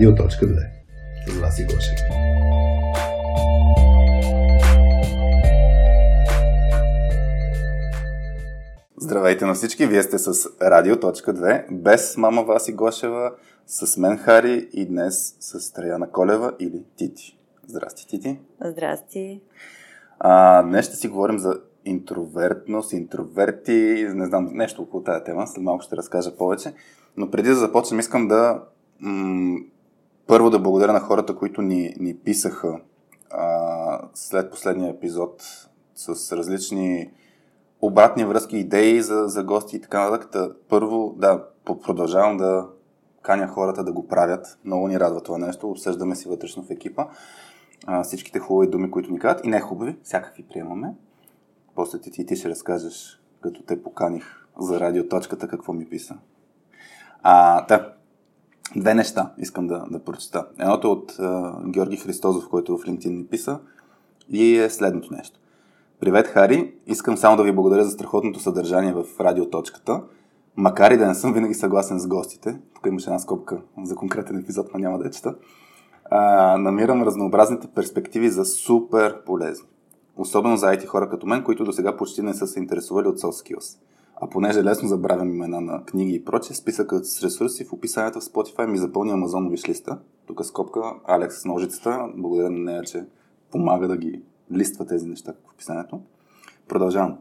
Радио.2. С Васи Гошев. Здравейте на всички, вие сте с Радио.2, без мама Васи Гошева, с мен Хари и днес с Траяна Колева или Тити. Здрасти, Тити. Здрасти. А, днес ще си говорим за интровертност, интроверти, не знам, нещо около тази тема, след малко ще разкажа повече. Но преди да започнем, искам да м- първо да благодаря на хората, които ни, ни писаха а, след последния епизод с различни обратни връзки, идеи за, за гости и така нататък. Първо, да, продължавам да каня хората да го правят. Много ни радва това нещо. Обсъждаме си вътрешно в екипа а, всичките хубави думи, които ни казват и не хубави, всякакви приемаме. После ти, ти, ти ще разкажеш, като те поканих за радиоточката, какво ми писа. А, да, две неща искам да, да прочета. Едното е от а, Георги Христозов, който в LinkedIn ни писа и е следното нещо. Привет, Хари! Искам само да ви благодаря за страхотното съдържание в радиоточката. Макар и да не съм винаги съгласен с гостите, тук имаше една скобка за конкретен епизод, но няма да я чета, а, намирам разнообразните перспективи за супер полезни. Особено за IT хора като мен, които до сега почти не са се интересували от soft skills. А понеже лесно забравям имена на книги и прочее, списъкът с ресурси в описанието в Spotify ми запълни Amazon вишлиста. Тук скопка Алекс с ножицата. Благодаря на нея, че помага да ги листва тези неща в описанието. Продължавам.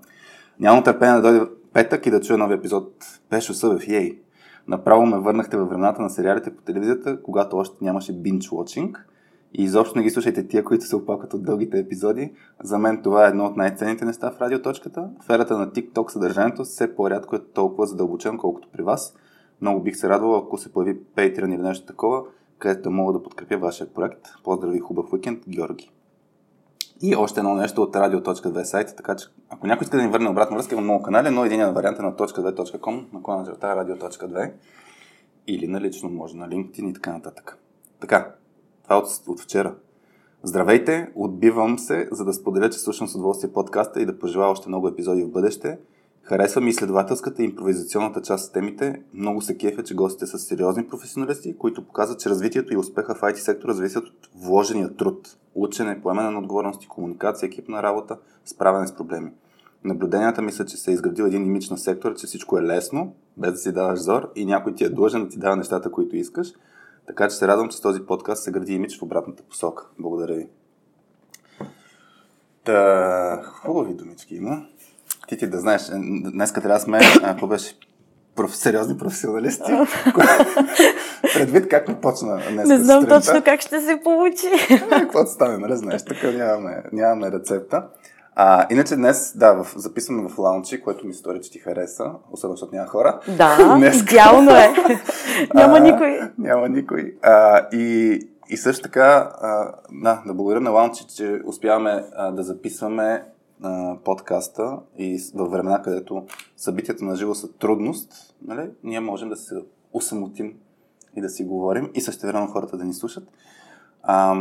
Нямам търпение да дойде петък и да чуя нови епизод Пешо Събев. Ей! Направо ме върнахте във времената на сериалите по телевизията, когато още нямаше binge watching. И изобщо не ги слушайте тия, които се опакват от дългите епизоди. За мен това е едно от най-ценните неща в радиоточката. В ерата на TikTok съдържанието все по-рядко е толкова задълбочено, колкото при вас. Много бих се радвал, ако се появи Patreon или нещо такова, където мога да подкрепя вашия проект. Поздрави, хубав уикенд, Георги. И още едно нещо от radio.2 сайта, така че ако някой иска да ни върне обратно връзка, има много канали, но един вариант е на .2.com, на черта radio.2 или на лично може на LinkedIn и така нататък. Така, това от, от вчера. Здравейте, отбивам се, за да споделя, че слушам с удоволствие подкаста и да пожелая още много епизоди в бъдеще. Харесва ми изследователската и импровизационната част с темите. Много се кефя, че гостите са сериозни професионалисти, които показват, че развитието и успеха в IT сектора зависят от вложения труд, учене, поемане на отговорности, комуникация, екипна работа, справяне с проблеми. Наблюденията мисля, че се е изградил един имидж на сектора, че всичко е лесно, без да си даваш зор и някой ти е длъжен да ти дава нещата, които искаш. Така че се радвам, че с този подкаст се гради имидж в обратната посока. Благодаря ви. Та, хубави думички има. Ти ти да знаеш, днес трябва да сме, ако беше проф, сериозни професионалисти. Предвид как не почна днес. Не знам сутринта. точно как ще се получи. Е, каквото стане, нали знаеш, така нямаме, нямаме рецепта. А, иначе днес, да, в, записваме в лаунчи, което ми стори, че ти хареса, особено защото няма хора. Да, днес, идеално е. няма а, никой. Няма никой. А, и, и също така, а, да, да благодаря на лаунчи, че успяваме а, да записваме а, подкаста и във времена, където събитията на живо са трудност, нали, ние можем да се усамотим и да си говорим и също време хората да ни слушат. А,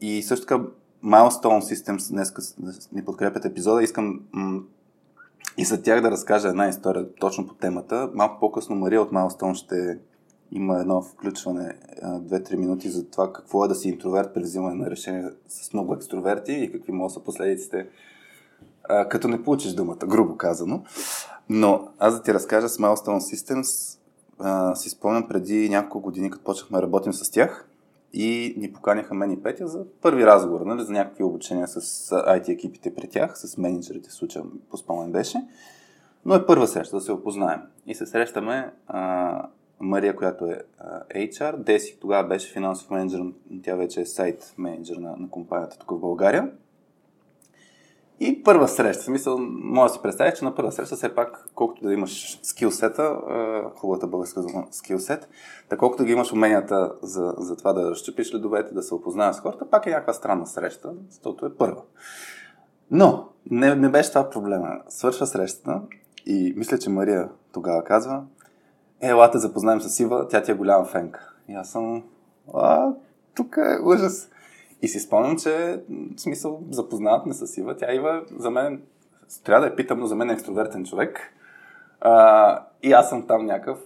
и също така Milestone Systems днес ни подкрепят епизода. Искам м- и за тях да разкажа една история точно по темата. Малко по-късно Мария от Milestone ще има едно включване 2-3 минути за това какво е да си интроверт при взимане на решения с много екстроверти и какви могат са последиците а, като не получиш думата, грубо казано. Но аз да ти разкажа с Milestone Systems, а, си спомням преди няколко години, като почнахме да работим с тях и ни поканяха мен и Петя за първи разговор, нали, за някакви обучения с IT екипите при тях, с менеджерите, в случая по спомен беше. Но е първа среща, да се опознаем. И се срещаме а, Мария, която е а, HR, Деси тогава беше финансов менеджер, тя вече е сайт менеджер на, на компанията тук в България. И първа среща, в смисъл, може да си представиш, че на първа среща все пак, колкото да имаш скилсета, хубавата българска скилсет, така колкото да имаш уменията за, за това да разчупиш ледовете, да се опознаеш с хората, пак е някаква странна среща, защото е първа. Но, не, не беше това проблема. Свършва срещата и мисля, че Мария тогава казва, е, елате запознаем с Ива, тя ти е голяма фенка. И аз съм, а, тук е ужас. И си спомням, че в смисъл запознават ме с Ива. Тя Ива за мен, трябва да я питам, но за мен е екстровертен човек. А, и аз съм там някакъв.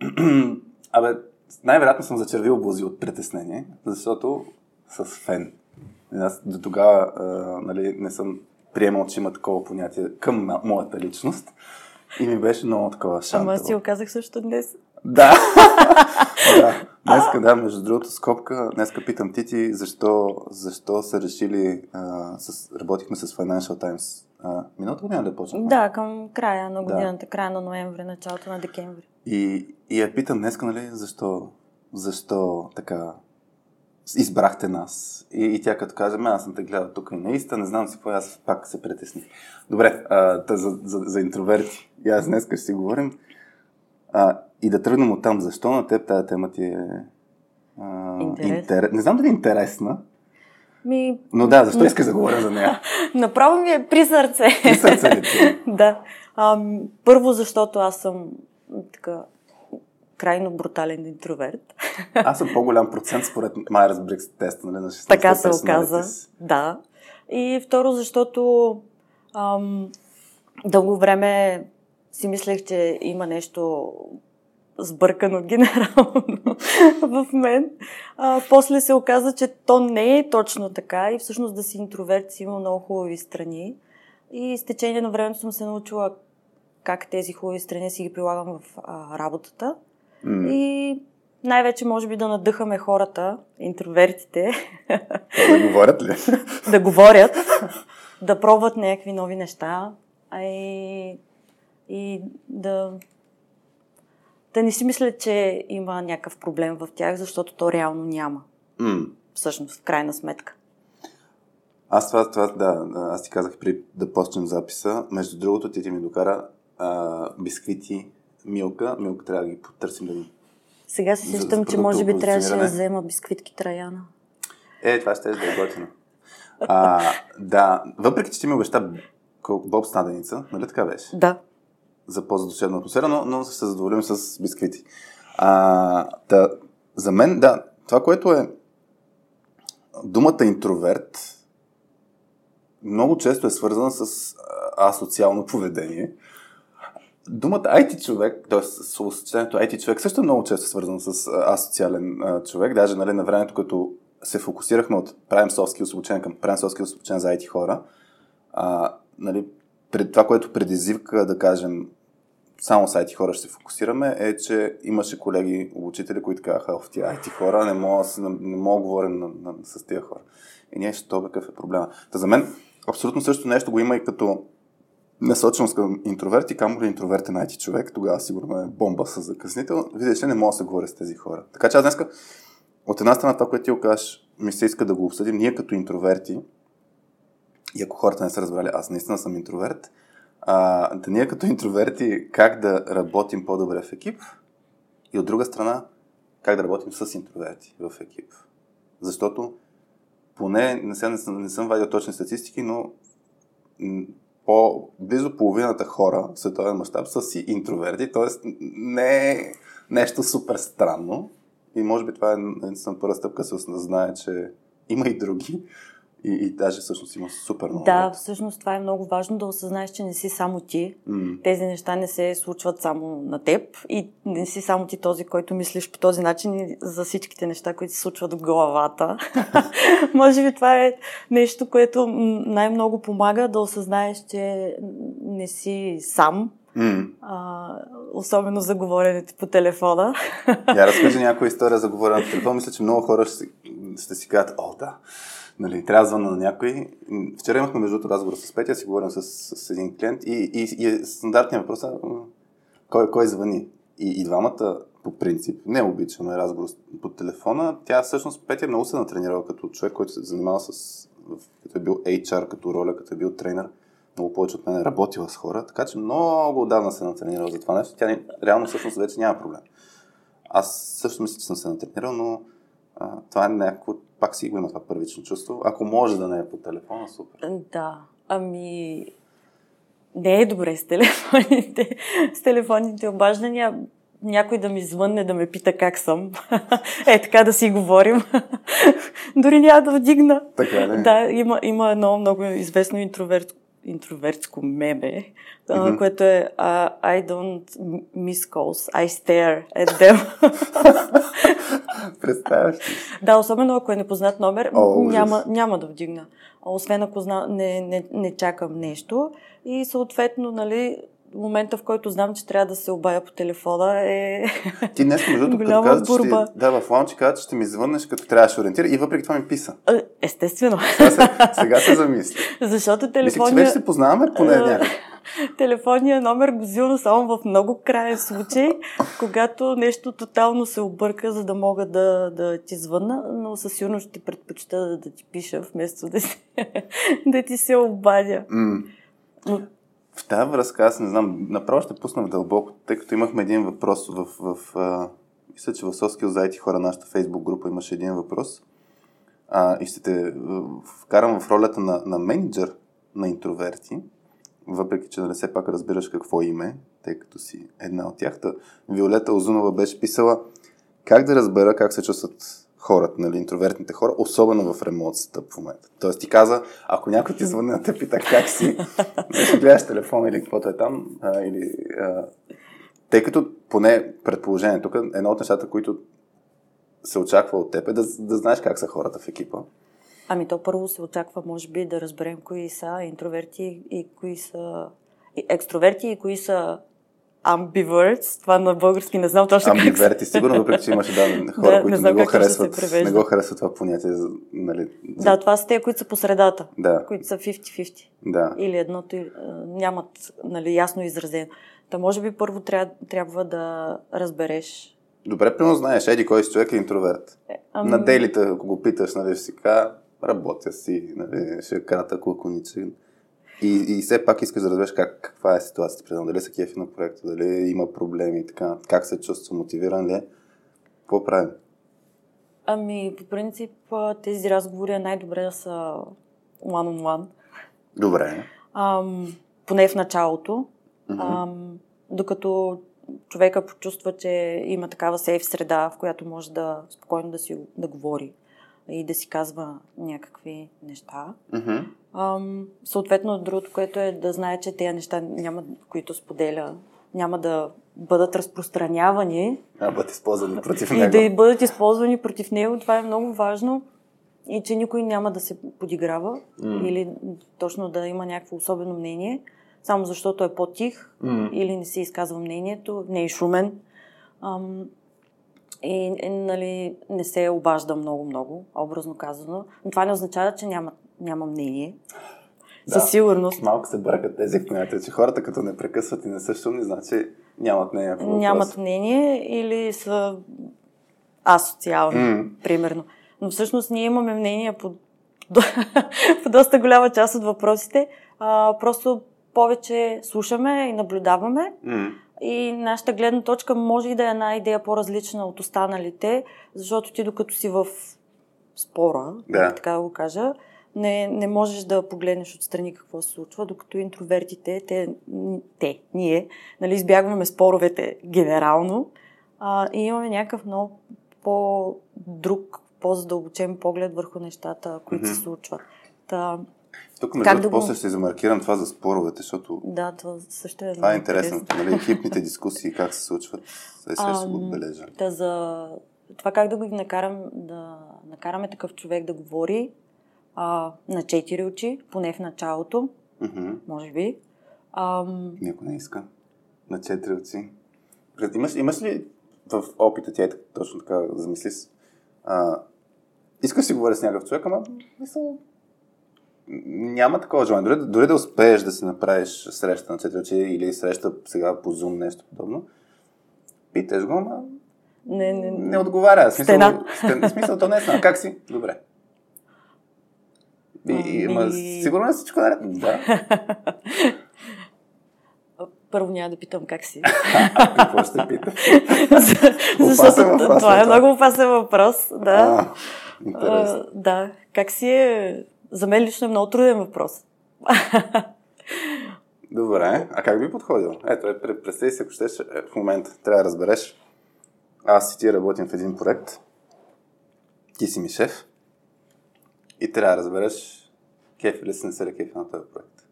Абе, най-вероятно съм зачервил бузи от притеснение, защото с фен. Аз до тогава а, нали, не съм приемал, че има такова понятие към моята личност. И ми беше много такова шантово. Ама аз си оказах също днес. Да. да. Днеска, да, между другото, скопка, днеска питам Тити, защо, защо са решили, а, с, работихме с Financial Times. А, миналата година да почнахме? Да, към края на годината, да. края на ноември, началото на декември. И, и я питам днеска, нали, защо, защо така избрахте нас. И, и тя като каже, аз съм те гледал тук и наистина, не знам си какво, аз пак се притесних. Добре, а, за, за, за интроверти. И аз днес ще си говорим. А, и да тръгнем от там. Защо на теб тази тема ти е а, интерес. Не знам дали е интересна. Ми... Но да, защо искаш да говоря за нея? Направо ми е при сърце. При сърце ли ти? да. А, първо, защото аз съм така крайно брутален интроверт. Аз съм по-голям процент според Майерс-Брикс теста, нали, на 16 Така се оказа, да. И второ, защото ам, дълго време си мислех, че има нещо сбъркано генерално в мен. А, после се оказа, че то не е точно така и всъщност да си интроверт си има много хубави страни. И с течение на времето съм се научила как тези хубави страни си ги прилагам в а, работата. Mm. И най-вече може би да надъхаме хората, интровертите. Да говорят ли? да говорят, да пробват някакви нови неща, а и, и да, да не си мислят, че има някакъв проблем в тях, защото то реално няма. Mm. Всъщност, в крайна сметка. Аз това, това, да, аз ти казах при да почнем записа. Между другото, ти ти ми докара а, бисквити Милка. Милка трябва да ги потърсим да ги... Сега се сещам, че може би трябваше да взема бисквитки Траяна. Е, това ще да е готино. А, да, въпреки, че ти ми обеща Боб Снаденица, нали така беше? Да. За по-задушевна атмосфера, но, но се задоволим с бисквити. А, да, за мен, да, това, което е думата интроверт, много често е свързана с асоциално поведение. Думата IT човек, т.е. съчетанието IT човек също е много често свързано с асоциален а, човек. Даже нали, на времето, като се фокусирахме от правим софски обучение към правим софски обучение за IT хора, а, нали, пред това, което предизвика, да кажем, само с IT хора ще се фокусираме, е, че имаше колеги, обучители, които казаха, в тия IT хора, не мога, не, мога да говоря на, на, с тия хора. И ние ще това какъв е проблема. Та за мен абсолютно също нещо го има и като насоченост към интроверти, камо ли интроверти IT човек, тогава сигурно е бомба с закъснител. Видиш не мога да се говоря с тези хора. Така че аз днеска, от една страна това, което ти окажеш, ми се иска да го обсъдим ние като интроверти, и ако хората не са разбрали, аз наистина съм интроверт, а, да ние като интроверти как да работим по-добре в екип и от друга страна как да работим с интроверти в екип. Защото поне не, съм, не, съм, вадил точни статистики, но по близо половината хора в световен мащаб са си интроверти, т.е. не е нещо супер странно. И може би това е първа стъпка, да знае, че има и други. И, и даже всъщност има супер много. Да, всъщност това е много важно да осъзнаеш, че не си само ти. Mm. Тези неща не се случват само на теб и не си само ти този, който мислиш по този начин и за всичките неща, които се случват в главата. Може би това е нещо, което най-много помага да осъзнаеш, че не си сам. Mm. А, особено за говоренето по телефона. Я разкажи някоя история за говорене по телефона. Мисля, че много хора ще, ще си кажат, о, да, нали, трябва да на някой. Вчера имахме между другото разговор с Петя, си говорим с, с един клиент и, и, и стандартният въпрос е кой, кой звъни. И, и двамата по принцип не обичаме разговор по телефона. Тя всъщност Петя много се натренирала като човек, който се занимава с като е бил HR, като роля, като е бил тренер. Много повече от мен е работила с хора, така че много отдавна се натренирала за това нещо. Тя реално всъщност вече няма проблем. Аз също мисля, че съм се натренирал, но а, това е някакво пак си го има това първично чувство. Ако може да не е по телефона, супер. Да, ами не е добре с телефоните. с телефонните обаждания някой да ми звънне, да ме пита как съм. е, така да си говорим. Дори няма да вдигна. Така ли? Да, има, има едно много известно интроверт, интровертско меме, mm-hmm. което е uh, I don't miss calls, I stare at them. Представяш? Да, особено ако е непознат номер, oh, няма, няма да вдигна. Освен ако зна, не, не, не чакам нещо. И съответно, нали, момента, в който знам, че трябва да се обая по телефона е Ти днес, между другото, като каза, борба. Ще, да, в лаунчи каза, че ще ми звъннеш, като трябва да се ориентира и въпреки това ми писа. Естествено. Сега се, сега се замисли. Защото телефония... Мислих, че вече се познаваме поне някак. Телефонния номер го взимам само в много крайен случай, когато нещо тотално се обърка, за да мога да, да ти звънна, но със сигурност ще предпочита да, да ти пиша, вместо да, си, да ти се обадя. Mm. Но в тази връзка, аз не знам, направо ще пусна в дълбоко, тъй като имахме един въпрос в, в, в мисля, че в Соскил заети хора, нашата фейсбук група имаше един въпрос. А, и ще те вкарам в ролята на, на менеджер на интроверти, въпреки че нали все пак разбираш какво име, тъй като си една от тях. Та, Виолета Озунова беше писала как да разбера как се чувстват хората, нали, интровертните хора, особено в ремонт в момента. Тоест ти каза, ако някой ти звъни да те пита как си, ще гледаш телефон или каквото е там, а, или, а, тъй като поне предположение тук, едно от нещата, които се очаква от теб е да, да знаеш как са хората в екипа. Ами то първо се очаква, може би, да разберем кои са интроверти и кои са екстроверти и кои са ambiverts, това на български не знам точно Ambiverti, как сигурно, въпреки че имаше да, хора, да, които не, не, го харесват, не го харесват това понятие. Нали, за... Да, това са те, които са по средата, да. които са 50-50. Да. Или едното нямат нали, ясно изразено. Та може би първо трябва, трябва да разбереш. Добре, прямо знаеш, еди кой си човек е интроверт. Е, ам... На делите, ако го питаш, нали, си кажа, работя си, нали, ще е кратък, лаконичен. И, и все пак искаш да разбереш как, каква е ситуацията преди дали са кефи на проекта, дали има проблеми и така, как се чувства, мотивиран ли е. Какво правим? Ами, по принцип, тези разговори е най-добре да са one-on-one. Добре. Ам, поне в началото. Mm-hmm. Ам, докато човека почувства, че има такава сейф среда, в която може да спокойно да си да говори и да си казва някакви неща. Mm-hmm. Ам, съответно, другото, което е да знае, че тези неща, няма, които споделя, няма да бъдат разпространявани. А бъдат използвани против него. И да бъдат използвани против него. Това е много важно. И че никой няма да се подиграва mm. или точно да има някакво особено мнение, само защото е по-тих mm. или не се изказва мнението, не е шумен. Ам, и, и нали, не се обажда много-много, образно казано. Но това не означава, че няма, няма мнение. Да, Със сигурност. Малко се бъркат тези понятия, че хората като не прекъсват и не са шумни, значи нямат мнение. По нямат мнение или са асоциални, mm. примерно. Но всъщност ние имаме мнение по, по доста голяма част от въпросите. А, просто повече слушаме и наблюдаваме. Mm. И нашата гледна точка може и да е една идея по-различна от останалите, защото ти докато си в спора, да. така да го кажа, не, не можеш да погледнеш отстрани какво се случва, докато интровертите, те, те ние, нали, избягваме споровете генерално а, и имаме някакъв много по-друг, по-задълбочен поглед върху нещата, които mm-hmm. се случват. Та, тук, между да после го... ще замаркирам това за споровете, защото... Да, това също е Това е интересно. Нали, екипните дискусии, как се случват, се ще го отбележа. Да, за това как да го накарам, да накараме такъв човек да говори а, на четири очи, поне в началото, mm-hmm. може би. Ам... Никой не иска. На четири очи. Имаш, имаш ли в опита ти, е точно така замисли, а, искаш си говоря с някакъв човек, ама мисъл, няма такова желание. Дори, дори да успееш да си направиш среща на четири очи или среща сега по Zoom, нещо подобно, питаш го, ама не, не, не отговаря. Смисъл. Стена, смисъл, то не е стена. Как си? Добре. И, и, ама, сигурно е всичко наред. Да. Първо няма да питам как си. Какво ще питам? Защото това е много опасен въпрос. Да. А, да. Как си е за мен лично е много труден въпрос. Добре, а как би подходил? Ето, е, представи си, ако щеш, е, в момента трябва да разбереш. Аз и ти работим в един проект. Ти си ми шеф. И трябва да разбереш кеф или си не се кеф на този проект.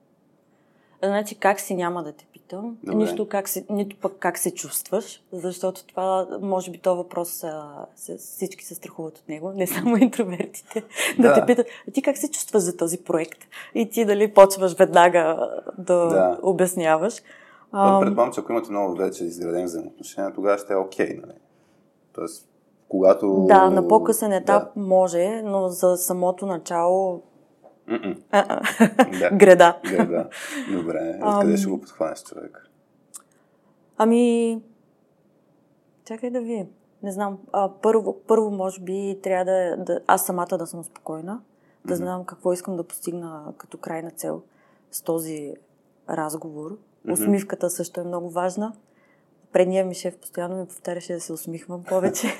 Значи как си няма да те питам, Добре. нищо как си, нито пък как се чувстваш, защото това, може би, този въпрос а, всички се страхуват от него, не само интровертите, да, Да. те питат, а ти как се чувстваш за този проект? И ти дали почваш веднага да, Да. обясняваш. Ам... Ам, Предполагам, че ако имате много вече изградени взаимоотношения, тогава ще е окей, нали? Тоест, когато... да, на по-късен етап Да. може, но за самото начало Да. греда. Да, да. Добре. Откъде ще го подхванеш човек? Ами, чакай да ви. Не знам. А, първо, първо, може би, трябва да, да аз самата да съм спокойна, да знам какво искам да постигна като крайна цел с този разговор. Усмивката също е много важна. Предният ми шеф постоянно ми повтаряше да се усмихвам повече.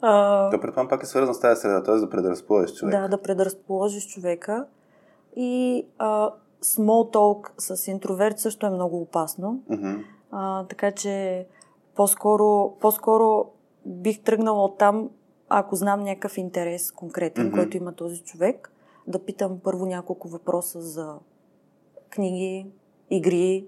а, То предполагам пак е свързано с тази среда, т.е. да предразположиш човек. да, да предразположиш човека. И а, small talk с интроверт също е много опасно. А, така че по-скоро, по-скоро бих тръгнала от там, ако знам някакъв интерес конкретен, който има този човек, да питам първо няколко въпроса за книги, игри.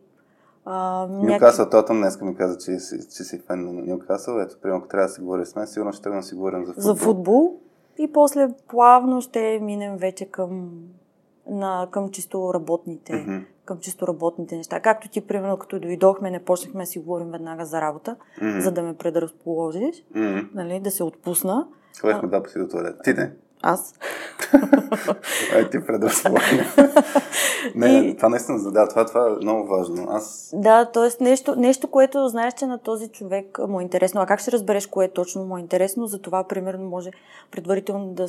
А, Нюкасъл Тотъм днес ми каза, че, че си фен на Нюкасъл. Ето, примерно, ако трябва да си говори с мен, сигурно ще тръгна да си говорим за футбол. за футбол. И после плавно ще минем вече към, на, към чисто работните, Мгм. към чисто работните неща. Както ти, примерно, като дойдохме, не почнахме да си говорим веднага за работа, Мгм. за да ме предразположиш. Мгм. нали, да се отпусна. Ходихме два пъти до туалет. Ти не. Аз. Ай, ти предразположи. не, И- това наистина, да, това, това е много важно. Аз Да, т.е. нещо, нещо, което знаеш, че на този човек му е интересно. А как ще разбереш кое точно му е интересно? За това, примерно, може предварително да...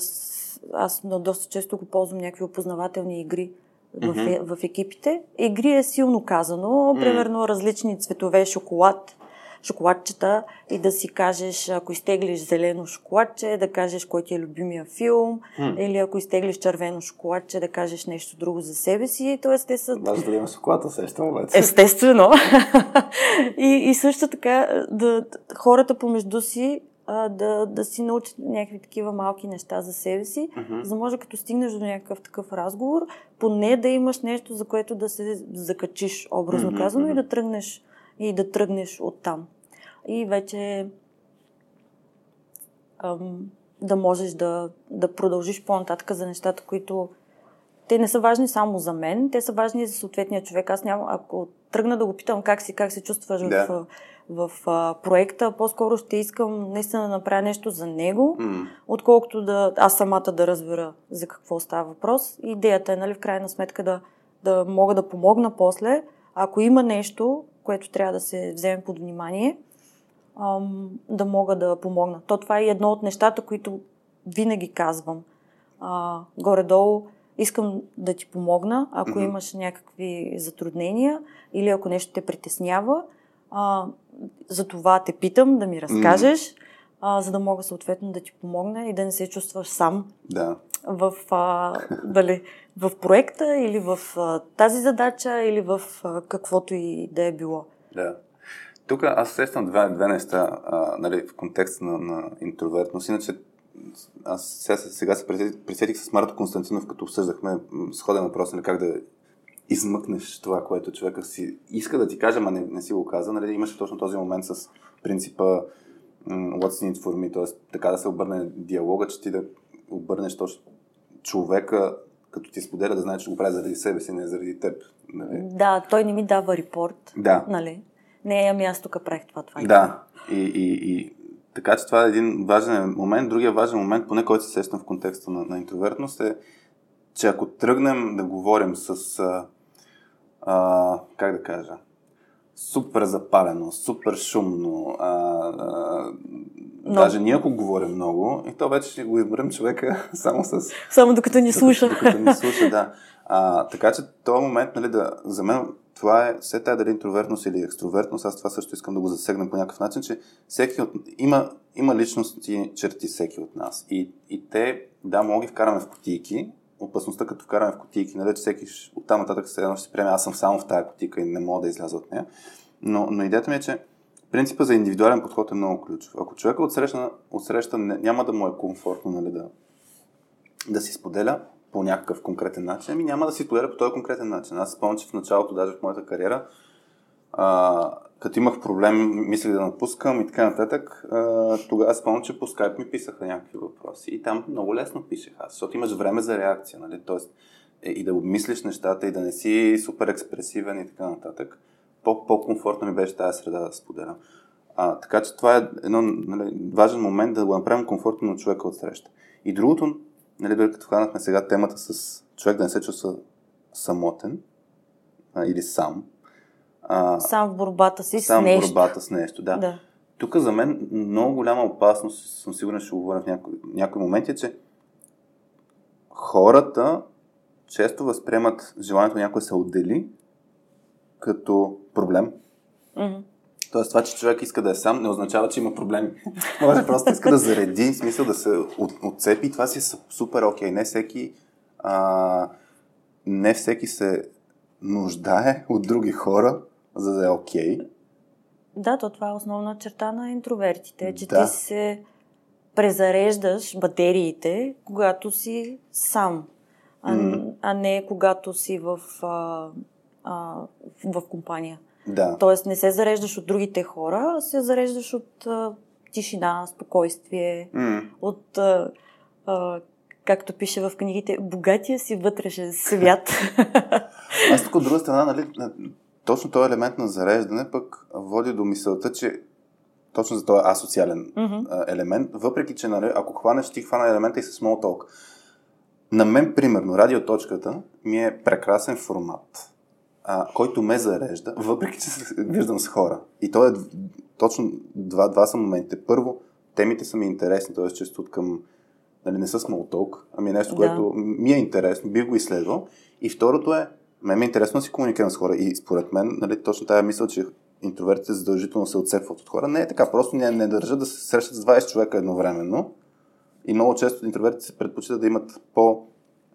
Аз но доста често го ползвам някакви опознавателни игри в, е- в екипите. Игри е силно казано. Примерно, различни цветове шоколад, шоколадчета и да си кажеш, ако изтеглиш зелено шоколадче, да кажеш кой ти е любимия филм, Хм. или ако изтеглиш червено шоколадче, да кажеш нещо друго за себе си. Тоест, те са важно да има шоколад, усещам. Естествено. и, и също така, да, хората помежду си да, да си научат някакви такива малки неща за себе си, Мгм. за да може като стигнеш до някакъв такъв разговор, поне да имаш нещо, за което да се закачиш, образно Мгм, казано, и да тръгнеш, и да тръгнеш оттам. И вече ам, да можеш да, да продължиш по-нататък за нещата, които те не са важни само за мен, те са важни и за съответния човек. Аз няма, ако тръгна да го питам как си, как се чувстваш Да. в, в, а, проекта, по-скоро ще искам наистина да направя нещо за него, М. отколкото да аз самата да разбера за какво става въпрос. Идеята е, нали, в крайна сметка да, да мога да помогна после, ако има нещо, което трябва да се вземе под внимание, ам, да мога да помогна. То това е едно от нещата, които винаги казвам. А, горе-долу искам да ти помогна, ако Мгм. имаш някакви затруднения или ако нещо те притеснява. А, за това те питам да ми разкажеш, а, за да мога съответно да ти помогна и да не се чувстваш сам Да. в, а, дали, в проекта или в а, тази задача или в а, каквото и да е било. Да. Тук аз сещам две, две неща а, нали, в контекста на, на интровертност. Иначе аз сега, сега се присетих, с Марто Константинов, като обсъждахме сходен въпрос, нали, как да измъкнеш това, което човека си иска да ти каже, ама не, не си го каза. Нали, имаше точно този момент с принципа what's in it for me, т.е. така да се обърне диалога, че ти да обърнеш точно човека, като ти споделя, да знае, че го прави заради себе си, не заради теб. Нали? Да, той не ми дава репорт, Да. нали? Не, ами аз тук правих това, това. Да, и, и, и така че това е един важен момент. Другия важен момент, поне който се сещам в контекста на, на интровертност е, че ако тръгнем да говорим с, а, а, как да кажа, супер запалено, супер шумно, а, а, Но- даже ние ако говорим много, и то вече ще го изберем човека само с Само докато ни слуша. докато ни слуша, да. А, така че този момент, нали, да, за мен това е, все тая дали интровертност или екстровертност, аз това също искам да го засегна по някакъв начин, че всеки от, има, има личности черти всеки от нас. И, и те, да, мога ги вкараме в кутийки, опасността като вкараме в кутийки, нали, че всеки ще- оттам нататък се едно ще си приеме, аз съм само в тази кутийка и не мога да изляза от нея. Но, но идеята ми е, че принципа за индивидуален подход е много ключов. Ако човека отсреща, отсреща няма да му е комфортно нали, да, да си споделя, по някакъв конкретен начин, ами няма да си споделя по този конкретен начин. Аз спомням, че в началото, даже в моята кариера, а, като имах проблем, мислех да напускам и така нататък, а, тогава спомням, че по скайп ми писаха някакви въпроси и там много лесно пишех аз, защото имаш време за реакция, нали? Тоест, е, и да обмислиш нещата и да не си супер експресивен и така нататък. По- по-комфортно ми беше тази среда да споделям. А, така че това е един нали, важен момент да го направим комфортно на човека от среща. И другото, нали, дори като хванахме сега темата с човек да не се чувства самотен а, или сам. А, сам в борбата си сам с нещо. в борбата с нещо, да. да. Тук за мен много голяма опасност, съм сигурен, ще го говоря в някои, някои моменти, е, че хората често възприемат желанието някой се отдели като проблем. Mm-hmm. Тоест това, че човек иска да е сам, не означава, че има проблеми. Може просто иска да зареди, в смисъл да се от, отцепи. Това си е супер окей. Не всеки, а, не всеки се нуждае от други хора, за да е окей. Да, то това е основна черта на интровертите, че да. ти се презареждаш батериите, когато си сам, а, mm. а не когато си в, а, а, в компания. Да. Тоест не се зареждаш от другите хора, а се зареждаш от а, тишина, спокойствие, mm. от, а, а, както пише в книгите, богатия си вътрешен свят. Аз тук от друга страна, нали, точно този елемент на зареждане пък води до мисълта, че точно за този асоциален mm-hmm. елемент, въпреки че нали, ако хванеш, ти хвана елемента и с small talk. На мен, примерно, радиоточката ми е прекрасен формат а, който ме зарежда, въпреки че се виждам с хора. И то е точно два, два са моментите. Първо, темите са ми интересни, т.е. често към нали, не са talk, ами нещо, да. което ми е интересно, бих го изследвал. И второто е, мен ми е интересно да си комуникирам с хора. И според мен, нали, точно тази мисъл, че интровертите задължително се отцепват от хора, не е така. Просто не, не държат да се срещат с 20 човека едновременно. И много често интровертите се предпочитат да имат по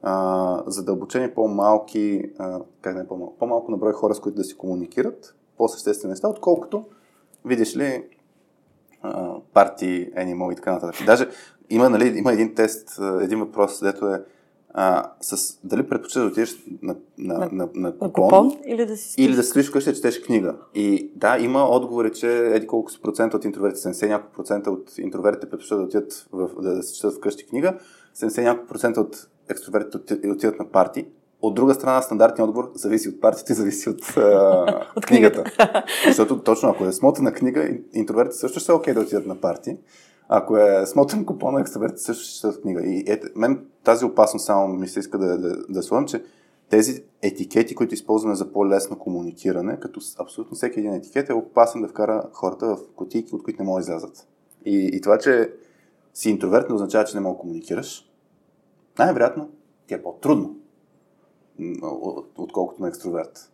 а, задълбочени, по-малки, а, как не по-малко, по-малко на брой хора, с които да си комуникират, по-съществени неща, отколкото, видиш ли, парти, animal и така нататък. Даже има, нали, има един тест, един въпрос, където е а, с, дали предпочиташ да отидеш на, на, на, на, на купон, купон или да си или да стоиш вкъщи да четеш книга. И да, има отговори, че еди колко си процента от интровертите, 70 няколко процента от интровертите предпочитат да отидат в, да, да се четат вкъщи книга, 70 няколко процента от екстровертите отиват на парти. От друга страна, стандартният отговор зависи от партията и зависи от, а, от книгата. Защото точно ако е смотана книга, интровертите също ще е окей да отидат на парти. Ако е смотан купон, екстровертите също ще четат книга. И ето, мен тази опасност само ми се иска да, да, да сложим, че тези етикети, които използваме за по-лесно комуникиране, като абсолютно всеки един етикет е опасен да вкара хората в котийки, от които не могат да излязат. И, и това, че си интроверт, не означава, че не мога да комуникираш най-вероятно ти е по-трудно, отколкото на екстроверт.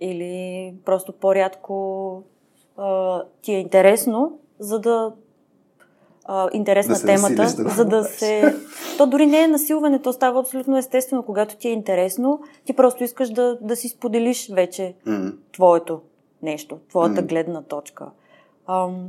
Или просто по-рядко а, ти е интересно, за да а, интересна да темата, да за да се... То дори не е насилване, то става абсолютно естествено. Когато ти е интересно, ти просто искаш да, да си споделиш вече mm. твоето нещо, твоята Mm. гледна точка. Ам,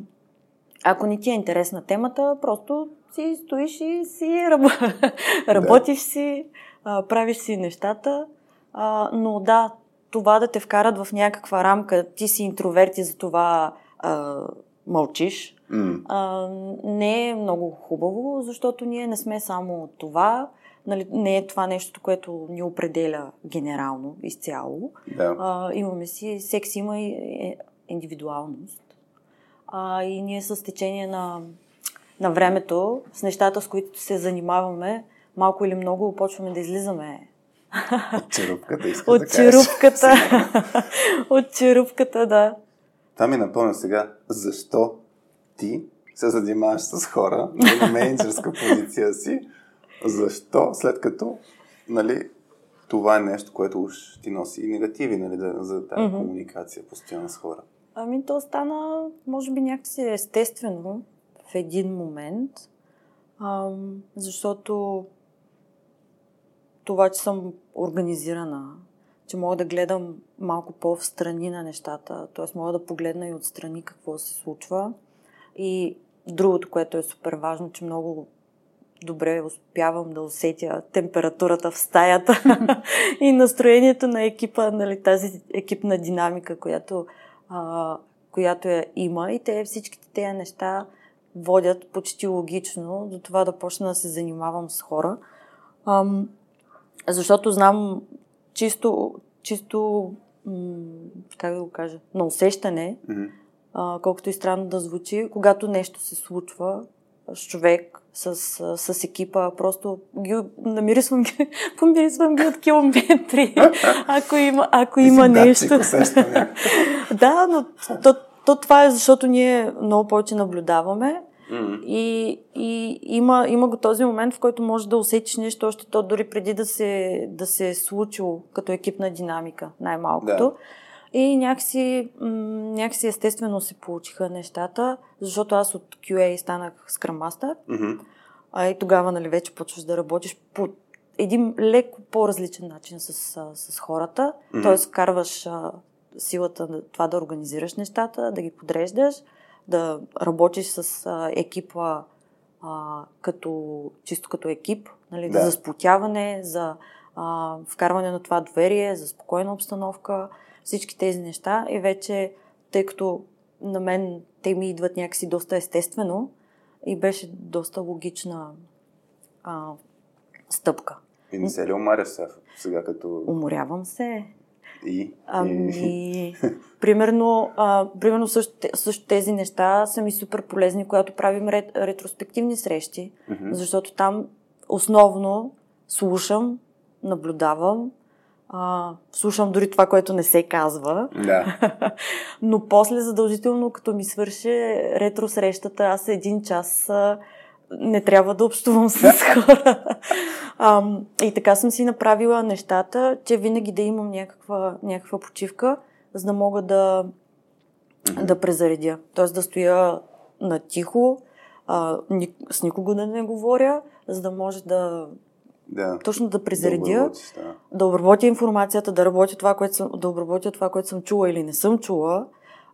ако не ти е интересна темата, просто си стоиш и си раб... работиш си, а, правиш си нещата. А, но да, това да те вкарат в някаква рамка, ти си интроверт и за това а, мълчиш, Mm. а, не е много хубаво, защото ние не сме само това. Нали, не е това нещо, което ни определя генерално, изцяло. Да. А, имаме си, секс има и е, индивидуалност. А, и ние с течение на, на времето, с нещата, с които се занимаваме, малко или много почваме да излизаме От черупката иска от да черупката. от черупката, да. Това ми напомня сега, защо ти се занимаваш с хора нали, на менеджерска позиция си, защо след като нали, това е нещо, което уж ти носи и негативи нали, да, за тази комуникация постоянно с хора. Ами то стана, може би, някакси естествено в един момент, защото това, че съм организирана, че мога да гледам малко по-встрани на нещата, т.е. мога да погледна и отстрани какво се случва. И другото, което е супер важно, че много добре успявам да усетя температурата в стаята и настроението на екипа, нали, тази екипна динамика, която, а, която я има. И те всичките тези неща водят почти логично до това да почна да се занимавам с хора. Ам, защото знам чисто, чисто м- как да го кажа, на усещане, mm-hmm. а, колкото и странно да звучи, когато нещо се случва с човек, с, с екипа, просто ги, намирисвам ги, помирисвам ги от километри, ако има, ако има нещо. да, но то, то това е защото ние много повече наблюдаваме Mm-hmm. И, и има, има го този момент, в който можеш да усетиш нещо още то, дори преди да се, да се е случило като екипна динамика, най-малкото. Да. И някакси, някакси естествено се получиха нещата, защото аз от QA станах Master. Mm-hmm. А и тогава, нали, вече почваш да работиш по един леко по-различен начин с, с хората. Mm-hmm. Тоест, карваш а, силата на това да организираш нещата, да ги подреждаш, да работиш с а, екипа а, като, чисто като екип, нали, да. за сплотяване, за а, вкарване на това доверие, за спокойна обстановка, всички тези неща. И вече, тъй като на мен те ми идват някакси доста естествено и беше доста логична а, стъпка. И не се ли омаряш сега като... Уморявам се. И? Ами, примерно, а, примерно също, също тези неща са ми супер полезни, когато правим рет, ретроспективни срещи, mm-hmm. защото там основно слушам, наблюдавам, а, слушам дори това, което не се казва. Да. Но после задължително, като ми свърши ретро срещата, аз един час а, не трябва да общувам с хора. А, и така съм си направила нещата, че винаги да имам някаква, някаква почивка, за да мога да, да презаредя. Тоест да стоя на тихо, а, ни, с никого да не говоря, за да може да, да. точно да презаредя, да, да. да обработя информацията, да работя това, което съм, да обработя това, което съм чула или не съм чула,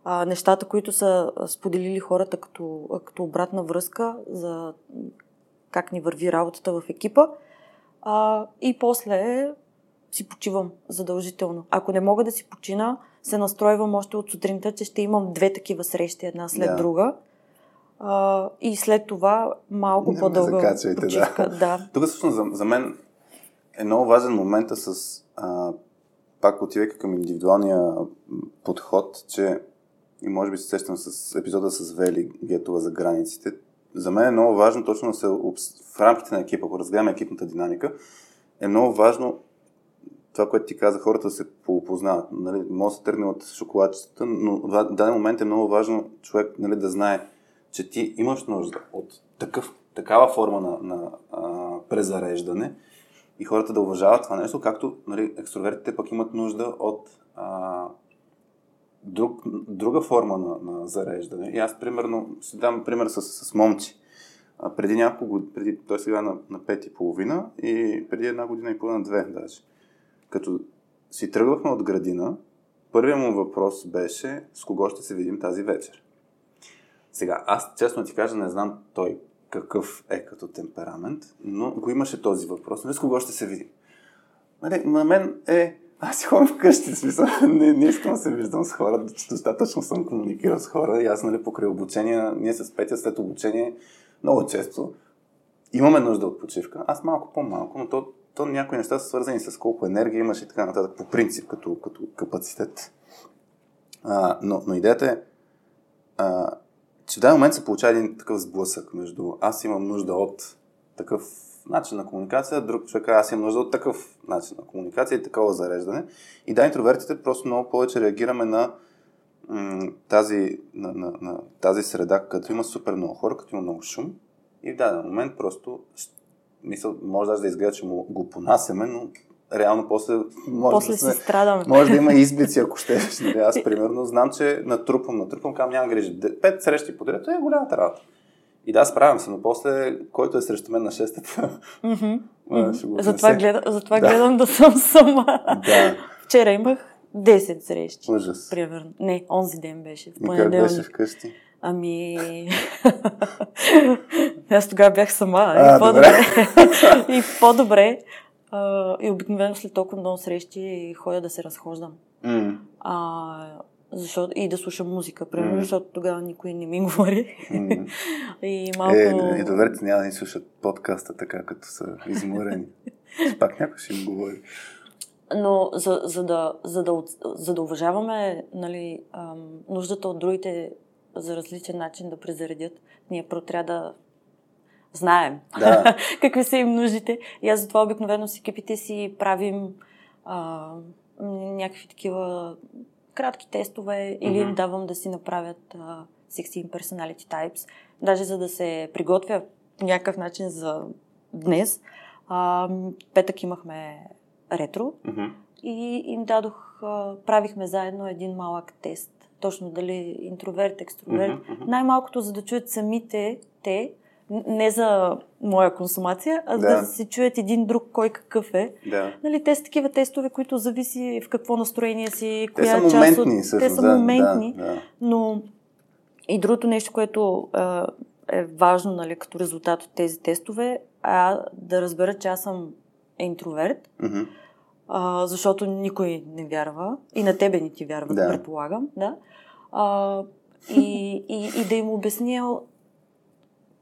а, нещата, които са споделили хората като, като обратна връзка за как ни върви работата в екипа. А, и после си почивам задължително. Ако не мога да си почина, се настройвам още от сутринта, че ще имам две такива срещи, една след да. друга. А, и след това малко не по-дълга почивка. Да. да. Тук всъщност за, за мен е много важен момента с а, пак отивайки към индивидуалния подход, че и може би се сещам с епизода с Вели Гетова за границите. За мен е много важно точно се в рамките на екипа, ако разгледаме екипната динамика, е много важно това, което ти каза, хората да се поопознават. Нали, може да се тръгне от шоколадчетата, но в даден момент е много важно човек нали, да знае, че ти имаш нужда от такъв, такава форма на, на а, презареждане и хората да уважават това нещо, както нали, екстровертите пък имат нужда от а, друг, друга форма на, на зареждане. И аз, примерно, си дам пример с, с момчи. А, преди няколко преди, той сега на, на пет и половина и преди една година и половина, две даже. Като си тръгвахме от градина, първият му въпрос беше с кого ще се видим тази вечер. Сега, аз честно ти кажа, не знам той какъв е като темперамент, но го имаше този въпрос. Нали, с кого ще се видим? Нали, на мен е аз си ходим вкъщи, смисъл, не, не искам да се виждам с хора, достатъчно съм комуникирал с хора и аз, нали, покрай обучение, ние с Петя след обучение много често имаме нужда от почивка. Аз малко по-малко, но то, то някои неща са свързани с колко енергия имаш и така нататък, по принцип, като, като капацитет. А, но, но идеята е, а, че в даден момент се получава един такъв сблъсък между аз имам нужда от такъв начин на комуникация, друг човек аз имам нужда от такъв начин на комуникация и такова зареждане. И да, интровертите просто много повече реагираме на м- тази, на, на, на тази среда, като има супер много хора, като има много шум. И в даден момент просто, мисъл, може даже да изгледа, че му го понасяме, но реално после може, после да, сме, си страдаме. може да има избици, ако ще. Нали, аз, примерно, знам, че натрупвам, натрупвам, кам няма грижи. Пет срещи подред, е голямата работа. И да, справям се, но после, който е срещу мен на шестата, mm-hmm. ще го Затова, гледам, затова да. гледам да съм сама. Да. Вчера имах 10 срещи. Ужас. Примерно. Не, онзи ден беше. В И как беше вкъщи? Ами... Аз тогава бях сама. А, и по-добре. и по-добре. А, и обикновено след толкова много срещи ходя да се разхождам. Mm. А, защото, и да слушам музика, примерно, Mm. защото тогава никой не ми говори. Mm. и малко... Е, и доверите няма да ни слушат подкаста така, като са изморени. Пак някой ще им говори. Но за, за, да, за, да, за да уважаваме нали, ам, нуждата от другите за различен начин да презаредят, ние първо трябва да знаем Да. какви са им нуждите. И аз затова обикновено с екипите си правим а, някакви такива кратки тестове или им давам да си направят а, 16 personality types, даже за да се приготвя по някакъв начин за днес. А, петък имахме ретро Мгм. и им дадох, а, правихме заедно един малък тест. Точно дали интроверт, екстроверт. Мгм. Най-малкото, за да чуят самите те, не за моя консумация, а Да. да се чуят един друг кой какъв е. Да. Нали, те са такива тестове, които зависи в какво настроение си, Те коя са част моментни, от... всъщност. Те са да, моментни, Да, да. но и другото нещо, което а, е важно нали, като резултат от тези тестове, а да разбера, че аз съм интроверт, Мгм. а, защото никой не вярва и на тебе не ти вярва, да. Да. предполагам. Да? А, и, и, и да им обясня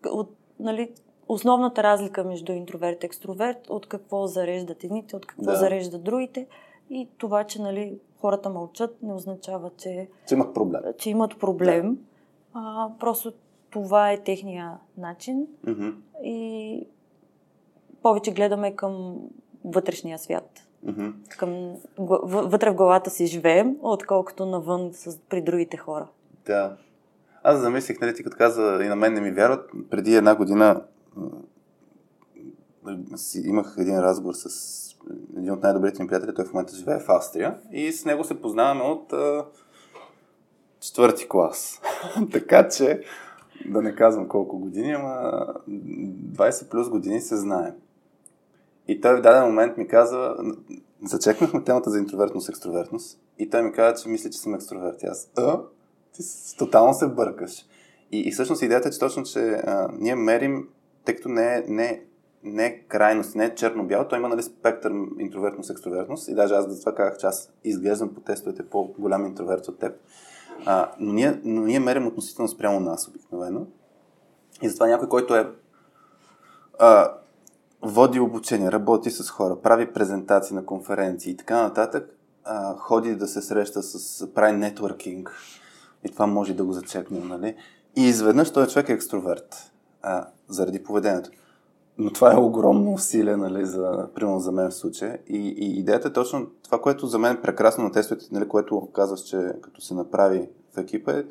от, нали, основната разлика между интроверт и екстроверт, от какво зареждат едните, от какво Да. зареждат другите. И това, че нали, хората мълчат, не означава, че, Че имат проблем. че имат проблем. А, просто това е техния начин Мгм. и повече гледаме към вътрешния свят Мгм. към, вътре в главата си живеем, отколкото навън с, при другите хора. Да. Аз замислих, нали, ти като каза и на мен не ми вярват. Преди една година си, имах един разговор с един от най-добрите ми приятели, той в момента живее в Австрия и с него се познаваме от а, четвърти клас. така че, да не казвам колко години, ама 20 плюс години се знаем. И той в даден момент ми каза, зачекнахме темата за интровертност, екстровертност и той ми каза, че мисли, че съм екстроверт. И аз, а? Ти тотално се бъркаш. И, и всъщност идеята е, че точно, че а, ние мерим, тъй като не е, не, е- не е крайност, не е черно-бяло, то има нали, спектър интровертност, екстровертност. И даже аз за това казах, че аз изглеждам по тестовете по-голям интроверт от теб. А, но, ние, но ние мерим относително спрямо нас обикновено. И затова някой, който е а, води обучение, работи с хора, прави презентации на конференции и така нататък, а, ходи да се среща с, прави нетворкинг и това може да го зачекнем, нали? И изведнъж той човек е екстроверт, а, заради поведението. Но това е огромно усилие, нали, за, примерно за мен в случая. И, и идеята е точно това, което за мен е прекрасно на тестовете, нали, което казваш, че като се направи в екипа е,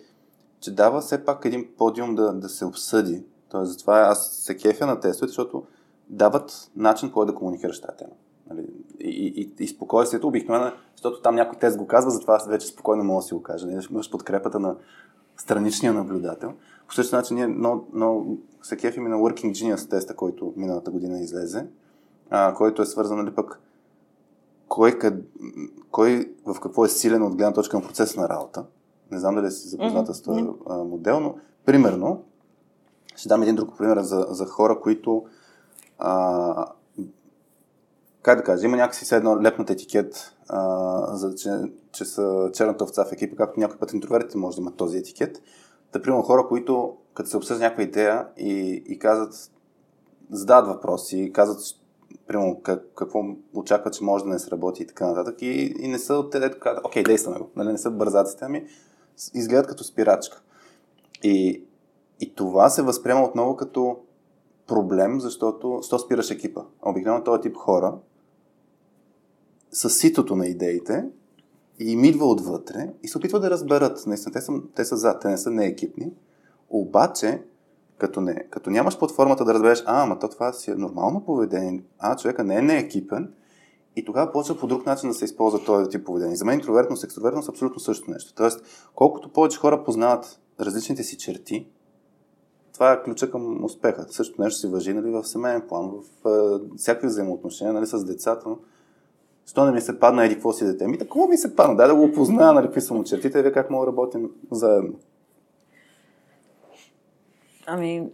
че дава все пак един подиум да, да се обсъди. Тоест, затова аз се кефя на тестовете, защото дават начин, по да комуникираш тази тема. Нали? И, и, и, спокойствието обикновено, защото там някой тест го казва, затова аз вече спокойно мога да си го кажа. Нали? Имаш подкрепата на страничния наблюдател. По същия начин ние много, много се кефим и на Working Genius теста, който миналата година излезе, а, който е свързан нали, пък кой, къд, кой в какво е силен от гледна точка на процес на работа. Не знам дали си запозната с този а, модел, но примерно ще дам един друг пример за, за хора, които а, как да кажа, има някакси все едно лепнат етикет, а, за, че, че са черната овца в екипа, както някой път интровертите може да имат този етикет. Та, примерно хора, които като се обсъжда някаква идея и, и казват, задават въпроси, казват, примерно, как, какво очакват, че може да не сработи и така нататък. И, и не са от те, дето казват, окей, действаме го. Нали, не са бързаците, ами изгледат като спирачка. И, и това се възприема отново като проблем, защото що спираш екипа? Обикновено този тип хора с ситото на идеите и им идва отвътре и се опитват да разберат. Наистина, те са, те са за, те не са неекипни. Обаче, като, не, като нямаш платформата да разбереш, а, ама то това си е нормално поведение, а, човека не е неекипен, и тогава почва по друг начин да се използва този тип поведение. За мен интровертност, екстровертност е абсолютно също нещо. Тоест, колкото повече хора познават различните си черти, това е ключа към успеха. Също нещо си въжи нали, в семейен план, в е, всякакви взаимоотношения нали, с децата. Що не ми се падна еди какво си дете? Ми такова ми се падна. Дай да го опозная, нали, какви са му чертите вие как мога да работим заедно. Ами,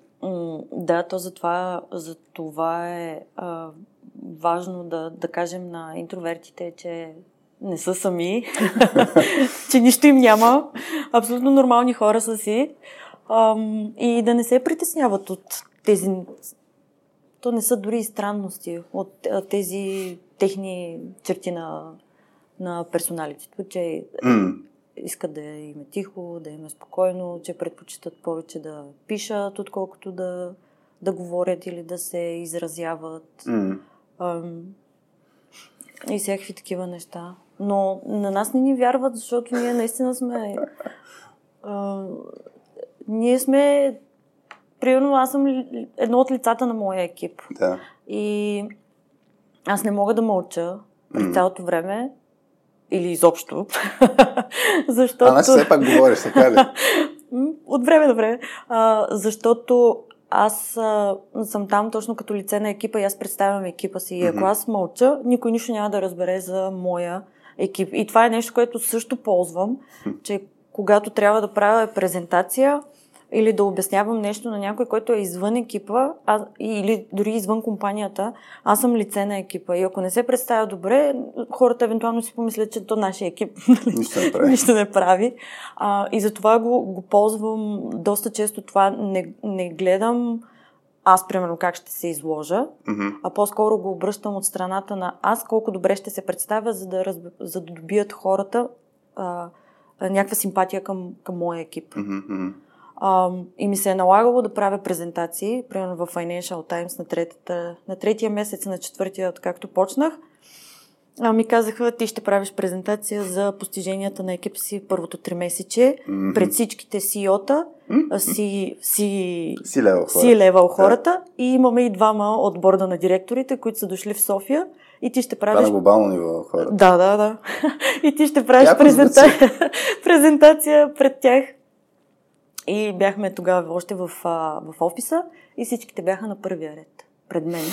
да, то затова, за това е а, важно да, да кажем на интровертите, че не са сами, че нищо им няма. Абсолютно нормални хора са си. Ам, и да не се притесняват от тези. То не са дори и странности от тези техни черти на, на персоналитето, че М. искат да им е тихо, да им е спокойно, че предпочитат повече да пишат, отколкото да, да говорят или да се изразяват. М. Ам, и всякакви такива неща. Но на нас не ни вярват, защото ние наистина сме... А, ние сме... Примерно аз съм едно от лицата на моя екип. Да. И аз не мога да мълча през цялото време. Или изобщо. защото... А, значи все пак говориш, така ли? От време на време. А, защото аз а, съм там точно като лице на екипа и аз представям екипа си. И ако аз мълча, никой нищо няма да разбере за моя екип. И това е нещо, което също ползвам, че когато трябва да правя презентация или да обяснявам нещо на някой, който е извън екипа а, или дори извън компанията, аз съм лице на екипа. И ако не се представя добре, хората евентуално си помислят, че то нашия екип нали, Нищо не прави. нищо не прави. А, и затова го, го ползвам доста често това. Не, не гледам аз, примерно, как ще се изложа, Мгм. а по-скоро го обръщам от страната на аз колко добре ще се представя, за да, разб... за да добият хората а, някаква симпатия към, към моя екип. Мгм. А, и ми се е налагало да правя презентации, примерно в Financial Times на, третата, на третия месец, на четвъртия, откакто почнах. А, ми казаха, ти ще правиш презентация за постиженията на екипа си първото три месече, Мгм. пред всичките CEO-та, а, си, си, Си лева хора. си левел хората и имаме и двама от борда на директорите, които са дошли в София и ти ще Това правиш на глобално ниво хора. да, да, да. И ти ще правиш презента... презентация пред тях. И бяхме тогава още в, а, в офиса и всичките бяха на първия ред пред мен.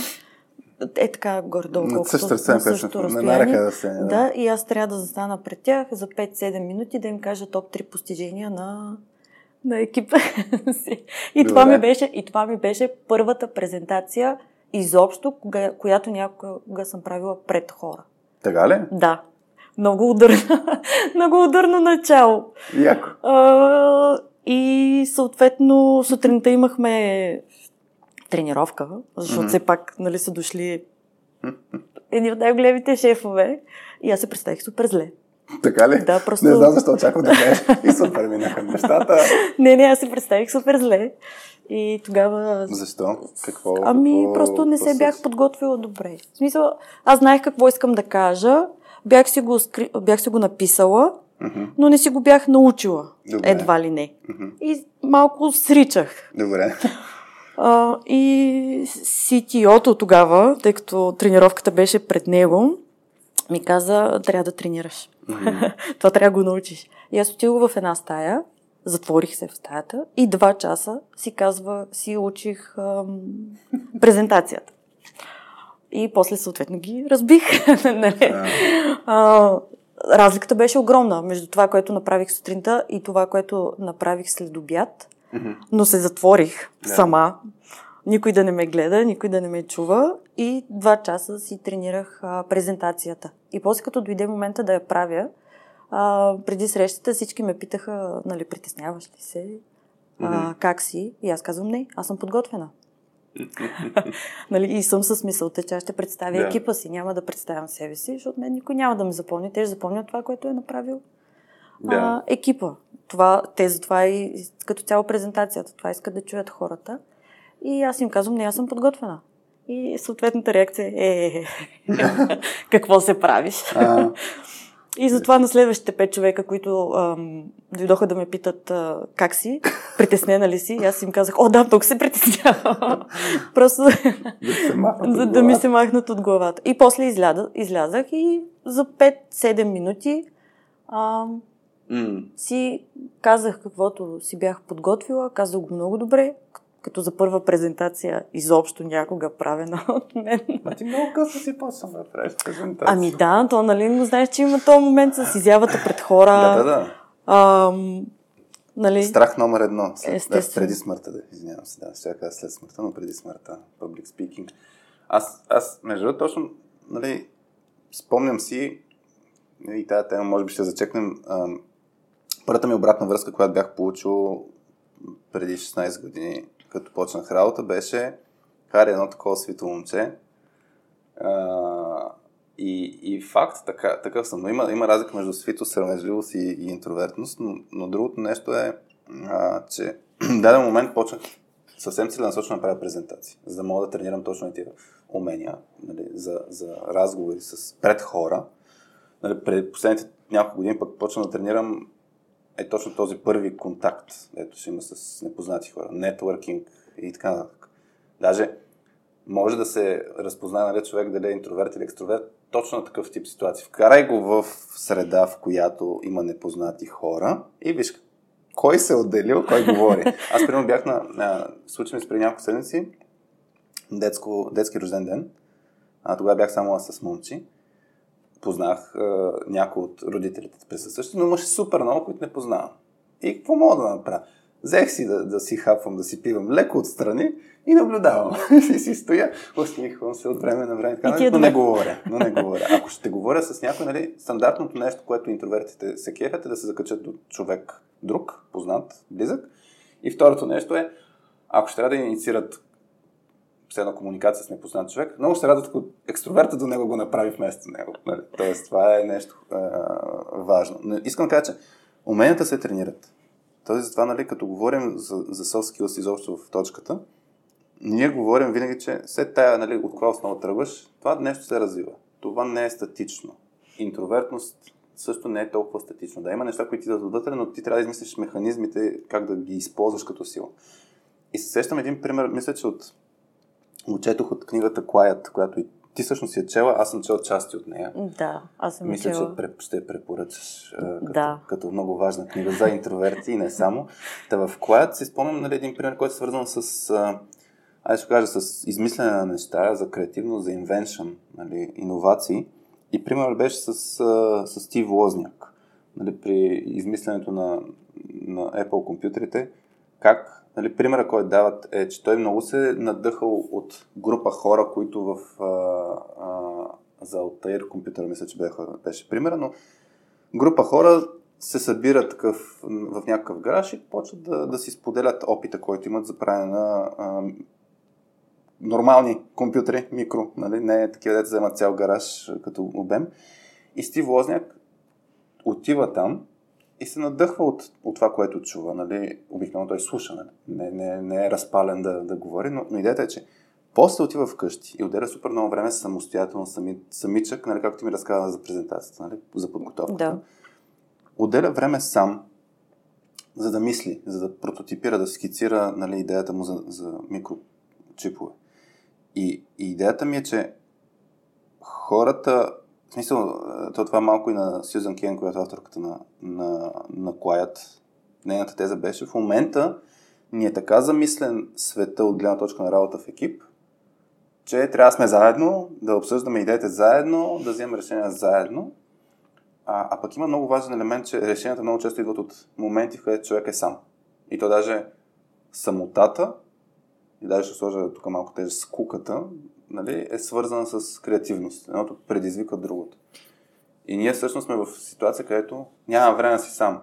Е така горе-долу, колкото което сме. На разстояние. да се. Да. Да, и аз трябва да застана пред тях за 5-7 минути да им кажа топ 3 постижения на, на екипа си. И това, ми беше, и това ми беше първата презентация изобщо, кога, която някога съм правила пред хора. Така ли? Да. Много ударно, много ударно начало. Яко. А, и съответно сутринта имахме тренировка, защото Мгм. все пак нали, са дошли едни от най-големите шефове. И аз се представих супер зле. Така ли? Да, просто... Не знам защо очаквам да кажеш. И супер минаха нещата. Не, не, аз се представих супер зле. И тогава... Защо? Какво? Ами, какво просто не се бях подготвила добре. В смисъл, аз знаех какво искам да кажа, бях си го, скри... бях си го написала, Мгм. но не си го бях научила. Добре. Едва ли не. Мгм. И малко сричах. Добре. А, и CTO-то тогава, тъй като тренировката беше пред него, ми каза, трябва да тренираш. Това трябва да го научиш. И аз отидох в една стая, затворих се в стаята и два часа си казва, си учих ам, презентацията. И после съответно ги разбих. нали? а, разликата беше огромна между това, което направих сутринта и това, което направих след обяд. Мгм. Но се затворих Да. сама. Никой да не ме гледа, никой да не ме чува. И два часа си тренирах а, презентацията. И после като дойде момента да я правя, а, преди срещата всички ме питаха, нали, притесняваш ли се? А, Мгм. как си? И аз казвам, не, аз съм подготвена. нали, и съм с мисълта, че аз ще представя Да. екипа си, няма да представям себе си, защото мен никой няма да ме запомни. Те ще запомнят това, което е направил Да. а, екипа. Това, те затова и като цяло презентацията, това искат да чуят хората. И аз им казвам, не, аз съм подготвена. И съответната реакция е, е, какво се правиш? И затова на следващите пет човека, които ам, дойдоха да ме питат а, как си, притеснена ли си, и аз им казах, о да, тук се притеснявам. Просто да се махнат да, ми се махнат от главата. И после изляда, излязах и за 5-7 минути ам, М. си казах каквото си бях подготвила, казах го много добре, като за първа презентация изобщо някога правена от мен. Ма ти много късно си почна да правиш презентация. Ами да, то нали, но знаеш, че има този момент с изявата пред хора. Да, да, да. Ам, Нали? Страх номер едно. След, да, преди смъртта, да, извинявам се, да, ще кажа след смъртта, но преди смъртта. Public speaking. Аз, аз между другото, точно, нали, спомням си, и тази тема може би ще зачекнем, а, първата ми обратна връзка, която бях получил преди 16 години, като почнах работа, беше Хари едно такова свито момче. А, и, и факт, така, такъв съм. Но има, има разлика между свито, срамежливост и, и интровертност, но, но другото нещо е, а, че в даден момент почнах съвсем целенасочено да правя презентации, за да мога да тренирам точно тези умения нали, за, за разговори с пред хора. Нали, пред последните няколко години пък почна да тренирам е точно този първи контакт, ето ще има с непознати хора, нетворкинг и така нататък. Даже може да се разпознае нали, човек дали е интроверт или екстроверт точно на такъв тип ситуации. Вкарай го в среда, в която има непознати хора и виж кой се е отделил, кой говори. Аз, примерно, бях на, на случай ми с преди няколко седмици, детско, детски рожден ден. А, тогава бях само аз с момчи. Познах а, някои от родителите присъстващи, но имаше супер много, които не познавам. И какво мога да направя? Взех си да, да си хапвам, да си пивам леко отстрани и наблюдавам. и си стоя, усмихвам се от време на време, така, но не говоря. Но не говоря. Ако ще говоря с някой, нали, стандартното нещо, което интровертите се кефят е да се закачат до човек друг, познат, близък. И второто нещо е, ако ще трябва да инициират една комуникация с непознат човек, много се радват, ако екстроверта до него го направи вместо него. Нали? Тоест, това е нещо а, важно. Но искам да кажа, че уменията се тренират. Тоест, затова, нали, като говорим за, за soft skills изобщо в точката, ние говорим винаги, че след тая, нали, от коя основа тръгваш, това нещо се развива. Това не е статично. Интровертност също не е толкова статично. Да, има неща, които ти да отвътре, но ти трябва да измислиш механизмите, как да ги използваш като сила. И се сещам един пример, мисля, че от Учетох от книгата Quiet, която и ти всъщност си е чела, аз съм чел части от нея. Да, аз съм Мисля, чела. че ще препоръчаш като, да. като много важна книга за интроверти и не само. Та в Quiet си спомням нали, един пример, който е свързан с, аз ще кажа, с измислене на неща, за креативност, за invention, нали, иновации. И пример беше с, с Стив Лозняк. Нали, при измисленето на, на Apple компютрите, как Нали, примера, който дават е, че той много се е надъхал от група хора, които в а, а, за Altair компютъра, мисля, че бяха, беше примера, но група хора се събират в някакъв гараж и почват да, да си споделят опита, който имат за правене на а, нормални компютри, микро, нали? не такива, дете вземат цял гараж като обем. И Стив Лозняк отива там и се надъхва от, от това, което чува. Нали? Обикновено той слуша, нали? не, не, не е разпален да, да говори, но, но идеята е, че после отива вкъщи и отделя супер много време самостоятелно, сами, самичък, нали, както ти ми разказа за презентацията, нали, за подготовката. Да. Отделя време сам, за да мисли, за да прототипира, да скицира нали, идеята му за, за микрочипове. И, и идеята ми е, че хората в смисъл, е, то това малко и на Сюзан Кен, която е авторката на, на, на Quiet. Нейната теза беше, в момента ни е така замислен света от гледна точка на работа в екип, че трябва да сме заедно, да обсъждаме идеите заедно, да вземем решения заедно. А, а пък има много важен елемент, че решенията много често идват от моменти, в където човек е сам. И то даже самотата, и даже ще сложа тук малко теж скуката, нали, е свързана с креативност. Едното предизвиква другото. И ние всъщност сме в ситуация, където няма време да си сам.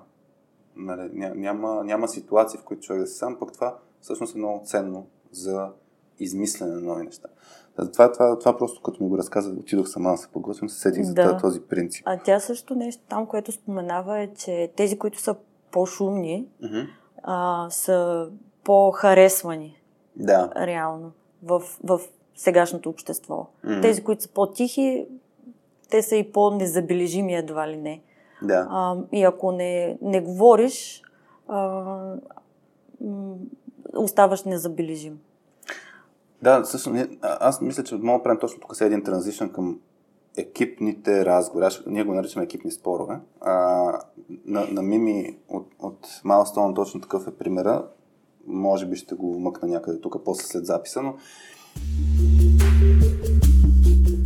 Нали, няма, няма ситуации, в които човек да си сам, пък това всъщност е много ценно за измислене на нови неща. Това, това, това просто като ми го разказа, отидох сама да се подготвям, се сетих за да. този принцип. А тя също нещо там, което споменава е, че тези, които са по-шумни, mm-hmm. а, са по-харесвани. Да. Реално. В, в сегашното общество. Mm-hmm. Тези, които са по-тихи, те са и по-незабележими едва ли не. Да. А, и ако не, не говориш, а, оставаш незабележим. Да, също, аз мисля, че мога да правим точно тук един транзишън към екипните разговори. Аз, ние го наричаме екипни спорове. А, на, на Мими от, от Milestone точно такъв е примера. Може би ще го вмъкна някъде тук после след записа, но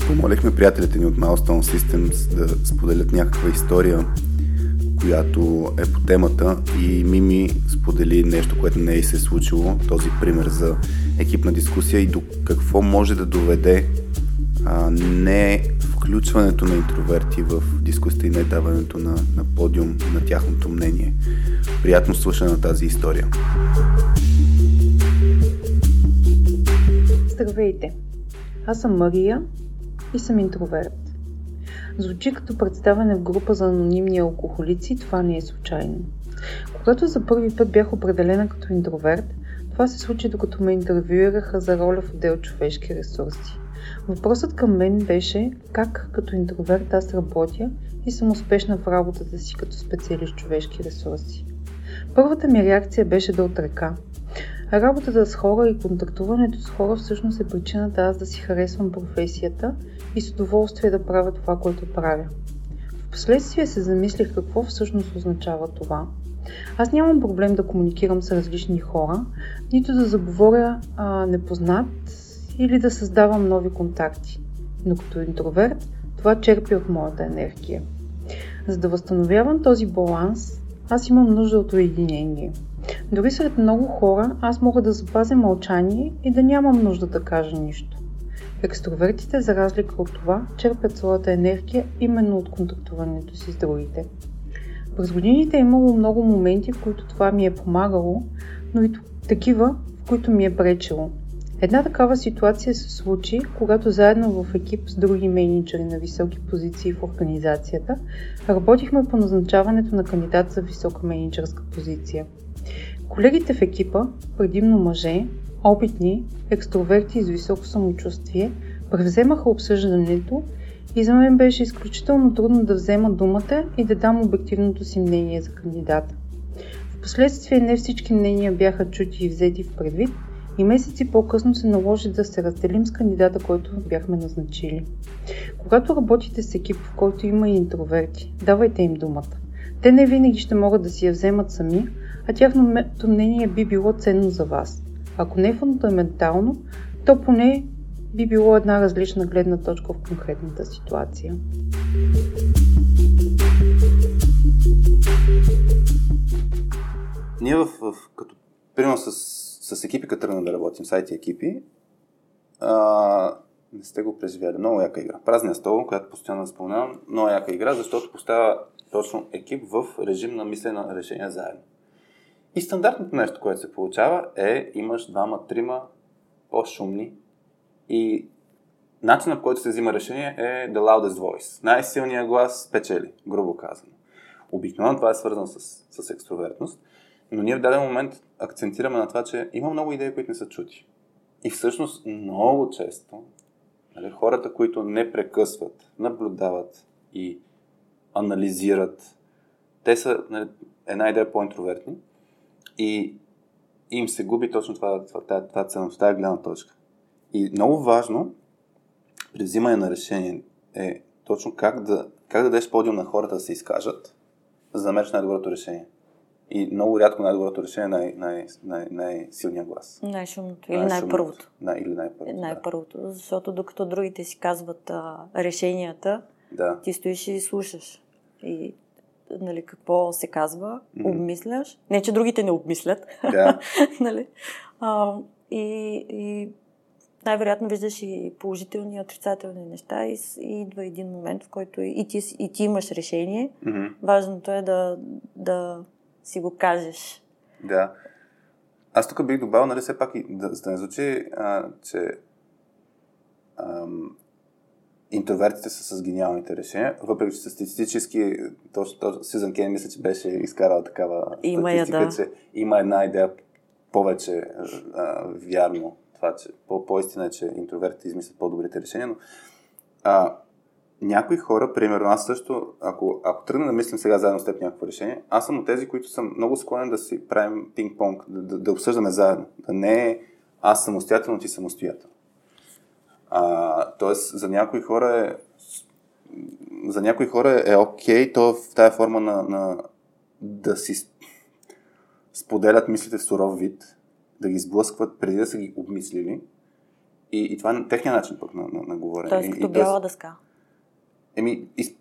Помолихме приятелите ни от Milestone Systems да споделят някаква история която е по темата и Мими сподели нещо, което не е се случило, този пример за екипна дискусия и до какво може да доведе а, не включването на интроверти в дискусията и не даването на, на подиум на тяхното мнение. Приятно слушане на тази история. Здравейте! Аз съм Мария и съм интроверт. Звучи като представяне в група за анонимни алкохолици, това не е случайно. Когато за първи път бях определена като интроверт, това се случи докато ме интервюираха за роля в отдел човешки ресурси. Въпросът към мен беше как като интроверт аз работя и съм успешна в работата си като специалист човешки ресурси. Първата ми реакция беше да отрека. Работата с хора и контактуването с хора всъщност е причината аз да си харесвам професията и с удоволствие да правя това, което правя. Впоследствие се замислих какво всъщност означава това. Аз нямам проблем да комуникирам с различни хора, нито да заговоря а, непознат или да създавам нови контакти. Но като интроверт, това черпи от моята енергия. За да възстановявам този баланс, аз имам нужда от уединение. Дори сред много хора аз мога да запазя мълчание и да нямам нужда да кажа нищо. Екстровертите, за разлика от това, черпят своята енергия именно от контактуването си с другите. През годините е имало много моменти, в които това ми е помагало, но и такива, в които ми е пречило. Една такава ситуация се случи, когато заедно в екип с други менеджери на високи позиции в организацията работихме по назначаването на кандидат за висока менеджерска позиция. Колегите в екипа, предимно мъже, опитни, екстроверти с високо самочувствие, превземаха обсъждането и за мен беше изключително трудно да взема думата и да дам обективното си мнение за кандидата. Впоследствие не всички мнения бяха чути и взети в предвид и месеци по-късно се наложи да се разделим с кандидата, който бяхме назначили. Когато работите с екип, в който има и интроверти, давайте им думата. Те не винаги ще могат да си я вземат сами, а тяхното мнение би било ценно за вас. Ако не фундаментално, то поне би било една различна гледна точка в конкретната ситуация. Ние в, в като примерно с, с екипи, като тръгнем да работим, сайти екипи, а, не сте го преживяли. Много яка игра. Празния стол, която постоянно спомнявам, много яка игра, защото поставя точно екип в режим на мислене на решения заедно. И стандартното нещо, което се получава е, имаш двама, трима по-шумни и начинът, по който се взима решение е the loudest voice. Най-силният глас печели, грубо казано. Обикновено това е свързано с, с екстровертност, но ние в даден момент акцентираме на това, че има много идеи, които не са чути. И всъщност много често нали, хората, които не прекъсват, наблюдават и анализират, те са нали, една идея по-интровертни и им се губи точно това, това, това, това ценност, тази гледна точка. И много важно при взимане на решение е точно как да, как да дадеш подиум на хората да се изкажат, за да намериш най-доброто решение. И много рядко най-доброто решение е най- най- най- най-силния глас. Най-шумното или най-първото. Най- или най-първото. Най-първото, да. защото докато другите си казват а, решенията, да. ти стоиш и слушаш. И нали, какво се казва, mm-hmm. обмисляш. Не, че другите не обмислят. Да. нали? а, и, и най-вероятно виждаш и положителни и отрицателни неща и, и идва един момент, в който и ти, и ти имаш решение. Mm-hmm. Важното е да, да си го кажеш. Да. Аз тук бих добавил, нали, все пак, да, за да не звучи, а, че ам, интровертите са с гениалните решения, въпреки че статистически, точно то, Сюзан Кен мисля, че беше изкарала такава има статистика, я, да. че има една идея повече а, вярно това, че по- по-истина е, че интровертите измислят по-добрите решения, но а, някои хора, примерно аз също, ако, ако тръгна да мислим сега заедно с теб някакво решение, аз съм от тези, които съм много склонен да си правим пинг-понг, да, да, да обсъждаме заедно. Да не е аз самостоятелно, ти самостоятелно. А, тоест, за някои хора е за някои хора е окей, okay, то в тая форма на, на да си споделят мислите в суров вид, да ги сблъскват преди да са ги обмислили. И, и това е техния начин пък на, на, на говорене. Тоест като бяла дъска. Еми, из,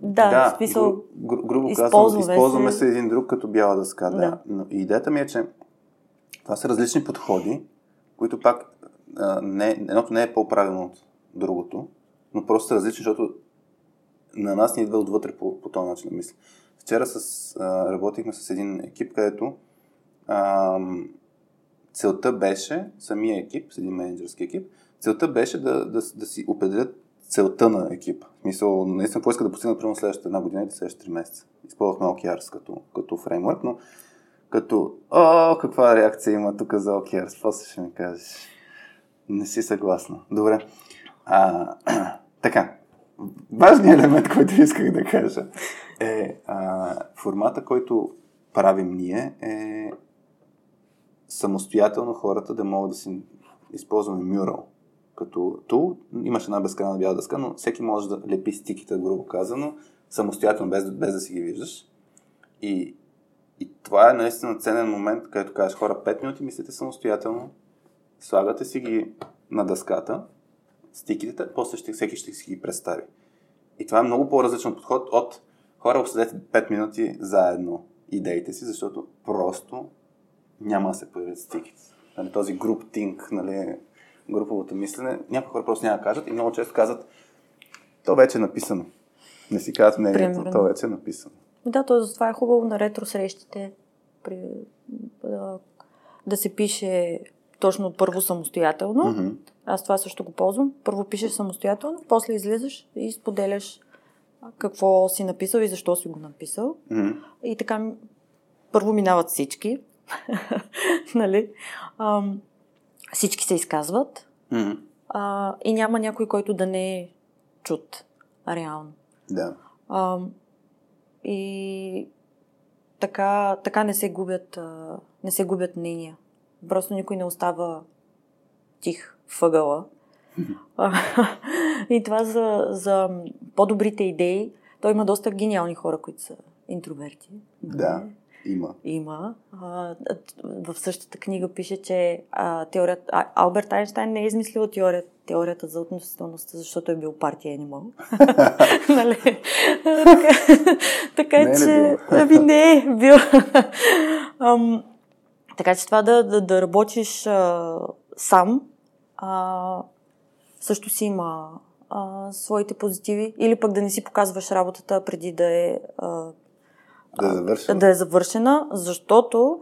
Да, да смисъл, гру, гру, грубо казвам, използваме използваме се- се един друг като бяла дъска. Да. Да. Но идеята ми е, че това са различни подходи, които пак не, едното не е по-правилно от другото, но просто са различни, защото на нас ни идва отвътре по, по този начин да мисля. Вчера с, а, работихме с един екип, където а, целта беше, самия екип, с един менеджерски екип, целта беше да, да, да си определят целта на екипа. В смисъл, наистина, какво иска да постигнат примерно следващата една година или следващите три месеца. Използвахме OKRs като, като фреймворк, но като, о, каква реакция има тук за OKRs, после ще ми кажеш. Не си съгласна. Добре. А, така. Важният елемент, който исках да кажа е а, формата, който правим ние е самостоятелно хората да могат да си използваме Mural като тул. Имаш една безкрайна бяла дъска, но всеки може да лепи стиките, грубо казано, самостоятелно, без, без да си ги виждаш. И, и това е наистина ценен момент, където кажеш хора 5 минути, мислите самостоятелно, слагате си ги на дъската, стиките, после ще, всеки ще си ги представи. И това е много по-различен подход от хора обсъдете 5 минути заедно идеите си, защото просто няма да се появят стиките. Нали, този груп тинг, нали, груповото мислене, някои хора просто няма да кажат и много често казват, то вече е написано. Не си казват мнението, то вече е написано. Да, то затова е хубаво на ретро срещите при, да, да се пише точно първо самостоятелно. Мгм. Аз това също го ползвам. Първо пишеш самостоятелно, после излизаш и споделяш какво си написал и защо си го написал. Мгм. И така първо минават всички. нали? Ам, всички се изказват. Мгм. А, и няма някой, който да не е чут. Реално. Да. А, и така, така не се губят, а, не се губят мнения. Просто никой не остава тих въгъла. И това за, за по-добрите идеи. Той има доста гениални хора, които са интроверти. Да, има. Има. А, в същата книга пише, че а, теорията, а, Алберт Айнштайн не е измислил теория, теорията за относителността, защото е бил партия анимал. нали? Така, така Не е че... Ами не е бил. Ам, така че това да, да, да работиш а, сам а, също си има а, своите позитиви. Или пък да не си показваш работата преди да е а, Да е завършим. да е завършена, защото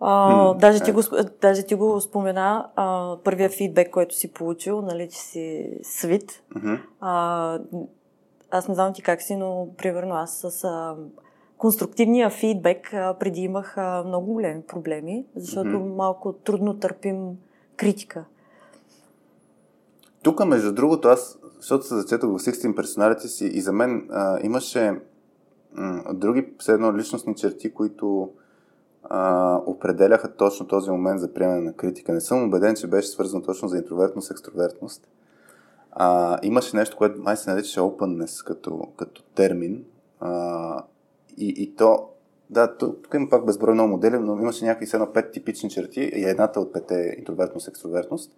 а, Хм, даже, ти ето. го, даже ти го спомена а, първия фидбек, който си получил, нали, че си свит. А, аз не знам ти как си, но примерно аз с а, конструктивния фидбек преди имах много големи проблеми, защото Мгм. малко трудно търпим критика. Тук, между другото, аз, защото се зачетох в 16 персоналите си и за мен а, имаше м- други все едно личностни черти, които а, определяха точно този момент за приемане на критика. Не съм убеден, че беше свързано точно за интровертност, екстровертност. А, имаше нещо, което май се наричаше openness като, като термин. А, и, и то, да, тук, има пак безброй много модели, но имаше някакви все едно пет типични черти и едната от пете е интровертност, екстровертност.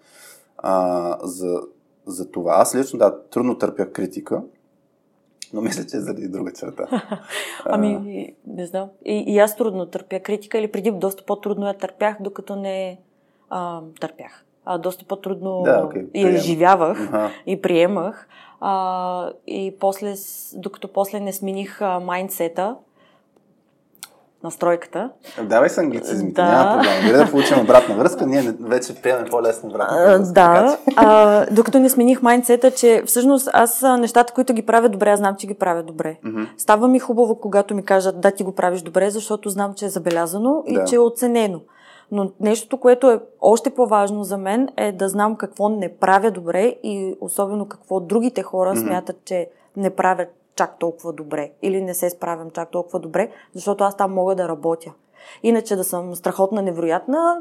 А, за, за това. Аз лично, да, трудно търпя критика, но мисля, че е заради друга черта. Ами, не знам. И, и аз трудно търпя критика, или преди доста по-трудно я търпях, докато не а, търпях. А, доста по-трудно Да, окей, я изживявах Аха. и приемах. А, и после, докато после не смених майндсета, настройката, Давай с англицизмите, Да. няма проблем. Дори да получим обратна връзка, ние вече приемаме по-лесно обратна връзка. да, а, докато не смених майндсета, че всъщност аз нещата, които ги правя добре, аз знам, че ги правя добре. Мгм. Става ми хубаво, когато ми кажат да ти го правиш добре, защото знам, че е забелязано и Да. че е оценено. Но нещото, което е още по-важно за мен е да знам какво не правя добре и особено какво другите хора Мгм. смятат, че не правят чак толкова добре или не се справям чак толкова добре, защото аз там мога да работя. Иначе да съм страхотна, невероятна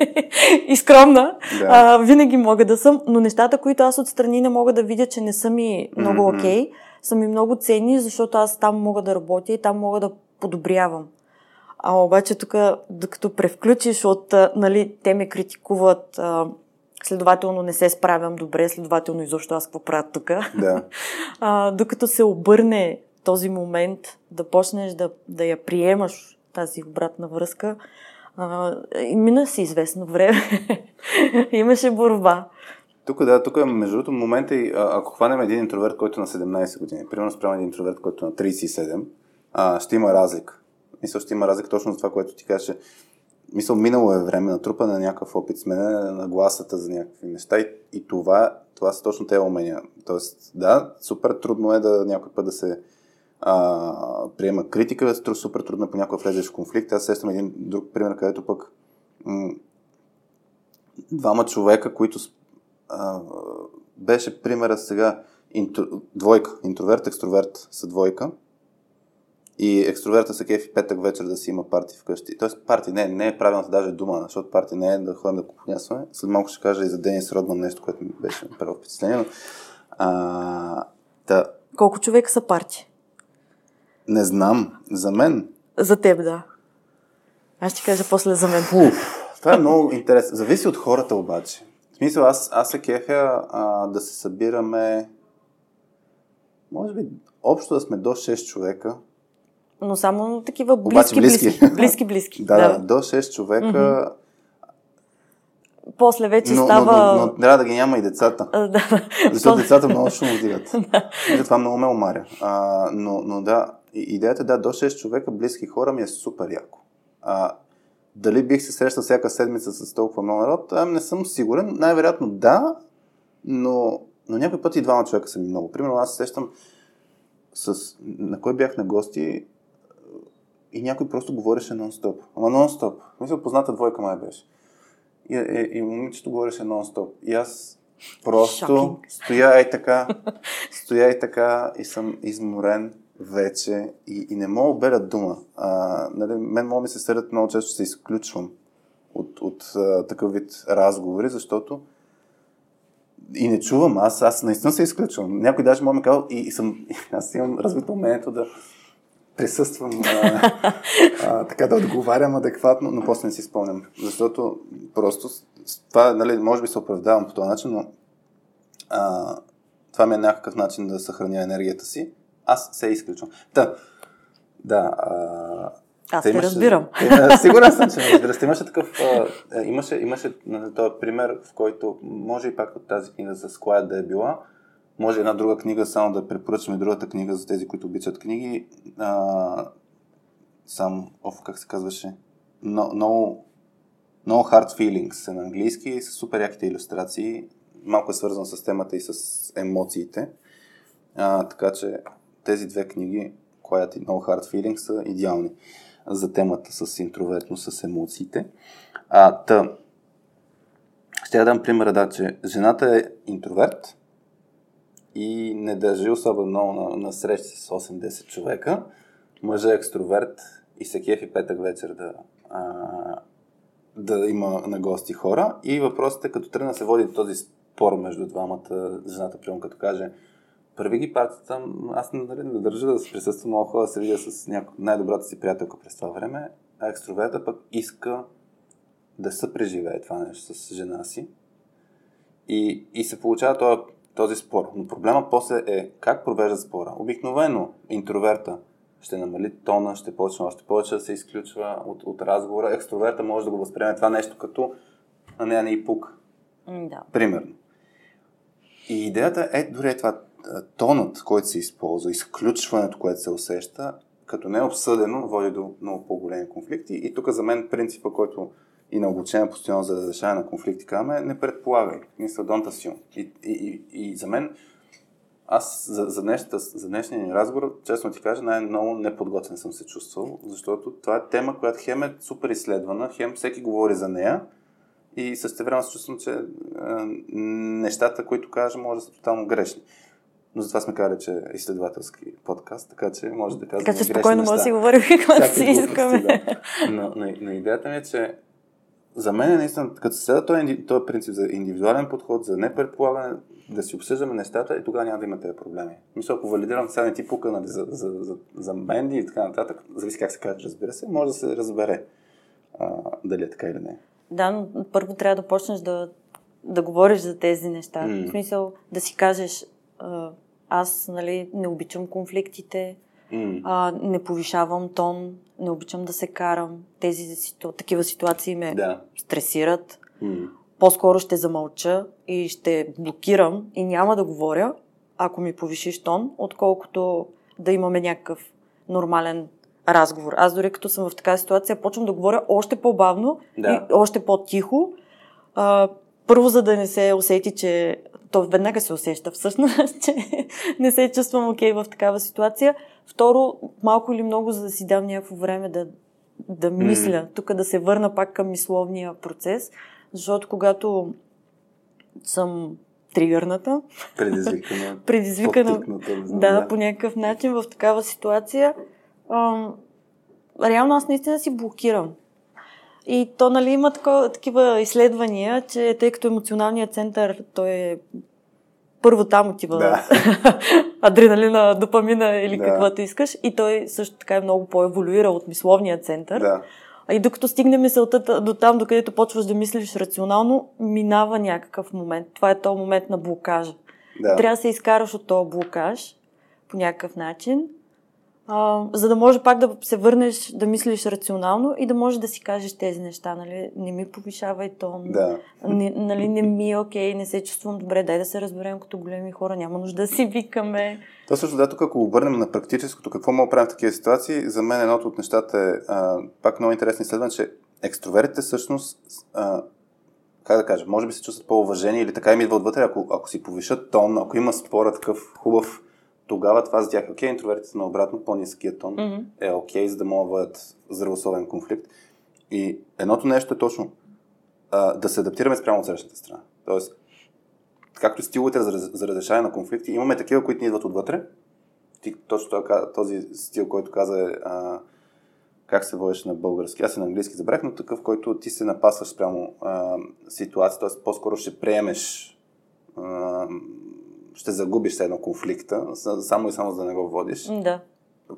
и скромна, Да. а, винаги мога да съм, но нещата, които аз отстрани не мога да видя, че не са ми много окей, okay, са ми много ценни, защото аз там мога да работя и там мога да подобрявам. А обаче тук, докато превключиш от, нали, те ме критикуват, а, следователно не се справям добре, следователно изобщо аз какво правя тук, Да. а, докато се обърне този момент да почнеш да, да я приемаш, тази обратна връзка, а, мина си известно време. Имаше борба. Тук, да, тук между другото момента, ако хванем един интроверт, който е на 17 години, примерно спрямо един интроверт, който е на 37, а, ще има разлика. Мисля, ще има разлика точно за това, което ти каже. Мисля, минало е време, натрупане на някакъв опит, смене на гласата за някакви неща и, и това, това са точно тези умения. Тоест, да, супер трудно е да някой път да се а, приема критика, е супер трудно е понякога влезеш в конфликт. Аз сещам един друг пример, където пък м- двама човека, които а, беше примера сега интро, двойка, интроверт, екстроверт са двойка и екстроверта се кефи петък вечер да си има парти вкъщи. Тоест парти не, не е правилната даже дума, защото парти не е да ходим да купонясваме. След малко ще кажа и за Денис Родман нещо, което ми беше направило впечатление. Но, а, да. Колко човека са парти? Не знам. За мен. За теб, да. Аз ще кажа после за мен. Уф, това е много интересно. Зависи от хората обаче. В смисъл, аз, аз се кефя а, да се събираме може би общо да сме до 6 човека. Но само такива близки, Обаче, близки. близки. близки, близки. да, да, до 6 човека. Mm-hmm. После вече но, става... Но, но, но, трябва да ги няма и децата. Да. Защото децата много шум вдигат. да. Това много ме омаря. А, но, но да, идеята да, до 6 човека, близки хора ми е супер яко. А, дали бих се срещал всяка седмица с толкова много народ? А, не съм сигурен. Най-вероятно да, но, но някой път и двама човека са ми много. Примерно аз се сещам с, на кой бях на гости и някой просто говореше нон-стоп. Ама нон-стоп. Мисля, позната двойка май беше. И, и, и момичето говореше нон-стоп. И аз просто Шокинг. стоя и така, стоя и така и съм изморен вече и, и не мога обеля дума. А, нали, мен мога ми се сърдят много често се изключвам от, от а, такъв вид разговори, защото и не чувам, аз, аз наистина се изключвам. Някой даже мога ми казал и, и съм, аз имам развито умението да присъствам, а, а, така да отговарям адекватно, но после не си спомням. Защото просто това, нали, може би се оправдавам по този начин, но а, това ми е някакъв начин да съхраня енергията си аз се изключвам. Да, да. А, аз те разбирам. Е, сигурен съм, че разбираш. Имаше такъв, а, е, имаше, имаше на този пример, в който може и пак от тази книга с Quiet да е била, може една друга книга, само да препоръчаме другата книга за тези, които обичат книги. А, сам, оф, как се казваше? No, no, no Hard Feelings е на английски, с супер яките иллюстрации. Малко е свързан с темата и с емоциите. А, така че тези две книги, Quiet и No Hard Feelings, са идеални за темата с интровертност, с емоциите. А, та, ще я дам примера, да, че жената е интроверт и не държи особено много на, на срещи с 8-10 човека. Мъжът е екстроверт и се кефи петък вечер да, а, да има на гости хора. И въпросът е, като тръгна се води този спор между двамата, жената, прием като каже, първи ги партията, аз нали, не държа да се присъствам много хора да се видя с няко... най-добрата си приятелка през това време, а екстроверта пък иска да се преживее това нещо с жена си. И, и се получава този, този спор. Но проблема после е как провежда спора. Обикновено интроверта ще намали тона, ще почне още повече да се изключва от, от разговора. Екстроверта може да го възприеме това нещо като на нея не и пук. Да. Примерно. И идеята е дори е това тонът, който се използва, изключването, което се усеща, като не е обсъдено, води до много по-големи конфликти. И тук за мен принципа, който и на обучение постоянно за разрешаване на конфликти казваме, не предполагай. Мисля, don't assume. И, и, и, и за мен, аз за, за, днешната, за днешния ни разговор, честно ти кажа, най-много неподготвен съм се чувствал, защото това е тема, която хем е супер изследвана, хем всеки говори за нея, и също време се чувствам, че е, нещата, които кажа, може да са тотално грешни но затова сме казали, че е изследователски подкаст, така че може да казваме Така че спокойно може да си говорим каквото си искаме. Да. Но, но, но, идеята ми е, че за мен е наистина, като се следва този, този принцип за индивидуален подход, за непредполагане, да си обсъждаме нещата и тогава няма да има тези проблеми. Мисля, ако валидирам сега не ти пука нали, за, за, за, за Менди и така нататък, зависи как се каже, разбира се, може да се разбере а, дали е така или не. Да, но първо трябва да почнеш да, да говориш за тези неща. Mm. В смисъл да си кажеш, аз нали, не обичам конфликтите, Mm. А, не повишавам тон, не обичам да се карам. Тези ситу... такива ситуации ме Да. стресират. Mm. По-скоро ще замълча и ще блокирам и няма да говоря, ако ми повишиш тон, отколкото да имаме някакъв нормален разговор. Аз дори като съм в такава ситуация, почвам да говоря още по-бавно Да. и още по-тихо. А, първо, за да не се усети, че то веднага се усеща всъщност, че не се чувствам окей в такава ситуация. Второ, малко или много, за да си дам някакво време да, да мисля, тук да се върна пак към мисловния процес, защото когато съм тригърната, Предизвикана. предизвикана знам, да, по някакъв начин в такава ситуация, ам, реално аз наистина си блокирам. И то, нали, има тако, такива изследвания, че тъй като емоционалният център, той е първо там отива Да. адреналина, допамина или Да. каквото искаш. И той също така е много по-еволюирал от мисловния център. Да. И докато стигне мисълта до там, докъдето почваш да мислиш рационално, минава някакъв момент. Това е то момент на блокажа. Да. Трябва да се изкараш от този блокаж по някакъв начин, а, за да може пак да се върнеш да мислиш рационално и да можеш да си кажеш тези неща. Нали? Не ми повишавай тон, Да. не, нали, не ми е окей, не се чувствам добре, дай да се разберем като големи хора, няма нужда да си викаме. То също да, тук ако обърнем на практическото, какво мога да правим в такива ситуации, за мен едното от нещата е а, пак много интересно изследване, че екстровертите всъщност, а, как да кажа, може би се чувстват по-уважени или така им идва отвътре, ако, ако си повишат тон, ако има спора такъв хубав, тогава това за тях е окей, интровертите наобратно, по-ниският тон Мгм. е окей, за да могат да бъдат здравословен конфликт. И едното нещо е точно а, да се адаптираме спрямо от срещната страна. Тоест, както стиловете за, за разрешаване на конфликти, имаме такива, които ни идват отвътре. Ти, точно този стил, който каза е а, как се водиш на български. Аз и на английски забрах, но такъв, който ти се напасваш спрямо а, ситуация, т.е. по-скоро ще приемеш, а, ще загубиш едно конфликта, само и само за да не го водиш Да.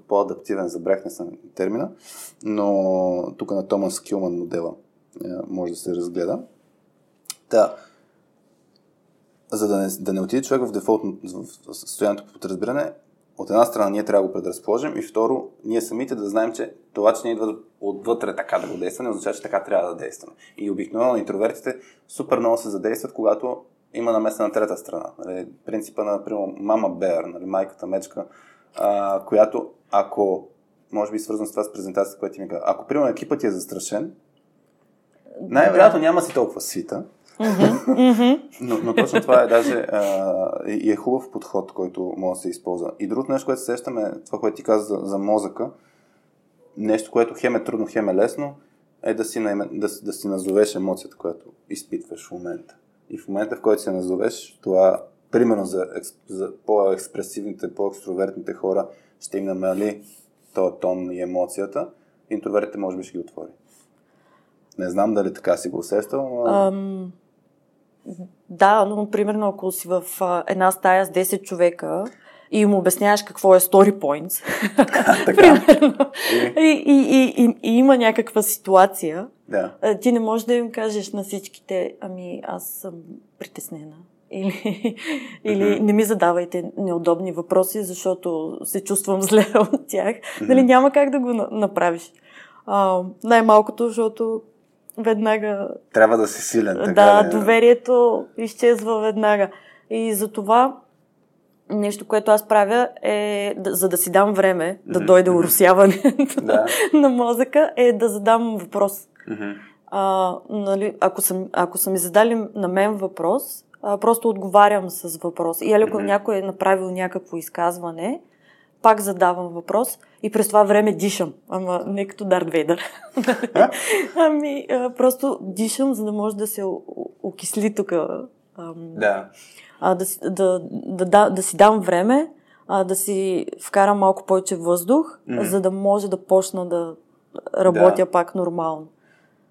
по-адаптивен, забрах не съм термина, но тук на Томас Килман модела е, може да се разгледа. Да. За да не, да не отиде човек в дефолтно в състоянието по подразбиране, от една страна ние трябва да го предразположим и второ, ние самите да знаем, че това, че ние идва отвътре така да го действаме, не означава, че така трябва да действаме. И обикновено интровертите супер много се задействат, когато има намеса на трета страна. Нали, принципа на, примерно, мама Беар, нали, майката мечка, а, която ако, може би свързано с това с презентацията, която ти ми каза, ако примерно екипът ти е застрашен, най-вероятно няма си толкова свита, но, но точно това е даже а, и е хубав подход, който може да се използва. И другото нещо, което се сещаме, това, което ти каза за, за мозъка, нещо, което хем е трудно, хем е лесно, е да си, наиме, да, да си назовеш емоцията, която изпитваш в момента. И в момента, в който се назовеш, това, примерно за, за по-експресивните, по-екстровертните хора, ще им намали този тон и емоцията, интровертите може би ще ги отвори. Не знам дали така си го усещал, но... Ам, да, но примерно ако си в една стая с 10 човека и им обясняваш какво е story points, примерно, И- и, и, и, и, и има някаква ситуация, Да. ти не можеш да им кажеш на всичките, ами аз съм притеснена. Или, или не ми задавайте неудобни въпроси, защото се чувствам зле от тях. Нали, няма как да го на- направиш. А, най-малкото, защото веднага Трябва да си силен. Така да, ли? доверието изчезва веднага. И за това нещо, което аз правя е, да, за да си дам време да Мгм, дойде мгм. уросяването Да. на мозъка, е да задам въпрос. Мгм. А, нали, ако, съм, ако са ми задали на мен въпрос, а, просто отговарям с въпрос. И ако Мгм. някой е направил някакво изказване, пак задавам въпрос и през това време дишам. Ама не като Дарт Вейдър. ами а, просто дишам, за да може да се окисли тук. Да. А, да, си- да, да, да, да си дам време, а, да си вкарам малко повече въздух, Мгм. за да може да почна да работя Да. пак нормално.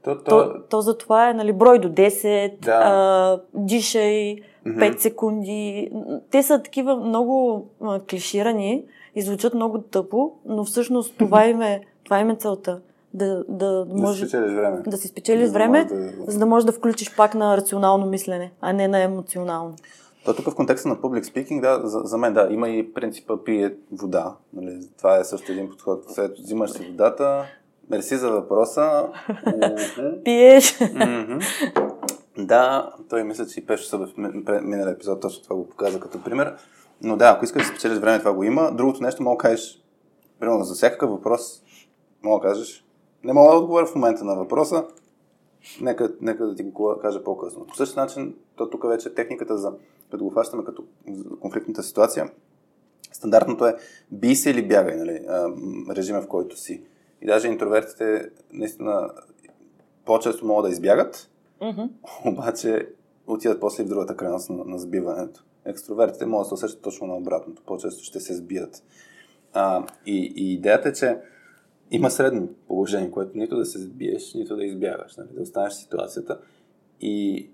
То, то, То, то за това е нали, брой до 10, Да. а, дишай, Мгм. 5 секунди. Те са такива много а, клиширани и звучат много тъпо, но всъщност това им е, това им е целта. Да, да, да може, си спечелиш време. да си спечелиш За да време, да- за да можеш да включиш пак на рационално мислене, а не на емоционално. То тук в контекста на public speaking, да, за, за мен, да, има и принципа пие вода. Нали? Това е също един подход. След взимаш си водата, мерси за въпроса. Пиеш. Да, той мисля, че и Пешо Събев в миналия епизод точно това го показа като пример. Но да, ако искаш да спечелиш време, това го има. Другото нещо мога да кажеш, примерно за всякакъв въпрос, мога да кажеш, не мога да отговоря в момента на въпроса, нека, нека да ти го кажа по-късно. По същия начин, то тук вече е техниката за, като го фащаме като конфликтната ситуация, стандартното е би се или бягай, нали, режима в който си. И даже интровертите наистина по-често могат да избягат, mm-hmm. обаче отиват после в другата крайност на, на сбиването. Екстровертите могат да се усещат точно на обратното. По-често ще се сбият. А, и, и идеята е, че има средно положение, което нито да се сбиеш, нито да избягаш, нали, да останеш в ситуацията. И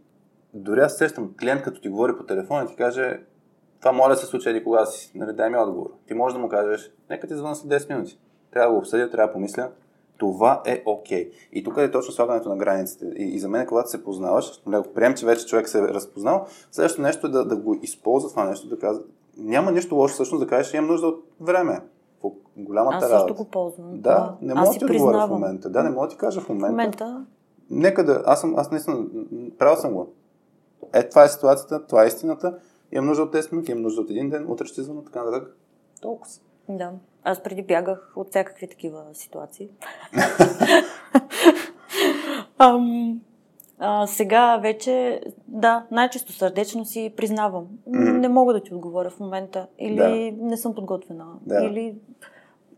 дори аз сещам клиент, като ти говори по телефона и ти каже, това моля да се случи еди кога си, нали, дай ми отговор. Ти можеш да му кажеш, нека ти звъна след 10 минути. Трябва да го обсъдя, трябва да помисля. Това е окей. Okay. И тук е точно слагането на границите. И, и за мен, когато се познаваш, нали, ако прием, че вече човек се е разпознал, следващото нещо е да, да го използва това нещо, да казва, няма нищо лошо всъщност да кажеш, имам нужда от време по голямата Аз също го ползвам. Да, не мога да ти отговоря в момента. Да, не мога да ти кажа в момента. В момента... Нека да, аз, съм, аз наистина, правил съм го. Е, това е ситуацията, това е истината. Имам нужда от 10 минути, имам нужда от един ден, утре ще звъна, така нататък. Толкова. Да. Аз преди бягах от всякакви такива ситуации. Ам, а, сега вече, да, най-често сърдечно си признавам. Mm-hmm. Не мога да ти отговоря в момента. Или да. не съм подготвена. Да. Или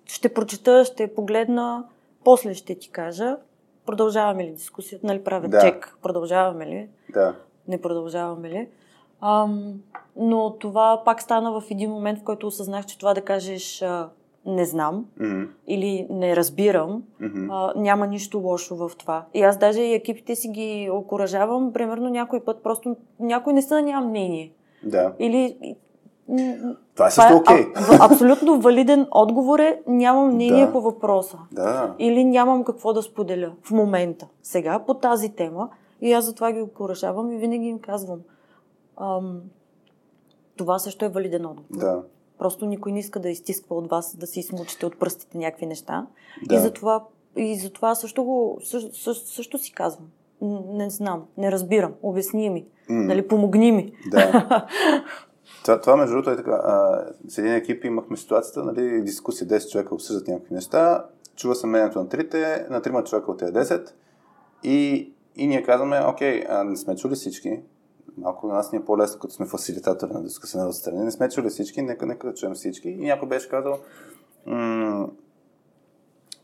ще прочета, ще погледна, после ще ти кажа. Продължаваме ли дискусията? Нали правя да. чек? Продължаваме ли? Да. Не продължаваме ли? Ам, но това пак стана в един момент, в който осъзнах, че това да кажеш не знам mm-hmm. или не разбирам, mm-hmm. а, няма нищо лошо в това. И аз даже и екипите си ги окоръжавам, примерно някой път просто някой не са няма мнение. Да. Или това е също окей. Okay. А, абсолютно валиден отговор е нямам мнение да. по въпроса. Да. Или нямам какво да споделя в момента. Сега по тази тема и аз затова ги окоръжавам и винаги им казвам. Ам, това също е валиден отговор. Да. Просто никой не иска да изтисква от вас, да си смучите от пръстите някакви неща. Да. И затова, и затова също, го, също, също, също си казвам. Не знам, не разбирам, обясни ми, mm. нали, помогни ми. Да. това, това, между другото, е така. А, с един екип имахме ситуацията, нали, дискусия, 10 човека обсъждат някакви неща, чува се мнението на трите, на трима човека от тези 10 и, и ние казваме, окей, а, не сме чули всички, малко на нас ни е по-лесно, като сме фасилитатори на дискусия на страни. Не сме чули всички, нека, нека да чуем всички. И някой беше казал,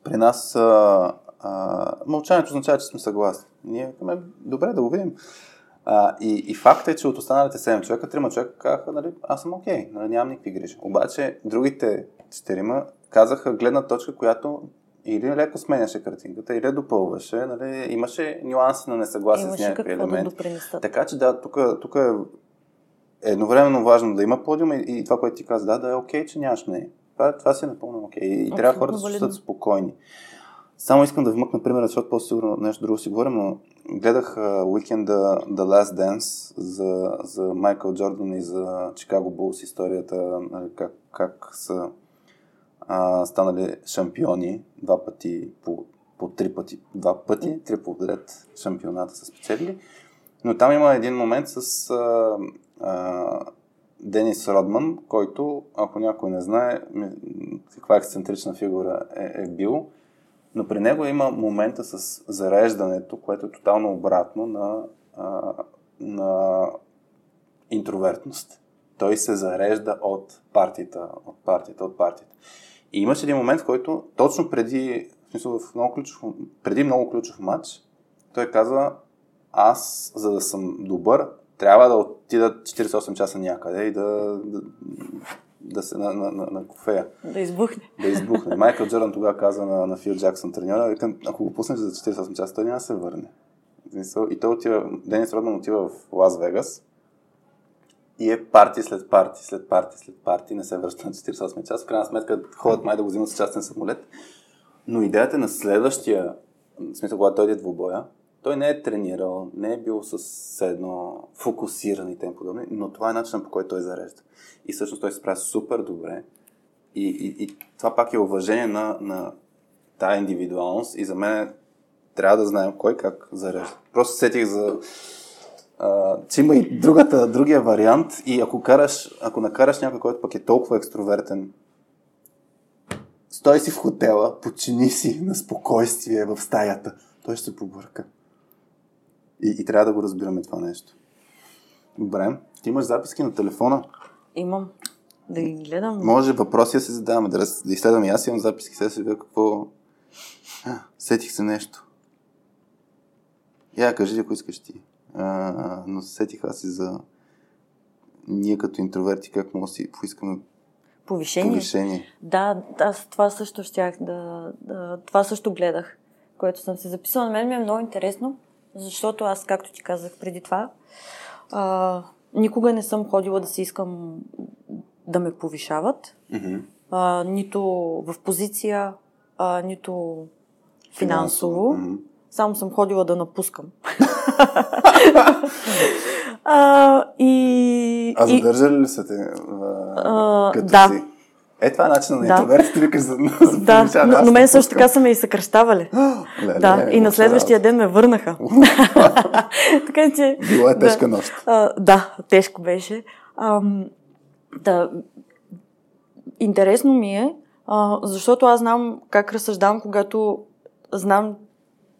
при нас а, а, мълчанието означава, че сме съгласни. Ние казваме, добре, да го видим. А, и, и факт е, че от останалите 7 човека, 3 човека казаха, нали, аз съм окей, okay, нали, нямам никакви грижи. Обаче другите 4 казаха гледна точка, която или леко сменяше картинката, или допълваше, нали, имаше нюанси на несъгласие с някакви елементи. Да така че да, тук, е едновременно важно да има подиум и, и това, което ти каза, да, да е окей, okay, че нямаш мнение. Това, това си е напълно окей. Okay. И Абсолютно трябва хората да се чувстват спокойни. Само искам да вмъкна пример, защото по-сигурно нещо друго си говорим, но гледах уикенда uh, The Last Dance за, за Майкъл Джордан и за Чикаго Булс историята, нали, как, как са а, станали шампиони два пъти по, по три пъти, два пъти, три подред шампионата са спечелили. Но там има един момент с а, а, Денис Родман, който, ако някой не знае каква ексцентрична фигура е, е бил, но при него има момента с зареждането, което е тотално обратно на, а, на интровертност. Той се зарежда от партията, от партията, от партията. И имаше един момент, в който точно преди, в смисъл, в много ключов, преди много ключов матч, той каза, аз, за да съм добър, трябва да отида 48 часа някъде и да, да, да се на, на, на, на кофея. Да избухне. Да избухне. Майкъл Джордан тогава каза на, на Фил Джаксън треньора, ако го пуснеш за 48 часа, той няма да се върне. И той отива, Денис Родман отива в Лас Вегас и е парти след парти, след парти, след парти, не се връща на 48 часа. В крайна сметка ходят май да го взимат с частен самолет. Но идеята на следващия, в смисъл, когато дойде двубоя, Той не е тренирал, не е бил с едно фокусиран и тем подобни, но това е начинът по който той зарежда. И всъщност той се справя супер добре. И, и, и това пак е уважение на, на тая индивидуалност и за мен трябва да знаем кой как зарежда. Просто сетих за а, че има и другата, другия вариант и ако, караш, ако накараш някой, който пък е толкова екстровертен, стой си в хотела, почини си на спокойствие в стаята, той ще се побърка. И, и трябва да го разбираме това нещо. Добре. Ти имаш записки на телефона? Имам. Да ги гледам. Може въпроси да се задаваме, да, да изследвам. И аз имам записки, сега се видя какво... А, сетих се нещо. Я, кажи, ако искаш ти. А, но сетих аз и за ние като интроверти как може да си поискаме повишение. повишение. Да, аз това също щях да, да... Това също гледах, което съм се записала. На мен ми е много интересно, защото аз, както ти казах преди това, а, никога не съм ходила да си искам да ме повишават. Mm-hmm. А, нито в позиция, а, нито финансово. Mm-hmm. Само съм ходила да напускам. а, и, а задържали ли са те а, като да. си? Е, това е начин на интровертите, викаш за, за Да, но, но мен също така са ме и съкръщавали. Ле, да, ле, и на следващия ден ме върнаха. така че... Била е тежка да, нощ. А, да, тежко беше. А, да, интересно ми е, а, защото аз знам как разсъждавам, когато знам,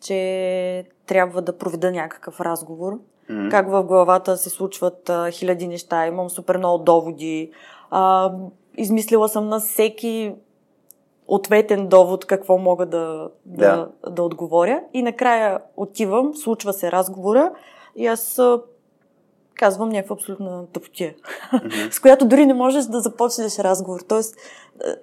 че трябва да проведа някакъв разговор. Mm-hmm. Как в главата се случват а, хиляди неща, имам супер много доводи. А, измислила съм на всеки ответен довод какво мога да, да. да, да отговоря. И накрая отивам, случва се разговора и аз казвам някаква абсолютна тъпотия, mm-hmm. с която дори не можеш да започнеш разговор. Тоест,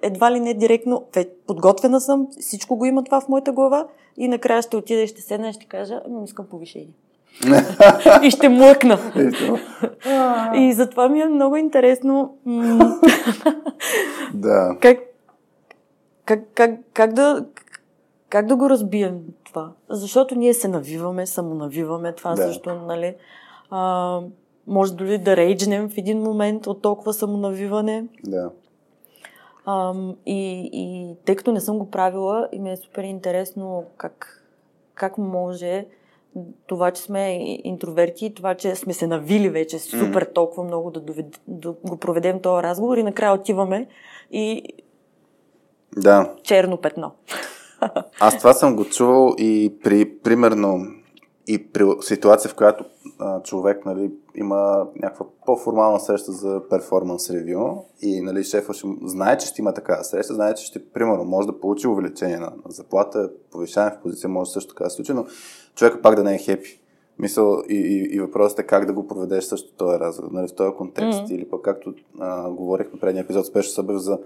едва ли не директно, подготвена съм, всичко го има това в моята глава и накрая ще отида и ще седна и ще кажа, ами искам повишение. и ще млъкна. и затова ми е много интересно да. как, как, как, как, да, как да го разбием това. Защото ние се навиваме, самонавиваме това да. също, нали? А, може дори да рейджнем в един момент от толкова самонавиване. Да. А, и, и тъй като не съм го правила и ми е супер интересно как, как може това, че сме интроверти, това, че сме се навили вече супер толкова много да, довед, да го проведем този разговор и накрая отиваме и да. черно петно. Аз това съм го чувал и при, примерно, и при ситуация, в която а, човек нали, има някаква по-формална среща за перформанс ревю и нали, шефа ще знае, че ще има такава среща, знае, че ще, примерно, може да получи увеличение на, на заплата, повишаване в позиция, може също така да се случи, но човека пак да не е хепи. Мисъл и, и, и въпросът е как да го проведеш също този разговор, нали, в този контекст. Mm-hmm. Или пък както а, говорихме предния епизод, спешно събър за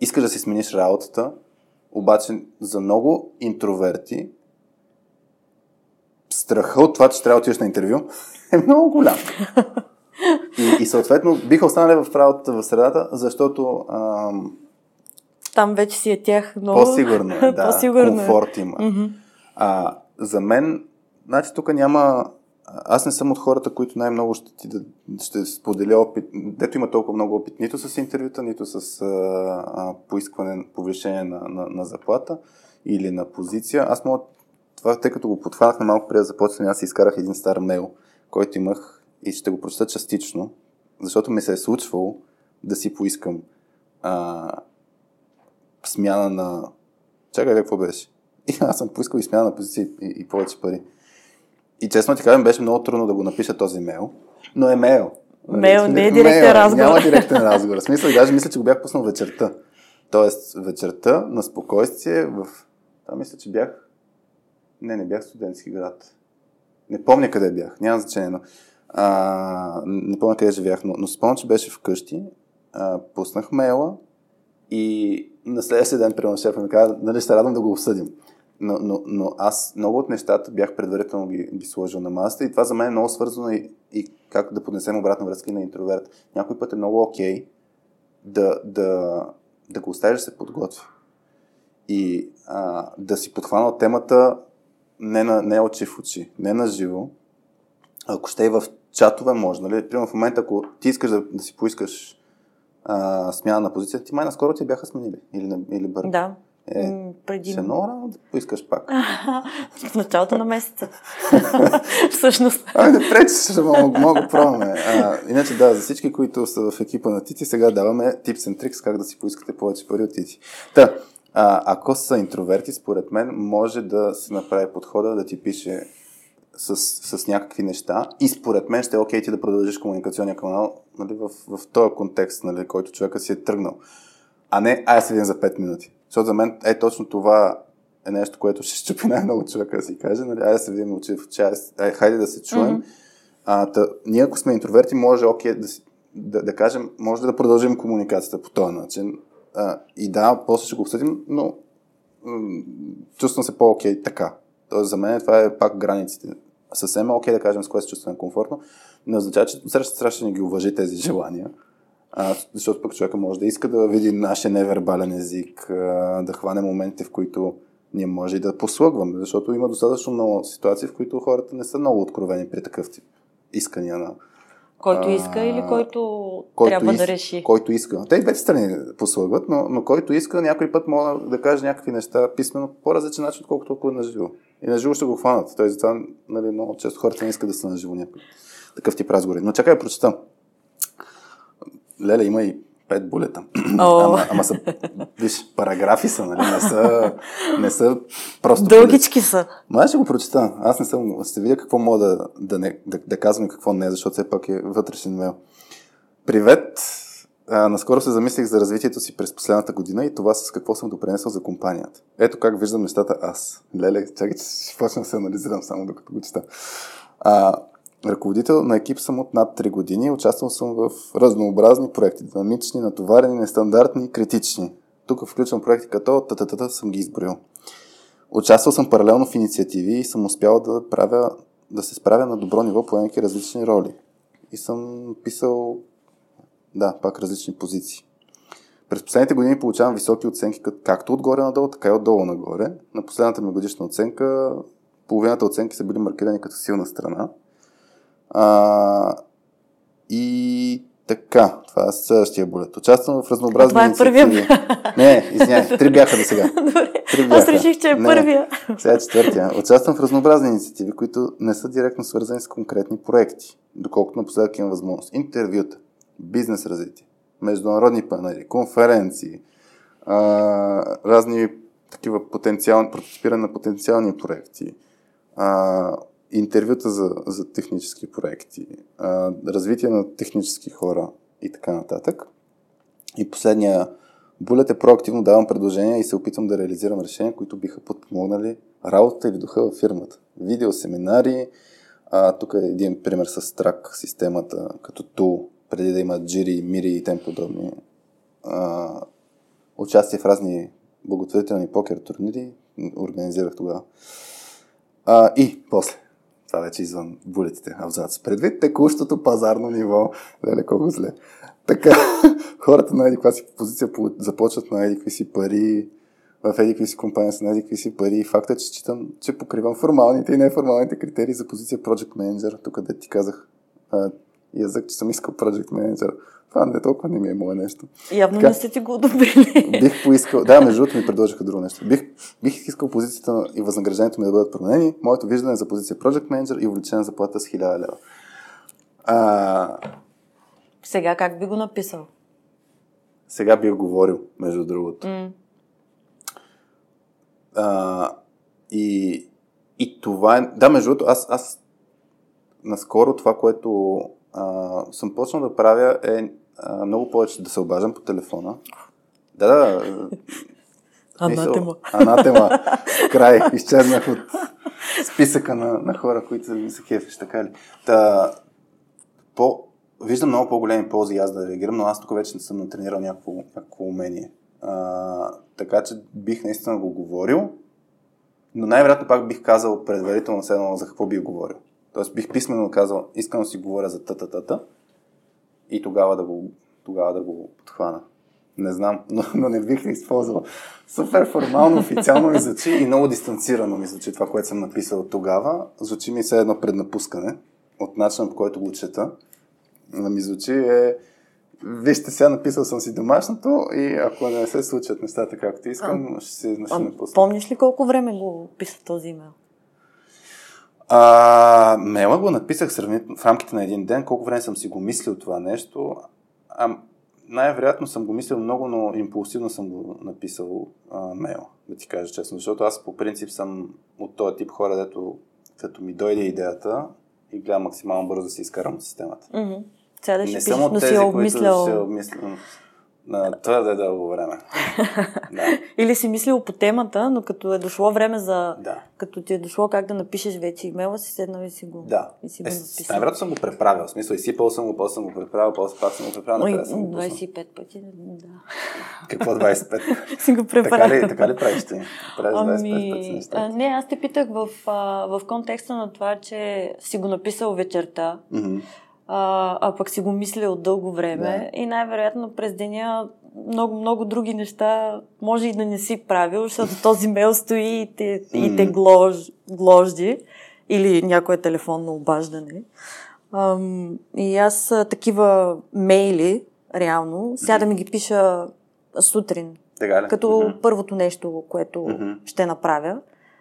искаш да си смениш работата, обаче за много интроверти страха от това, че трябва да отидеш на интервю е много голям. И, и съответно биха останали в работата в средата, защото ам, там вече си е тях много... По-сигурно е, да. По-сигурно е. комфорт има. Mm-hmm. А, за мен, значи тук няма... Аз не съм от хората, които най-много ще, ти да, ще споделя опит, дето има толкова много опит, нито с интервюта, нито с а, а, поискване, повишение на, на, на заплата или на позиция. Аз мога това, тъй като го подхванахме малко преди да започнем, аз изкарах един стар мейл, който имах и ще го прочета частично, защото ми се е случвало да си поискам а, смяна на... Чакай, какво беше? И аз съм поискал и смяна на позиция и, и повече пари. И честно ти кажем, беше много трудно да го напиша този мейл, но е мейл. Мейл, не е директен мейл, разговор. Няма директен разговор. В смисъл, даже мисля, че го бях пуснал вечерта. Тоест, вечерта на спокойствие в... Това мисля, че бях не, не бях студентски град. Не помня къде бях, няма значение, но а, не помня къде живях, но, но спомням, че беше вкъщи, а, пуснах мейла и на следващия ден, примерно, шефа ми каза, нали ще радвам да го осъдим. Но, но, но аз много от нещата бях предварително ги, ги сложил на масата и това за мен е много свързано и, и как да поднесем обратна връзка на интроверт. Някой път е много окей okay да, да, да го оставиш да се подготвя. И а, да си подхванал темата не, на, не очи в очи, не на живо, ако ще и в чатове може, нали? Примерно в момента, ако ти искаш да, да си поискаш а, смяна на позиция, ти май наскоро ти бяха сменили или, или бързо. Да. Е, преди... Ще е много рано да поискаш пак. в началото на месеца. Всъщност. Ами не пречи, ще мога, мога пробваме. А, иначе да, за всички, които са в екипа на Тити, сега даваме tips and tricks как да си поискате повече пари от Тити. Та, а, ако са интроверти, според мен, може да се направи подхода да ти пише с, с някакви неща и според мен ще е окей ти да продължиш комуникационния канал нали, в, в този контекст, нали, който човека си е тръгнал. А не, ай се за 5 минути. Защото за мен е точно това е нещо, което ще щупи най-много човека да си каже. Нали, да се видим очи в очи, ай, хайде да се чуем. Mm-hmm. А, та, ние ако сме интроверти, може окей да, да, да кажем, може да продължим комуникацията по този начин. И да, после ще го обсъдим, но чувствам се по-окей така. Тоест за мен това е пак границите. Съвсем е окей да кажем с кое се чувстваме комфортно. Не означава, че среща среща не ги уважи тези желания. А, защото пък човека може да иска да види нашия невербален език, да хване моментите, в които ние може и да послугваме, защото има достатъчно много ситуации, в които хората не са много откровени при такъв тип искания на... Който иска а, или който, който трябва из, да реши? Който иска. Те и двете страни послугват, но, но който иска, някой път може да каже някакви неща писменно по различен начин, отколкото ако е на живо. И на живо ще го хванат. Той затова нали, много често хората не искат да са на живо някой. Такъв тип разговори. Но чакай да прочета. Леле, има и пет булета. Oh. ама, ама са, виж, параграфи са, нали? Не са, не са просто Дългички са. Ма ще го прочета. Аз не съм, ще видя какво мога да, да, не, да, да казвам и какво не, защото все пак е вътрешен мейл. Привет! А, наскоро се замислих за развитието си през последната година и това с какво съм допренесъл за компанията. Ето как виждам нещата аз. Леле, чакай, че ще почна да се анализирам само докато го чета. А, Ръководител на екип съм от над 3 години. Участвал съм в разнообразни проекти. Динамични, натоварени, нестандартни, критични. Тук включвам проекти като тататата съм ги изброил. Участвал съм паралелно в инициативи и съм успял да, правя, да се справя на добро ниво, поемайки различни роли. И съм писал, да, пак различни позиции. През последните години получавам високи оценки както отгоре надолу, така и отдолу нагоре. На последната ми годишна оценка половината оценки са били маркирани като силна страна, а, и така, това е следващия булет. Участвам в разнообразни Това е първия. Не, извиняй, три бяха до сега. Три бяха. Аз реших, че е не, първия. Сега е четвъртия. Участвам в разнообразни инициативи, които не са директно свързани с конкретни проекти, доколкото напоследък имам възможност. Интервюта, бизнес развитие, международни панели, конференции, а, разни такива потенциални, прототипиране на потенциални проекти, а, интервюта за, за технически проекти, а, развитие на технически хора и така нататък. И последния булет е проактивно давам предложения и се опитвам да реализирам решения, които биха подпомогнали работата или духа в фирмата. Видеосеминари, а, тук е един пример с трак системата като тул, преди да има джири, мири и тем подобни. А, участие в разни благотворителни покер турнири организирах тогава. А, и после това вече извън булетите, абзац. Предвид текущото пазарно ниво, леле колко зле. Така, хората на едиква си позиция започват на едикви си пари, в едикви си компания са на едикви си пари. И факта, че считам, че покривам формалните и неформалните критерии за позиция Project Manager, тук да ти казах язък, че съм искал Project Manager това не толкова не ми е мое нещо. Явно така, не сте ти го одобрили. Бих поискал, да, между другото ми предложиха друго нещо. Бих, бих искал позицията и възнаграждението ми да бъдат променени. Моето виждане е за позиция Project Manager и увеличена заплата с 1000 лева. А... Сега как би го написал? Сега бих говорил, между другото. Mm. А, и, и това е... Да, между другото, аз, аз наскоро това, което а, съм почнал да правя е а, много повече да се обаждам по телефона. Да, да. Анатема. Анатема. Край. Изчезнах от списъка на, на хора, които ми се кефиш, така ли? Та, по, виждам много по-големи ползи аз да реагирам, но аз тук вече не съм натренирал някакво, някакво умение. А, така че бих наистина го говорил, но най-вероятно пак бих казал предварително седно за какво бих говорил. Тоест бих писменно казал, искам да си говоря за тата-тата и тогава да го, тогава да го подхвана. Не знам, но, но не бих използвал. Супер формално, официално ми звучи и много дистанцирано ми звучи това, което съм написал тогава. Звучи ми все едно преднапускане от начина по който го чета. Да ми звучи е Вижте, сега написал съм си домашното и ако не се случат нещата както искам, а, ще се ще напусна. Помниш ли колко време го писа този имейл? А, мела го написах сравнително в рамките на един ден. Колко време съм си го мислил това нещо? А, най-вероятно съм го мислил много, но импулсивно съм го написал а, мейл, да ти кажа честно. Защото аз по принцип съм от този тип хора, дето като ми дойде идеята и гледам максимално бързо да си изкарам от системата. Mm-hmm. Сега да не ще съм пишеш, но тези, си които обмислял... си обмислям на твърде дълго време. да. Или си мислил по темата, но като е дошло време за... Да. Като ти е дошло как да напишеш вече имейла, си седнал и си го, Да. и си го Е, написал. най-вероятно съм го преправил. В смисъл, изсипал съм го, после съм го преправил, после пак съм го преправил, Ой, накрая съм го пуснал. 25 пъти, да. Какво 25? си го така, преправил. ли, така ли правиш ти? Правиш 25 пъти Ами, неща. а, не, аз те питах в, а, в контекста на това, че си го написал вечерта, Мгм. А, а пък си го мисля от дълго време и най-вероятно през деня много, много други неща може и да не си правил, защото този мейл стои и те, и те глож, гложди или някое телефонно обаждане. Ам, и аз такива мейли, реално, да ми ги пиша сутрин, Така ли? като Мгм. първото нещо, което Мгм. ще направя,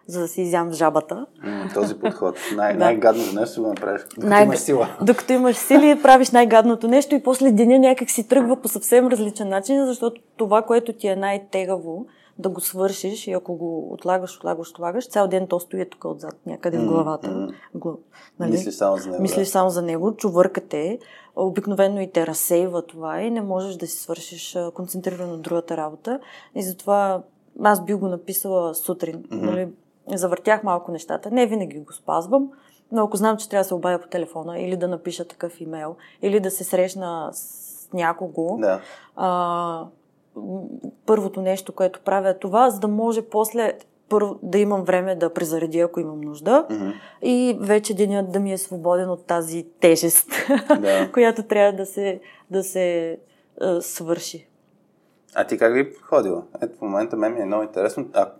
за да си изям жабата. М, Този подход. Най- Да. Най-гадното нещо го направиш. Докато Най- имаш сила. Докато имаш сили, правиш най-гадното нещо и после деня някак си тръгва по съвсем различен начин, защото това, което ти е най-тегаво, да го свършиш и ако го отлагаш, отлагаш, отлагаш, цял ден то стои тук отзад, някъде в главата. Гла- нали? Мислиш само за него. Мислиш да. само за него, чувъркате, обикновено и те разсейва това и не можеш да си свършиш концентрирано другата работа. И затова аз би го написала сутрин. Мгм. Нали? Завъртях малко нещата. Не винаги го спазвам, но ако знам, че трябва да се обадя по телефона или да напиша такъв имейл, или да се срещна с някого, Да. а, първото нещо, което правя е това, за да може после първо да имам време да презаредя, ако имам нужда. Мгм. И вече денят да ми е свободен от тази тежест, Да. която трябва да се, да се а, свърши. А ти как би подходила? Ето в момента мен ми е много интересно. А,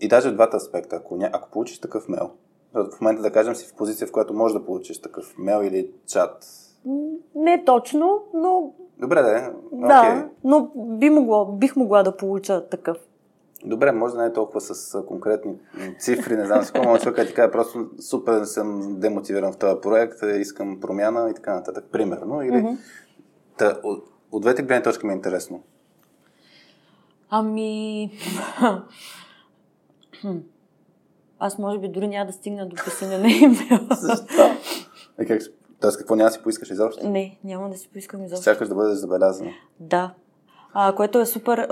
и даже в двата аспекта. Ако, ня... ако получиш такъв мейл, в момента да кажем си в позиция, в която можеш да получиш такъв мейл или чат. Не точно, но Добре, да. да, Окей. но би могло, бих могла да получа такъв. Добре, може да не е толкова с конкретни цифри, не знам с какво, може да ти кажа, просто супер съм демотивиран в този проект, е, искам промяна и така нататък, примерно. Или... Мгм. Та, от, от двете гледни точки ми е интересно. Ами... Аз може би дори няма да стигна до писане на имейл. Защо? Е, как, тоест, какво няма да си поискаш изобщо? Не, няма да си поискам изобщо. Чакаш да бъдеш забелязана. Да. А, което е супер,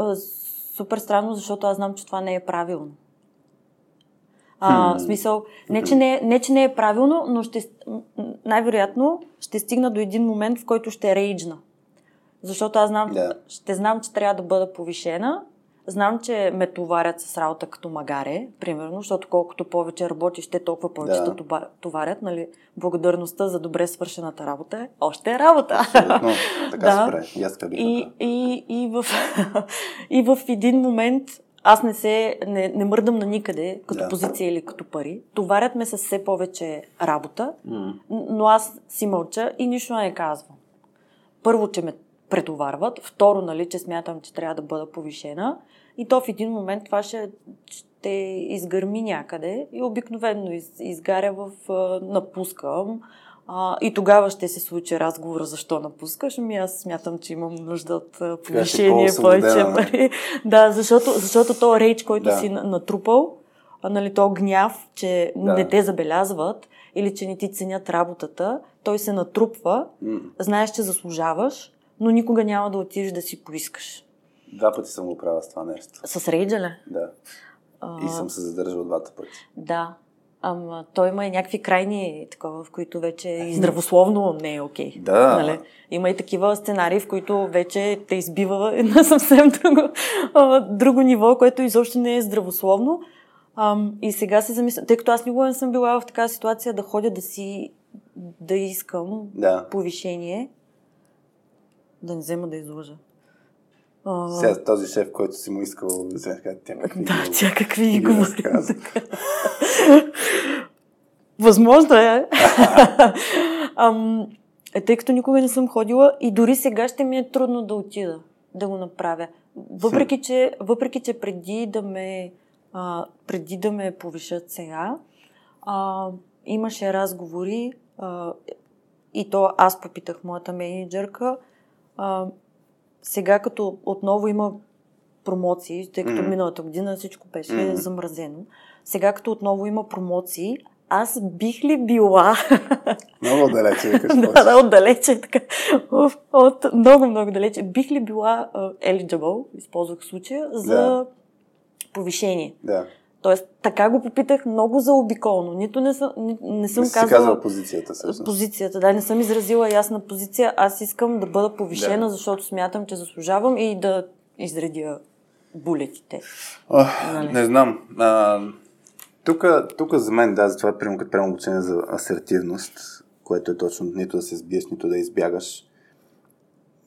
супер странно, защото аз знам, че това не е правилно. А, в смисъл, не че не, е- не, че не е правилно, но ще, най-вероятно ще стигна до един момент, в който ще рейджна. Защото аз знам, Да. ще знам, че трябва да бъда повишена. Знам, че ме товарят с работа като магаре, примерно, защото колкото повече работиш, те толкова повече Да. да. това- товарят. Нали? Благодарността за добре свършената работа е още е работа. Абсолютно. Така Да. прави. И аз И, и, и, в, и в един момент аз не се, не, не мърдам на никъде, като Да. позиция или като пари. Товарят ме с все повече работа, н- но аз си мълча и нищо не казвам. Първо, че ме претоварват, второ, нали, че смятам, че трябва да бъда повишена и то в един момент това ще, ще изгърми някъде и обикновено из, изгаря в а, напускам. А, и тогава ще се случи разговора защо напускаш. Ами аз смятам, че имам нужда от повишение, повече нали? пари. Да, защото, защото то рейдж, който Да. си на- натрупал, нали, то гняв, че Да. не те забелязват или че не ти ценят работата, той се натрупва, М. знаеш, че заслужаваш, но никога няма да отидеш да си поискаш. Два пъти съм го правил с това нещо. С рейджа ли? Да. А, И съм се задържал двата пъти. Да. Ама той има и някакви крайни такова, в които вече и здравословно не е окей. Да. Нали? Има и такива сценарии, в които вече те избива на съвсем друго, друго ниво, което изобщо не е здравословно. Ам, и сега се замисля, тъй като аз никога не съм била в такава ситуация да ходя да си да искам Да. повишение, да не взема да излъжа. Сега този шеф, който си му искал да се тя какви Да, ги- тя какви ги говори. Възможно е. Ам, е, тъй като никога не съм ходила и дори сега ще ми е трудно да отида да го направя. Въпреки, че, въпреки, че преди да ме, а, преди да ме повишат сега, а, имаше разговори а, и то аз попитах моята менеджерка. А, сега като отново има промоции, тъй като Мгм. миналата година всичко беше Мгм. замразено. Сега като отново има промоции, аз бих ли била Много далече да, да, отдалече, така, от много, много далече, бих ли била uh, eligible, използвах случая, за Да. повишение. Да. Тоест, така го попитах много заобиколно. Нито не съм, не, не съм Не казала казала позицията всъщност. позицията. Да, не съм изразила ясна позиция. Аз искам да бъда повишена, Да. защото смятам, че заслужавам и да изредя булетите. Ох, Нали? не знам. А, тук, за мен, да, затова приемам като приемам обучение за асертивност, което е точно нито да се сбиеш, нито да избягаш.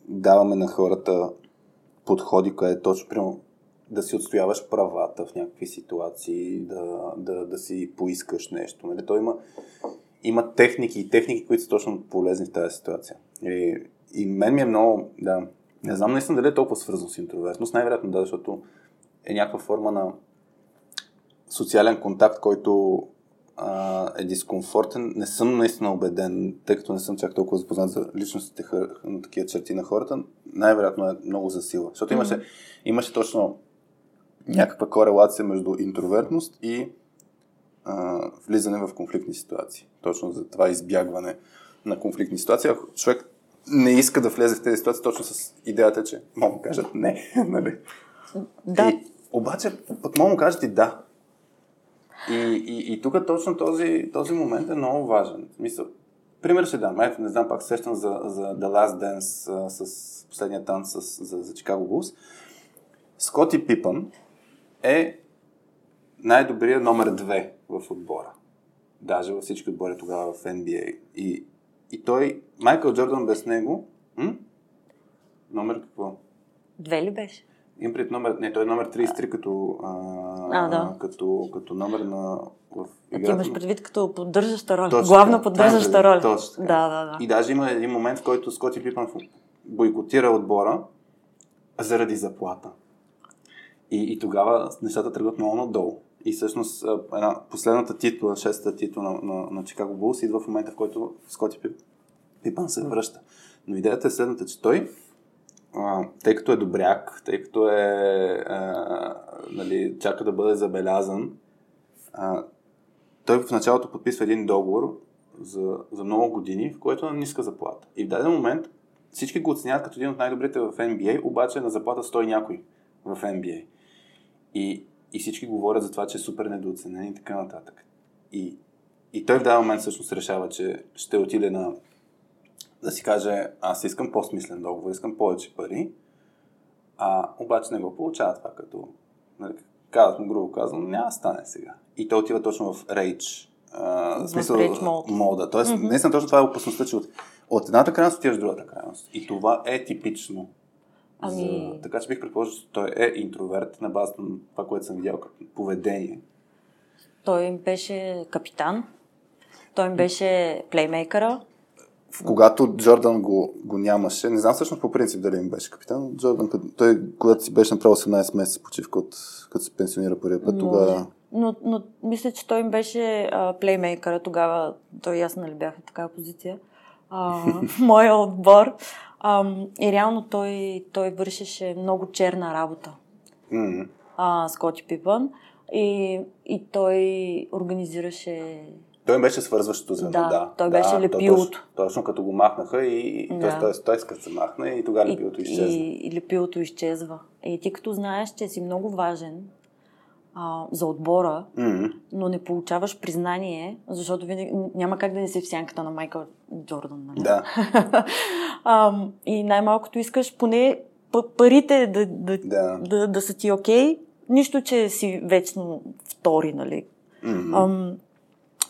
Даваме на хората подходи, където е точно приемам да си отстояваш правата в някакви ситуации, да, да, да си поискаш нещо. Нали? То има, има техники и техники, които са точно полезни в тази ситуация. И, и мен ми е много, да, не знам наистина дали е толкова свързано с интровертност, най-вероятно да, защото е някаква форма на социален контакт, който а, е дискомфортен. Не съм наистина убеден, тъй като не съм чак толкова запознат за личностите на такива черти на хората, най-вероятно е много засила. Защото имаше, имаше точно някаква корелация между интровертност и а, влизане в конфликтни ситуации. Точно за това избягване на конфликтни ситуации. Ако човек не иска да влезе в тези ситуации, точно с идеята, че могат да кажат не. нали? Да, И, обаче, пък мога му кажат и да. И, и, и тук точно този, този момент е много важен. В Смисъл, пример ще дам. Ето, не знам, пак се сещам за, за The Last Dance а, с последния танц с, за, за Chicago Bulls. Скоти Пипън е най-добрият номер две в отбора. Даже във всички отбори тогава в NBA. И, и той, Майкъл Джордан без него, м? номер какво? две ли беше? Имам пред номер, не, той е номер 33 като, а, А, да. като, като номер на в Ти играта. имаш предвид като поддържаща роля. Точно Главна така. поддържаща Да, роля. точно. Да, да, да. И даже има един момент, в който Скоти Пипан бойкотира отбора заради заплата. И, и тогава нещата тръгват много надолу. И всъщност една, последната титла, шестата титла на, на, на Чикаго Булс идва в момента, в който Скоти Пип, Пипан се връща. Но идеята е следната, че той, а, тъй като е добряк, тъй като е, а, нали, чака да бъде забелязан, а, той в началото подписва един договор за, за много години, в който е на ниска заплата. И в даден момент всички го оценяват като един от най-добрите в NBA, обаче на заплата стои някой в NBA. И, и всички говорят за това, че е супер недооценен и така нататък. И, и той в даден момент всъщност решава, че ще отиде на да си каже, аз искам по-смислен договор, искам повече пари, а обаче не го получава това като нали, казват му грубо казвам, няма да стане сега. И той отива точно в рейдж. В смисъл, mode. мода. Тоест, mm-hmm. наистина точно това е опасността, че от, от едната крайност отиваш в другата крайност. И това е типично. Ами- За... Така че бих предположил, че той е интроверт на базата на това, което съм видял като поведение. Той им беше капитан. Той им беше плеймейкъра. Когато Джордан го, го нямаше, не знам всъщност по принцип дали им беше капитан, но Джордан, той когато си беше направил 18 месеца почивка, от, като се пенсионира първия път, тогава... Но, но мисля, че той им беше а, плеймейкъра. Тогава той и аз нали бяха в такава позиция. А, моя отбор. А, и реално той, той вършеше много черна работа. М, А, Скоти Пипън. И, и той организираше Той беше свързващото звено, Да, да. той да, беше то лепилото. Точно, точно като го махнаха и, и Да. т.е. той, като се махна и тогава лепилото изчезна. И, и лепилото изчезва. И ти като знаеш, че си много важен а, за отбора, М, но не получаваш признание, защото винаги, няма как да не си в сянката на Майкъл Джордан. Нали? Да, А, и най-малкото искаш поне парите да, да, да. да, да са ти окей. Нищо, че си вечно втори, нали? М, Ам,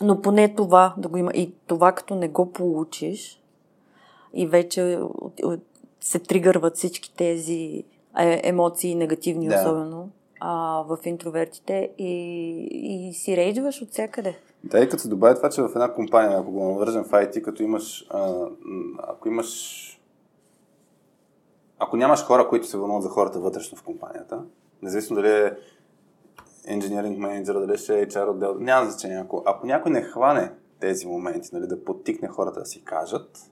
но поне това да го има. И това, като не го получиш, и вече се тригърват всички тези е, емоции, негативни Да. особено, а, в интровертите и, и си рейджваш от всякъде. Да, и като се добави това, че в една компания, ако го навържем в IT, като имаш, а, ако имаш, ако нямаш хора, които се вълнуват за хората вътрешно в компанията, независимо дали е engineering менеджер, дали ще е HR отдел, няма значение. Ако, ако някой не хване тези моменти, нали, да подтикне хората да си кажат,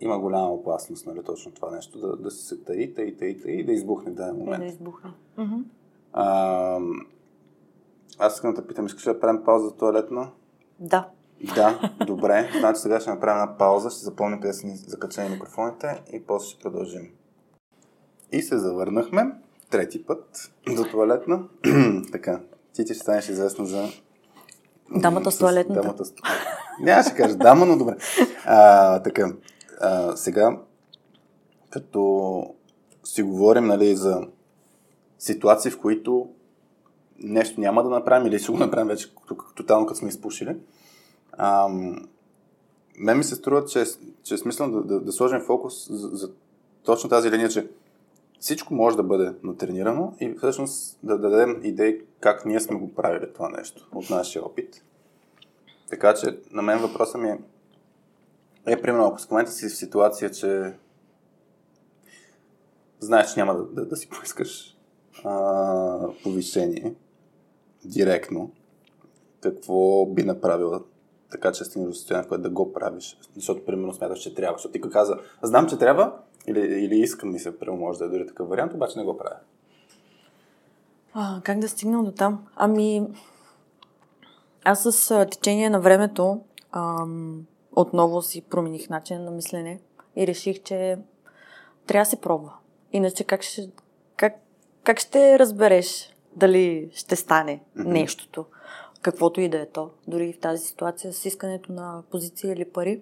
има голяма опасност, нали, точно това нещо, да, да се таи, таи, таи, таи и да избухне в даден момент. да избухне. А, аз искам да питам, искаш ли да правим пауза за туалетна? Да. Да, добре. Значи сега ще направим една пауза, ще запомним къде са ни закачени микрофоните и после ще продължим. И се завърнахме трети път до туалетна. така, ти ти ще станеш известна за... Дамата с туалетната. Дамата с... Няма ще кажа дама, но добре. А, така, а, сега, като си говорим нали, за ситуации, в които нещо няма да направим или ще го направим вече тотално като сме изпушили, ам, мен ми се струва, че, че е смислено да, да, да сложим фокус за, за точно тази линия, че всичко може да бъде натренирано и всъщност да дадем идеи как ние сме го правили това нещо от нашия опит. Така че на мен въпросът ми е, е примерно, ако в момента си в ситуация, че знаеш, че няма да, да, да си поискаш а, повишение директно, какво би направила така, че стигнеш до състояние, което да го правиш? Защото, примерно, смяташ, че трябва. Защото ти каза, знам, че трябва, или, или искам ми се, примерно, може да е дори такъв вариант, обаче не го правя. А, как да стигна до там? Ами, аз с течение на времето ам, отново си промених начин на мислене и реших, че трябва да се пробва. Иначе как ще, как, как ще разбереш дали ще стане Мгм. нещото, каквото и да е то, дори в тази ситуация с искането на позиция или пари.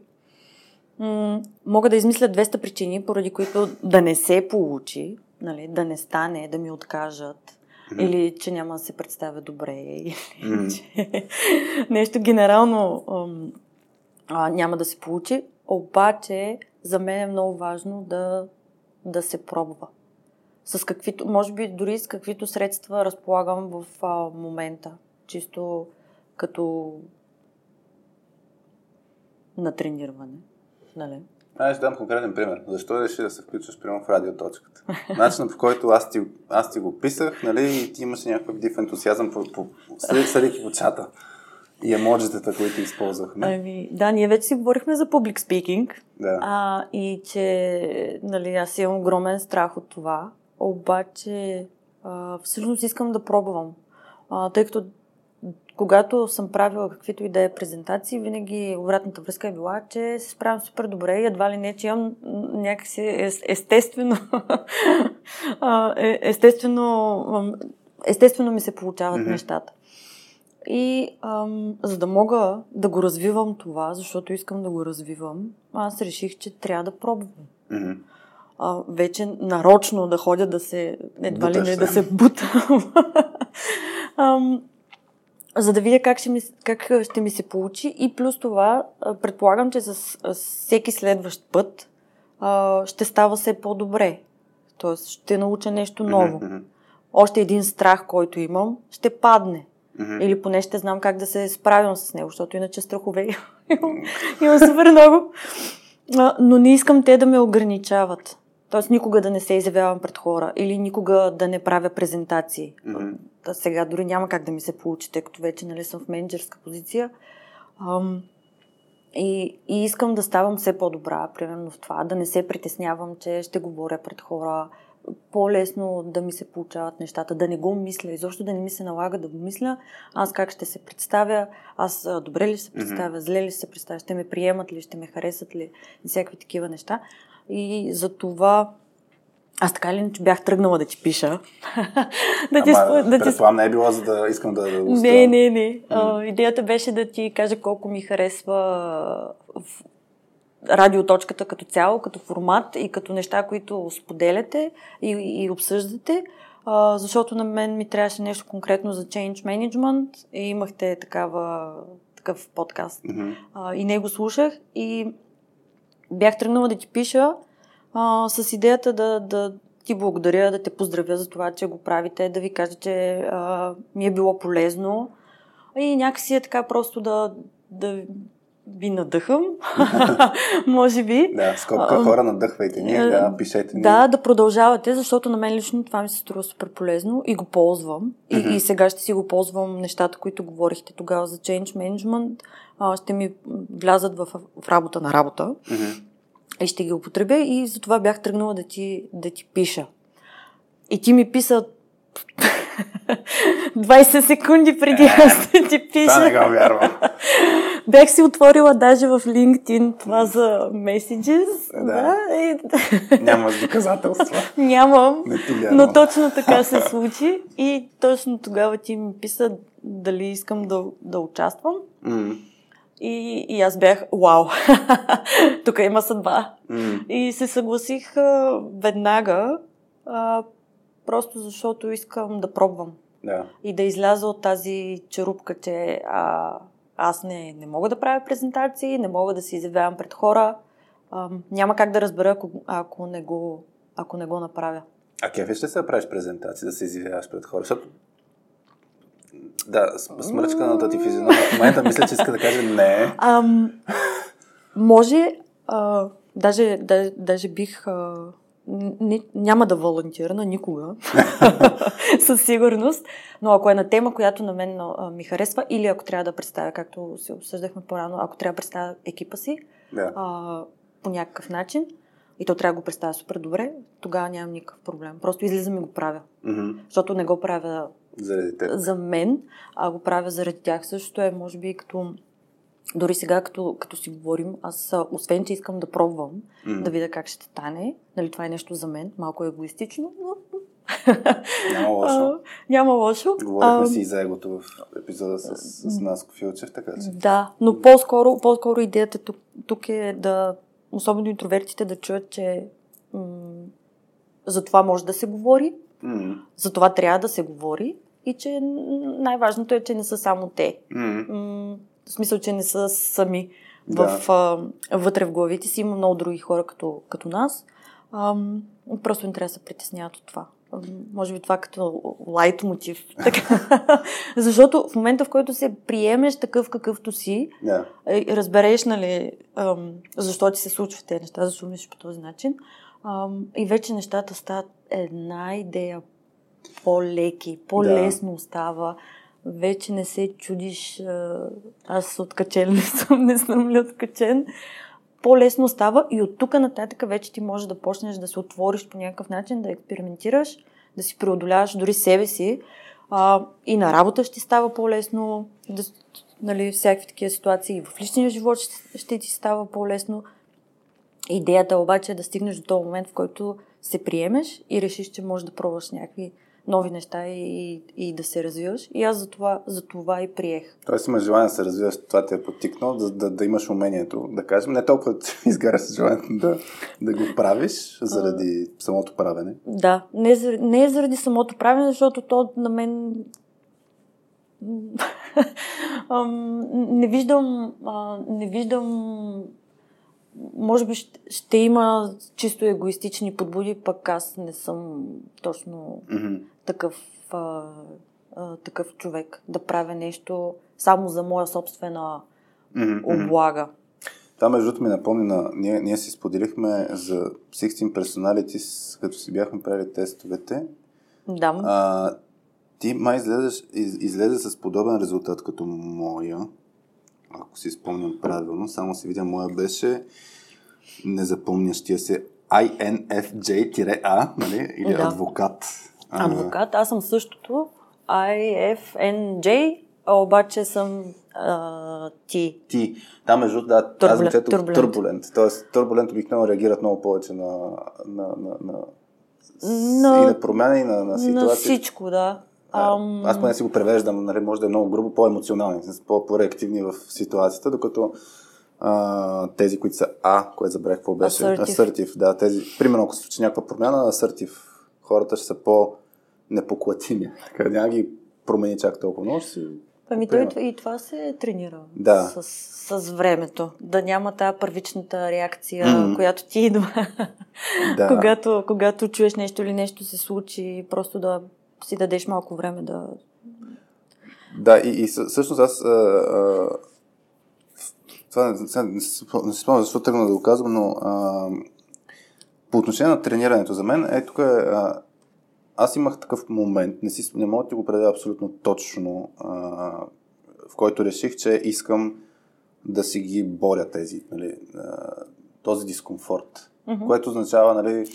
М- мога да измисля 200 причини, поради които да не се получи, нали, да не стане, да ми откажат, Мгм. или че няма да се представя добре, или Мгм. че нещо генерално ам, а, няма да се получи. Обаче за мен е много важно да, да се пробва. С каквито, може би дори с каквито средства разполагам в а, момента. Чисто като натрениране. Нали? Аз ще дам конкретен пример. Защо реши да се включваш прямо в радиоточката? Начинът по който аз ти, аз ти го писах, нали, и ти имаше някакъв див ентусиазъм, по, по, съди- съдейки по чата и емоджитата, които използвахме. Ами, да, ние вече си говорихме за public speaking. Да. А, и че нали, аз имам огромен страх от това. Обаче, а, всъщност искам да пробвам. А, тъй като когато съм правила каквито и да е презентации, винаги обратната връзка е била, че се справям супер добре и едва ли не, че имам някакси ес- естествено, е- естествено, естествено ми се получават Мгм. нещата. И ам, за да мога да го развивам това, защото искам да го развивам, аз реших, че трябва да пробвам. Мгм. А, вече нарочно да ходя да се, едва ли не се. да се бутам. Ам, за да видя как ще, ми, как ще ми се получи. И плюс това, предполагам, че с, всеки следващ път а, ще става все по-добре. Тоест, ще науча нещо ново. Мгм, Още един страх, който имам, ще падне. Мгм. Или поне ще знам как да се справям с него, защото иначе страхове имам, имам супер много. Но не искам те да ме ограничават. Тоест никога да не се изявявам пред хора или никога да не правя презентации. Да, сега дори няма как да ми се получи, тъй като вече нали, съм в менеджерска позиция. Ам, и, и искам да ставам все по-добра, примерно в това, да не се притеснявам, че ще говоря пред хора, по-лесно да ми се получават нещата, да не го мисля, изобщо да не ми се налага да го мисля, аз как ще се представя, аз добре ли се представя, зле ли се представя, ще ме приемат ли, ще ме харесат ли, и всякакви такива неща. И за това аз така иначе бях тръгнала да ти пиша. да ти, Ама, да предполагам, не е било, за да искам да, да не, не, не. А, идеята беше да ти кажа колко ми харесва радиоточката като цяло, като формат и като неща, които споделяте и, и обсъждате, а, защото на мен ми трябваше нещо конкретно за change management и имахте такава, такъв подкаст. Мгм. А, и него слушах и бях тръгнала да ти пиша а, с идеята да, да ти благодаря, да те поздравя за това, че го правите, да ви кажа, че а, ми е било полезно. И някакси е така просто да, да ви надъхам, може би. Да, скопка хора, надъхвайте ни, да, пишете ни. Да, да продължавате, защото на мен лично това ми се струва супер полезно и го ползвам. И, mm-hmm. и сега ще си го ползвам нещата, които говорихте тогава за change management. А, ще ми влязат в, в работа на работа. Mm-hmm. И ще ги употребя и затова бях тръгнала да ти, да ти пиша. И ти ми писа 20 секунди преди е, аз да ти пиша. Това не го вярвам. Бях си отворила даже в LinkedIn това за Messages. Да. да и... Нямаш доказателства. Нямам. Но точно така се случи. И точно тогава ти ми писа дали искам да, да участвам. Mm. И, и аз бях, вау, тук има съдба. Mm. И се съгласих а, веднага, а, просто защото искам да пробвам. Да. И да изляза от тази черупка, че а, аз не, не мога да правя презентации, не мога да се изявявам пред хора. А, няма как да разбера, ако, ако, не, го, ако не го направя. А кефиш ли се да правиш презентации, да се изявяваш пред хора? Защото да, смръчканата ти физиономия в момента мисля, че иска да каже не. Ам, може, а, даже, даже, даже бих... А, не, няма да волонтирана никога, със сигурност, но ако е на тема, която на мен а, ми харесва, или ако трябва да представя, както се обсъждахме по-рано, ако трябва да представя екипа си да. а, по някакъв начин, и то трябва да го представя супер добре, тогава нямам никакъв проблем. Просто излизам и го правя. Mm-hmm. Защото не го правя заради теб. за мен, а го правя заради тях. Също е, може би, като дори сега, като, като си говорим, аз освен, че искам да пробвам, mm. да видя как ще стане, нали, това е нещо за мен, малко егоистично, но... Няма лошо. А, няма лошо. Говорихме а, си и за егото в епизода с, с Наско Филчев, така че... Да, но по-скоро, по-скоро идеята тук, тук е да, особено интровертите, да чуят, че м- за това може да се говори, mm. за това трябва да се говори и че най-важното е, че не са само те. Mm. М- в смисъл, че не са сами да. в, а, вътре в главите си. Има много други хора като, като нас. А, просто не трябва да се притесняват от това. А, може би това като лайт мотив. Защото в момента, в който се приемеш такъв какъвто си, yeah. разбереш, нали, ам, защо ти се случват тези неща, защо мислиш по този начин, ам, и вече нещата стават една идея по-леки, по-лесно да. става вече не се чудиш, аз откачен не съм, не съм ли откачен, по-лесно става и от тук нататък вече ти можеш да почнеш да се отвориш по някакъв начин, да експериментираш, да си преодоляваш дори себе си а, и на работа ще става по-лесно, да, нали, всякакви такива ситуации и в личния живот ще, ще ти става по-лесно. Идеята обаче е да стигнеш до този момент, в който се приемеш и решиш, че можеш да пробваш някакви нови неща и, и да се развиваш. И аз за това, за това и приех. Тоест имаш желание да се развиваш, това те е потикнало, да, да, да имаш умението, да кажем, не толкова изгаря с желанието да, да го правиш заради а, самото правене. Да, не, не е заради самото правене, защото то на мен не виждам, не виждам може би ще, ще има чисто егоистични подбуди, пък аз не съм точно mm-hmm. Такъв, а, а, такъв човек да правя нещо само за моя собствена mm-hmm. облага. Това между другото ми напомни на... Ние, ние си споделихме за 16 Personalities, като си бяхме правили тестовете. Да. А, ти май излезеш, из, излезе с подобен резултат като моя ако си спомням правилно, само си видя, моя беше незапомнящия се INFJ-A, нали? Или да. адвокат. Адвокат, аз съм същото. IFNJ, обаче съм а, ти. Ти. Там между да, турбулент, аз чето турбулент. турбулент. Тоест, турбулент обикновено реагират много повече на, на, на, на, на, и на промяна, и на, на ситуация. На всичко, да. Ам... Аз поне си го превеждам, нали, може да е много грубо, по-емоционални, по-реактивни в ситуацията, докато а, тези, които са А, което забравих какво беше, асъртив, да, тези, примерно ако се случи някаква промяна, асъртив, хората ще са по-непоклатими, така няма ги промени чак толкова много, си Ами той и това се тренира да. с, с времето. Да няма тази първичната реакция, mm. която ти идва. да. когато, когато чуеш нещо или нещо се случи, просто да си дадеш малко време да... Да, и, и всъщност аз а, а, това не, не, не си спомням защо тръгна да го казвам, но а, по отношение на тренирането за мен, е тук е, а, аз имах такъв момент, не, си, не мога да го предя абсолютно точно, а, в който реших, че искам да си ги боря тези, нали, а, този дискомфорт, mm-hmm. което означава, нали,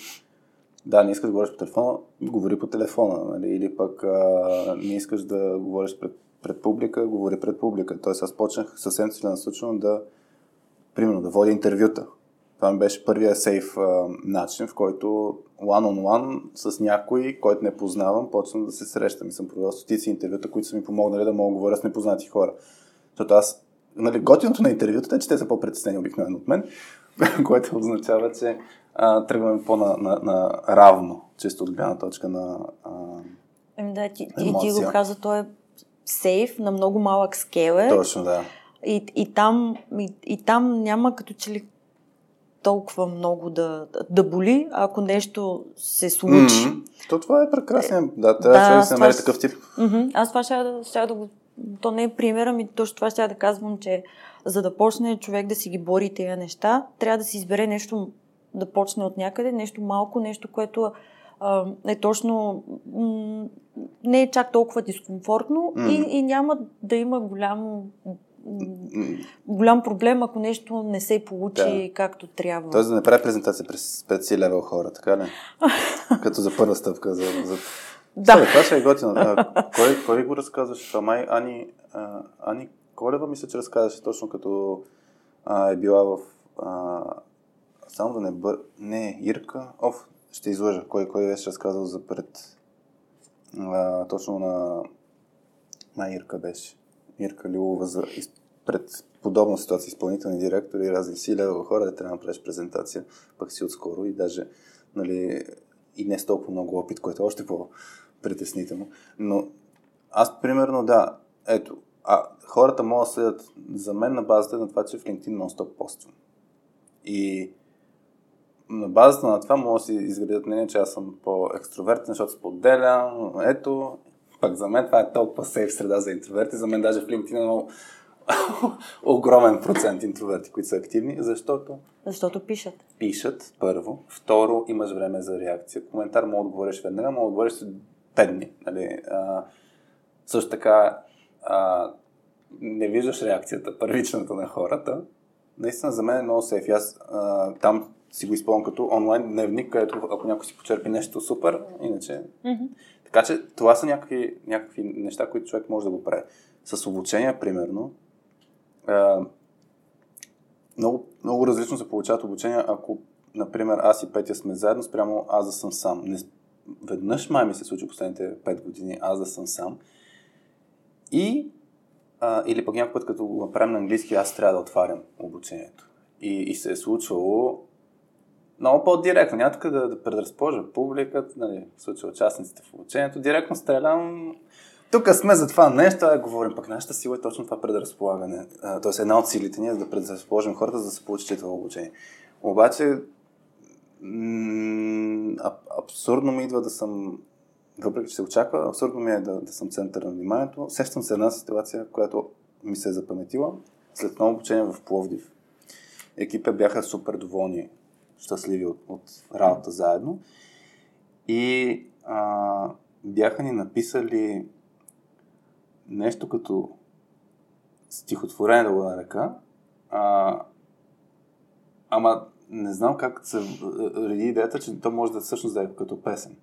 да, не искаш да говориш по телефона, говори по телефона, нали, или пък а, не искаш да говориш пред, пред публика, говори пред публика. Тоест аз почнах съвсем целенасочено да, примерно, да водя интервюта. Това ми беше първия сейф а, начин, в който one-on-one с някой, който не познавам, почвам да се срещам и съм провел стотици интервюта, които са ми помогнали да мога да говоря с непознати хора. Защото аз, нали, готиното на интервютата е, че те са по-притеснени обикновено от мен, което означава, че а, тръгваме по-на на, на равно, чисто от гледна точка на а, Еми да, ти, ти, ти го каза, той е сейф на много малък скейл е. Точно, да. И, и, там, и, и там няма като че ли толкова много да, да боли, ако нещо се случи. Mm-hmm. То това е прекрасно. Да, трябва да, да се намери такъв тип. Mm-hmm. Аз това ще ще да го... То не е пример, ами точно това ще да казвам, че за да почне човек да си ги бори тези неща, трябва да си избере нещо, да почне от някъде, нещо малко, нещо, което а, е точно м- не е чак толкова дискомфортно mm. и, и няма да има голямо голям проблем, ако нещо не се получи да. както трябва. Тоест да не прави презентация през 5 левел хора, така ли? Като за първа стъпка. За, за... Да. Сега, това ще е готино. кой, кой го разказваше това? Май Ани, а, Ани Колева мисля, че разказваше точно като а, е била в... А, само да не бър... Не, Ирка. Оф, ще излъжа. Кой, кой беше разказал за пред... А, точно на... Ирка беше. Ирка Лилова за, пред подобна ситуация изпълнителни директори разни си лева хора да трябва да направиш презентация, пък си отскоро и даже нали, и не с толкова много опит, което е още по-притеснително. Но аз, примерно, да, ето, а хората могат да следят за мен на базата на това, че в LinkedIn нон-стоп поствам. И на базата на това могат да си изградят мнение, че аз съм по-екстровертен, защото споделям. Ето, пък за мен това е толкова сейф среда за интроверти. За мен даже в LinkedIn е много огромен процент интроверти, които са активни, защото... Защото пишат. Пишат, първо. Второ, имаш време за реакция. Коментар мога да отговориш веднага, мога да отговориш след 5 дни. Нали? А, също така, а, не виждаш реакцията, първичната на хората. Наистина за мен е много сейф. Аз а, там си го изпълням като онлайн дневник, където ако някой си почерпи нещо супер, иначе... Mm-hmm. Така че това са някакви, някакви неща, които човек може да го прави. С обучение, примерно, а, много, много различно се получават обучения, ако, например, аз и Петя сме заедно, спрямо аз да съм сам. Не, веднъж май ми се случи последните 5 години аз да съм сам. И, а, или пък някой път, като го направим на английски, аз трябва да отварям обучението. И, и се е случвало много по-директно. Няма тук да, да предразположа публиката, нали, в случая участниците в обучението. Директно стрелям. Тук сме за това нещо, а говорим пък нашата сила е точно това предразполагане. Тоест една от силите ни е да предразположим хората, за да се получи това обучение. Обаче абсурдно ми идва да съм въпреки че се очаква, абсурдно ми е да, да съм център на вниманието. Сещам се една ситуация, която ми се е запаметила след много обучение в Пловдив. Екипа бяха супер доволни щастливи от, от работа заедно. И а, бяха ни написали нещо като стихотворение да го нарека. Ама не знам как се реди идеята, че то може да всъщност да е като песен.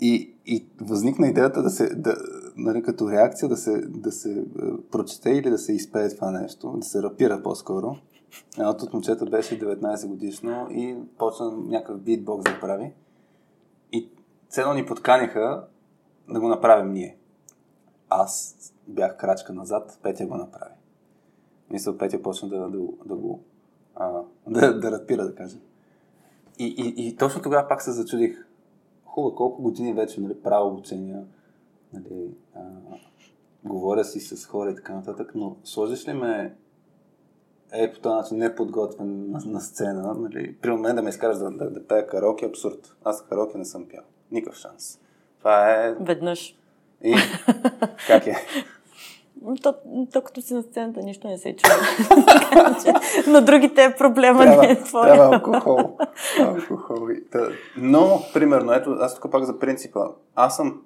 И, и възникна идеята да се, да, нали, като реакция да се, да се прочете или да се изпее това нещо, да се рапира по-скоро. Едното от момчета беше 19 годишно и почна някакъв битбокс да прави. И цено ни подканиха да го направим ние. Аз бях крачка назад, Петя го направи. Мисля, Петя почна да, да, да го а, да, да рапира, да кажа. И, и, и точно тогава пак се зачудих. Хубаво, колко години вече нали, правя обучения, нали, а, говоря си с хора и така нататък, но сложиш ли ме е по този начин неподготвен на, на сцена, нали, при мен да ме изкараш да, да, да пея караоке е абсурд. Аз караоке не съм пял. Никакъв шанс. Това е... Веднъж. И как е? То, то като си на сцената нищо не се чува. на другите е проблема трябва, не е твоя. Трябва алкохол. алкохол. Но, примерно, ето, аз тук пак за принципа. Аз съм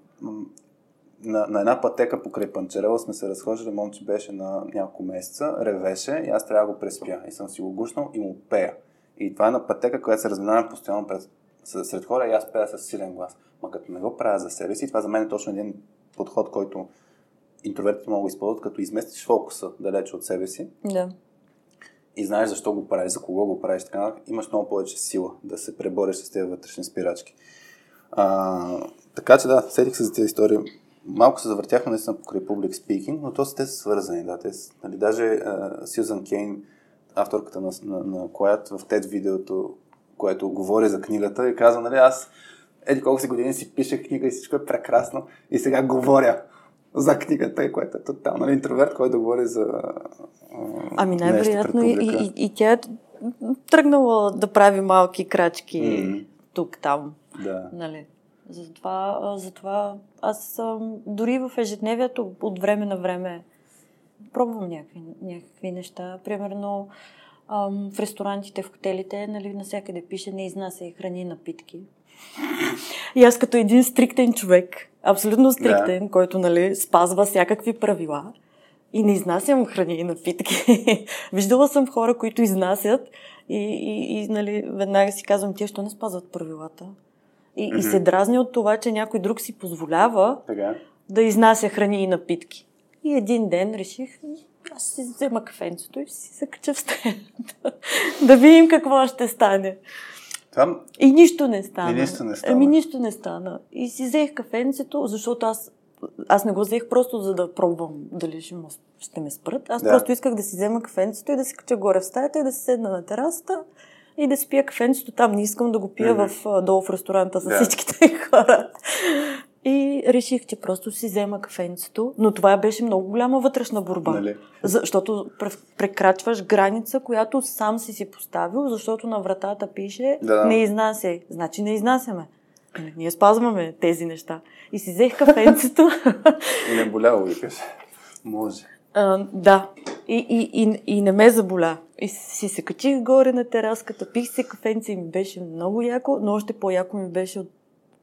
на, на една пътека покрай Панчерела сме се разхождали, момче беше на няколко месеца, ревеше и аз трябва да го преспя. И съм си го гушнал и му пея. И това е на пътека, която се разминавам постоянно пред, сред хора и аз пея с силен глас. Ма като не го правя за себе си, това за мен е точно един подход, който интровертите много използват, като изместиш фокуса далече от себе си. Да. И знаеш защо го правиш, за кого го правиш, така имаш много повече сила да се пребориш с тези вътрешни спирачки. А, така че да, седих се за тези истории. Малко се завъртяхме наистина покрай public speaking, но то са те са свързани. Да, те, нали, даже Сюзан Кейн, авторката на, на, на Quiet, в TED видеото, което говори за книгата, и казва, нали, аз еди колко си години си пише книга и всичко е прекрасно и сега говоря за книгата, което е тотално интроверт, който говори за Ами най-вероятно и, и, и тя е тръгнала да прави малки крачки mm. тук-там. Да. Нали? Затова, затова аз съм, дори в ежедневието от време на време пробвам някакви, някакви неща. Примерно в ресторантите, в хотелите, нали, навсякъде пише не изнася и храни напитки. И аз като един стриктен човек, абсолютно стриктен, да. който нали, спазва всякакви правила и не изнасям храни и напитки. Виждала съм хора, които изнасят и, и, и нали, веднага си казвам, тия що не спазват правилата. И, mm-hmm. и се дразни от това, че някой друг си позволява така. да изнася храни и напитки. И един ден реших, аз си взема кафенцето и си се кача в стаята. да видим какво ще стане. Там... И нищо не стана. И нищо не стана. Ами нищо не стана. И си взех кафенцето, защото аз, аз не го взех просто за да пробвам дали ще, му, ще ме спрат. Аз да. просто исках да си взема кафенцето и да си кача горе в стаята и да си седна на терасата и да си пия кафенцето там. Не искам да го пия mm-hmm. в, долу в ресторанта с да. всичките хора. И реших, че просто си взема кафенцето, но това беше много голяма вътрешна борба. Нали? Защото прекрачваш граница, която сам си си поставил, защото на вратата пише да. не изнасяй. Значи не изнасяме. Ние спазваме тези неща. И си взех кафенцето. и не боляло, викаш. Може. А, да. И, и, и, и не ме заболя. И си се качих горе на тераската, пих се кафенце и ми беше много яко, но още по-яко ми беше от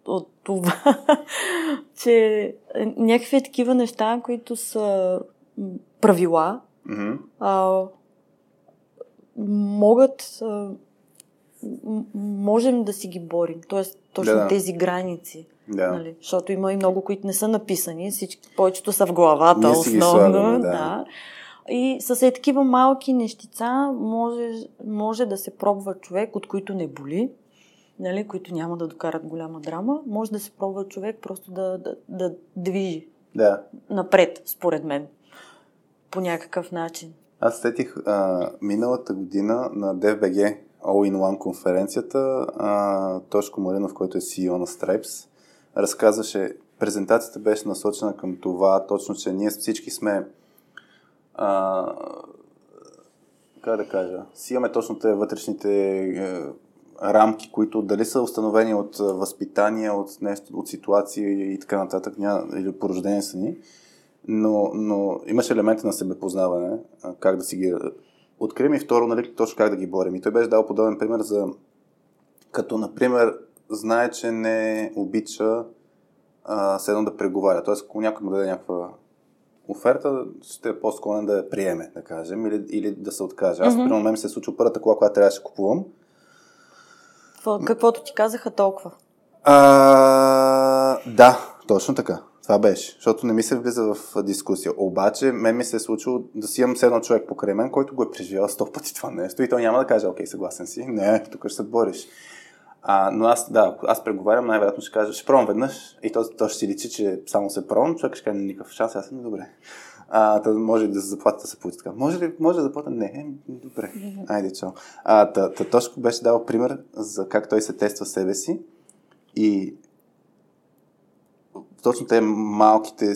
от това, че някакви такива неща, които са правила, mm-hmm. а, могат, а, можем да си ги борим. Тоест, точно да. тези граници. Да. Нали? Защото има и много, които не са написани. Всички, повечето са в главата, Ние основно. Слагаме, да. да. И с е такива малки нещица може, може да се пробва човек, от които не боли нали, които няма да докарат голяма драма, може да се пробва човек просто да, да, да движи да. напред, според мен, по някакъв начин. Аз сетих а, миналата година на DFBG All in One конференцията, а, Тошко Маринов, който е CEO на Stripes, разказваше, презентацията беше насочена към това, точно, че ние всички сме как да кажа, си имаме точно тези вътрешните е, рамки, които дали са установени от възпитание, от нещо, от ситуации и така нататък, ня, или порождение са ни, но, но имаше елементи на себепознаване, как да си ги открием и второ, нали, точно как да ги борим. И той беше дал подобен пример за като, например, знае, че не обича а, седно да преговаря. Тоест, ако някой му даде някаква оферта, ще е по-склонен да я приеме, да кажем, или, или да се откаже. Аз, mm-hmm. примерно, мен се е случило първата кола, която трябваше да купувам, какво, каквото ти казаха толкова. А, да, точно така. Това беше, защото не ми се влиза в дискусия. Обаче, мен ми се е случило да си имам едно човек покрай мен, който го е преживял сто пъти това нещо и той няма да каже, окей, съгласен си. Не, тук ще се бориш. А, но аз, да, аз преговарям, най-вероятно ще кажа, ще пробвам веднъж и то, то ще си личи, че само се пробвам, човек ще каже, никакъв шанс, аз съм добре. А, та, може да заплатата се получи така. Може ли, може да заплата? Не, добре. Айде, чао. А, та, та Тошко беше дал пример за как той се тества себе си и точно те малките,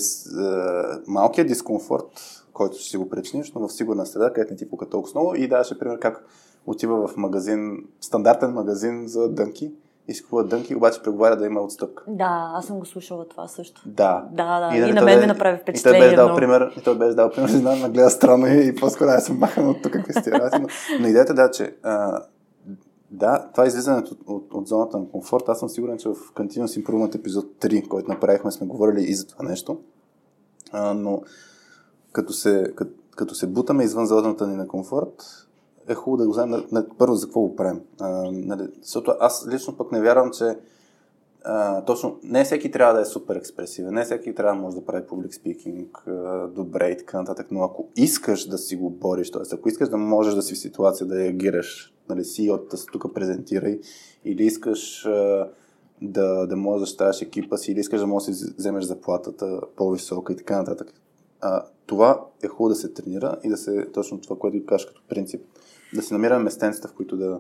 малкият дискомфорт, който ще си го причиниш, но в сигурна среда, където не ти пука толкова много. И даваше пример как отива в магазин, стандартен магазин за дънки и си купува дънки, обаче преговаря да има отстъпка. Да, аз съм го слушала това също. Да. Да, да. И, И, нали, на мен ми направи И впечатление. той беше дал много. пример, и той беше дал пример, знам, ме гледа странно и, и по-скоро аз съм махан от тук какви сте работи, но, но идеята да, че а, да, това е излизането от, от, от, зоната на комфорт. Аз съм сигурен, че в Continuous Improvement епизод 3, който направихме, сме говорили и за това нещо. А, но като се, като, като се бутаме извън зоната ни на комфорт, е хубаво да го знаем на, на, първо за какво го правим. А, нали, защото аз лично пък не вярвам, че а, точно не всеки трябва да е супер експресивен, не всеки трябва да може да прави публик спикинг добре и така нататък, но ако искаш да си го бориш, т.е. ако искаш да можеш да си в ситуация да реагираш, нали, си от тук презентирай, или искаш а, да, да можеш да щаваш екипа си, или искаш да можеш да вземеш заплатата по-висока и така нататък. А, това е хубаво да се тренира и да се, точно това, което кажеш като принцип, да се намираме местенцата, в които да,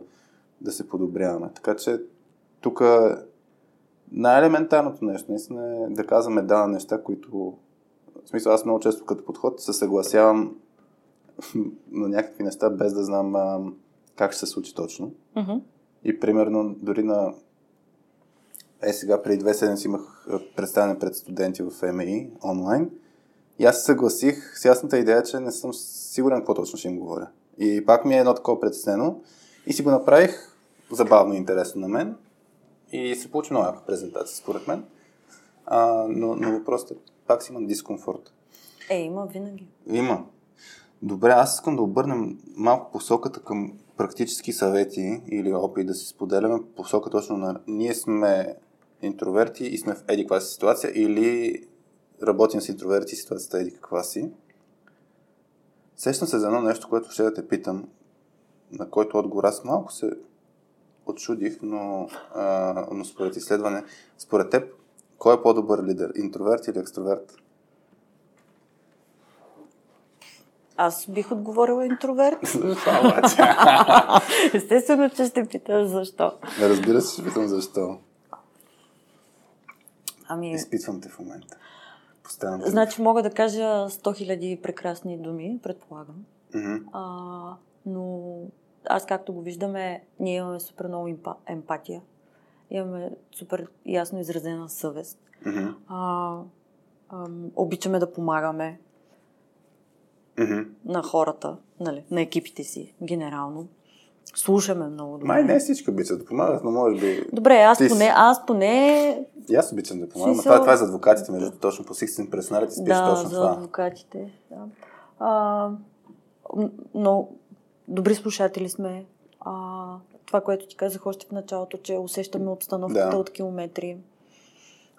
да се подобряваме. Така че тук най-елементарното нещо наистина е да казваме да на неща, които... В смисъл, аз много често като подход се съгласявам на някакви неща, без да знам а, как ще се случи точно. Мгм. И примерно дори на... Е, сега преди две седмици имах представяне пред студенти в МИ онлайн. И аз се съгласих с ясната идея, че не съм сигурен какво точно ще им говоря. И пак ми е едно такова притеснено. И си го направих забавно интересно на мен. И се получи много яка презентация, според мен. А, но, но въпросът е, пак си имам дискомфорт. Е, има винаги. Има. Добре, аз искам да обърнем малко посоката към практически съвети или опит да си споделяме посока точно на ние сме интроверти и сме в еди каква си ситуация или работим с интроверти и ситуацията е еди каква си. Сещам се за едно нещо, което ще да те питам, на който отговор аз малко се отчудих, но, а, но според изследване, според теб, кой е по-добър лидер? Интроверт или екстроверт? Аз бих отговорила интроверт. Естествено, че ще питаш защо. Разбира се, ще питам защо. Ами, Изпитвам те в момента. Постоянно. значи мога да кажа 100 000 прекрасни думи, предполагам. Мгм. А, но аз както го виждаме, ние имаме супер много импа, емпатия. Имаме супер ясно изразена съвест. Мгм. А, ам, обичаме да помагаме Мгм. на хората, нали, на екипите си, генерално. Слушаме много добре. Май не всички обичат да помагат, но може би... Добре, аз Ти поне, аз поне И аз обичам да помагам. Смисъл- Това, това е за адвокатите, между другото, точно по Sixteen Personality спиш да, точно за това. адвокатите. Да. А, но добри слушатели сме. А, това, което ти казах още в началото, че усещаме обстановката Да. от километри.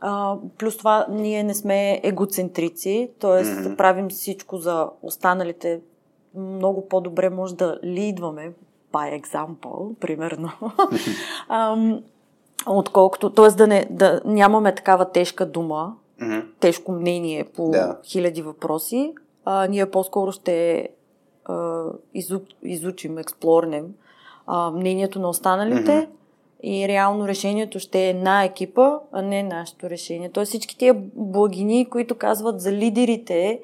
А, плюс това, ние не сме егоцентрици, т.е. Мгм. правим всичко за останалите. Много по-добре може да лидваме, by example, примерно. Отколкото, т.е. Да, не, да нямаме такава тежка дума, Мгм. тежко мнение по Да. хиляди въпроси. А, ние по-скоро ще а, изу, изучим, експлорнем а, мнението на останалите Мгм. И реално решението ще е на екипа, а не нашето решение. Тоест всички тия благини, които казват за лидерите,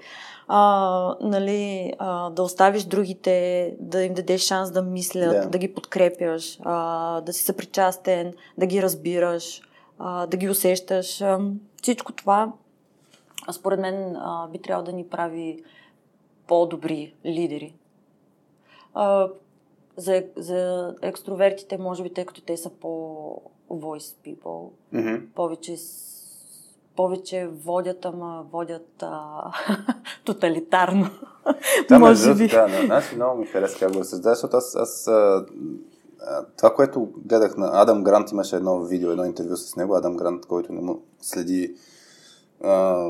а, нали, а, да оставиш другите, да им дадеш шанс да мислят, Да. да, ги подкрепяш, а, да си съпричастен, да ги разбираш, а, да ги усещаш. А, всичко това, а, според мен, а, би трябвало да ни прави по-добри лидери. А, за, за екстровертите, може би, тъй като те са по-voice people, Мгм. повече, повече водят, ама водят а, тоталитарно. Да, може би. Да, да, значи много ми хареса как го разсъждаваш, защото аз, аз а, това, което гледах на Адам Грант, имаше едно видео, едно интервю с него, Адам Грант, който не му следи а,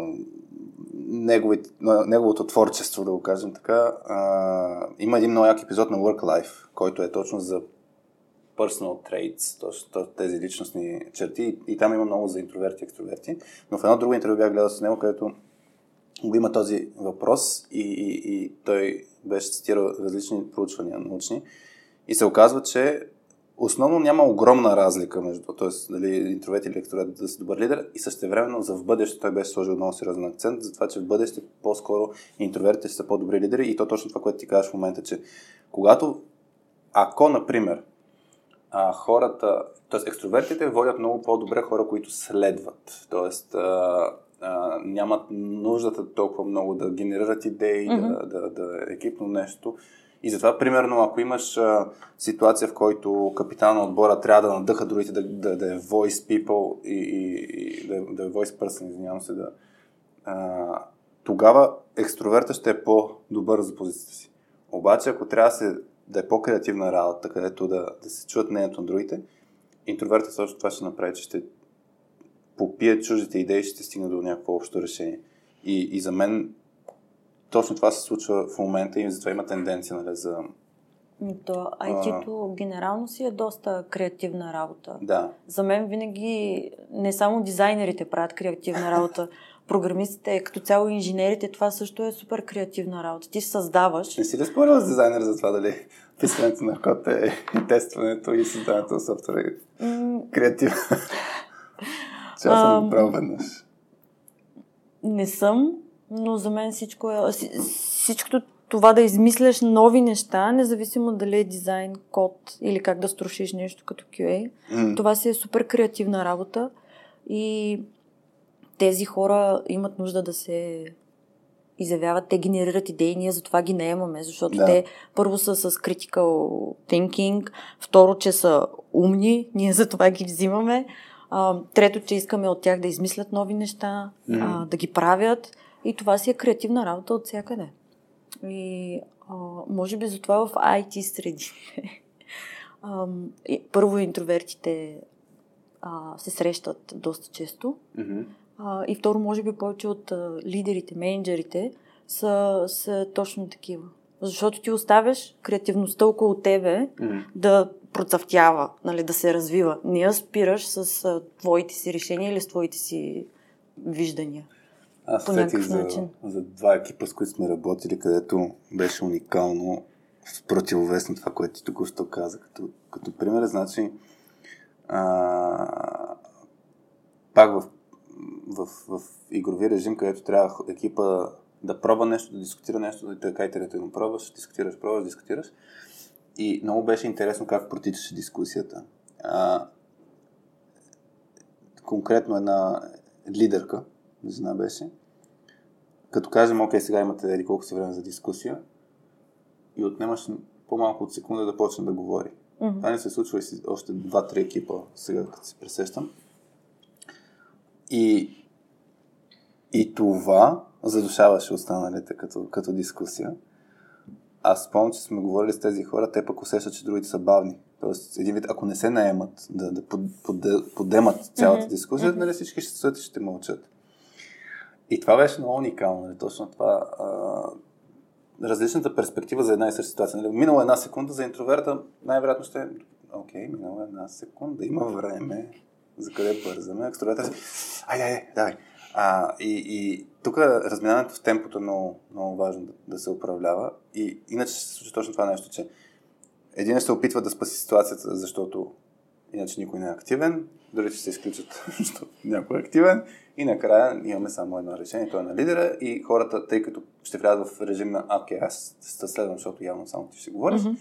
неговите, неговото творчество, да го кажем така. А, има един много як епизод на Work Life, който е точно за personal traits, точно тези личностни черти и, и там има много за интроверти и екстроверти. Но в едно друго интервю бях гледал с него, където го има този въпрос и, и, и той беше цитирал различни проучвания научни и се оказва, че основно няма огромна разлика между, т.е. дали интроверт или екстроверт да са добър лидер и същевременно за в бъдеще той беше сложил много сериозен акцент за това, че в бъдеще по-скоро интровертите ще са по-добри лидери и то точно това, което ти казваш в момента, че когато, ако, например, а, хората, т.е. екстровертите водят много по-добре хора, които следват, т.е. А, нямат нуждата толкова много да генерират идеи, mm-hmm. да, да, да е екипно нещо, и затова, примерно, ако имаш а, ситуация, в който капитан на отбора трябва да надъха другите да, да, да е voice people и, и, и да, да е voice person, извинявам се, да, а, тогава екстроверта ще е по-добър за позицията си. Обаче, ако трябва да, се, да е по-креативна работа, където да, да се чуят мнението на другите, интроверта също това ще направи, че ще попие чуждите идеи ще стигне до някакво общо решение. И, и за мен точно това се случва в момента и затова има тенденция нали, за... То IT-то а... генерално си е доста креативна работа. Да. За мен винаги не само дизайнерите правят креативна работа, програмистите, като цяло инженерите, това също е супер креативна работа. Ти създаваш. Не си ли спорила с дизайнер за това дали писането на код е тестването и създаването на софтуера е креативно? Че аз съм го правил веднъж. Не съм, но за мен всичко е... Всичкото това да измисляш нови неща, независимо дали е дизайн, код или как да струшиш нещо като QA, mm. това си е супер креативна работа и тези хора имат нужда да се изявяват, те генерират идеи, ние затова ги наемаме, защото да. те първо са с critical thinking, второ, че са умни, ние затова ги взимаме, а, трето, че искаме от тях да измислят нови неща, mm. а, да ги правят и това си е креативна работа от всякъде. И а, може би затова в IT среди. първо интровертите а, се срещат доста често. Mm-hmm. А, и второ, може би повече от а, лидерите, менеджерите са, са точно такива. Защото ти оставяш креативността около тебе mm-hmm. да процъфтява, нали, да се развива. Не я спираш с а, твоите си решения или с твоите си виждания. Аз по някакъв за, начин. За два екипа, с които сме работили, където беше уникално в противовес на това, което ти току-що каза. Като, като пример, значи а, пак в, в, в игрови режим, където трябва екипа да пробва нещо, да дискутира нещо, да така и го пробваш, дискутираш, пробваш, дискутираш. И много беше интересно как протичаше дискусията. А, конкретно една лидерка, жена беше, като кажем, окей, сега имате еди колко си време за дискусия и отнемаш по-малко от секунда да почне да говори. Mm-hmm. Това не се случва и си още два-три екипа сега, като се пресещам. И, и това задушаваше останалите като, като дискусия. Аз спомням, че сме говорили с тези хора, те пък усещат, че другите са бавни. Тоест, един вид, ако не се наемат да, да под, под, подемат цялата mm-hmm. дискусия, mm-hmm. нали всички ще стоят и ще мълчат. И това беше много уникално, нали? точно това. А, различната перспектива за една и съща ситуация. Нали? Минала една секунда за интроверта, най-вероятно ще е, окей, минала една секунда, има време, за къде бързаме. Екстроверта си, айде, айде, давай. А, и, и тук разминаването в темпото е много, много важно да, да се управлява. И иначе се случва точно това нещо, че един се опитва да спаси ситуацията, защото иначе никой не е активен, дори ще се изключат, защото някой е активен и накрая имаме само едно решение, то е на лидера и хората, тъй като ще влязат в режим на окей, аз ще следвам, защото явно само ти ще говориш, mm-hmm.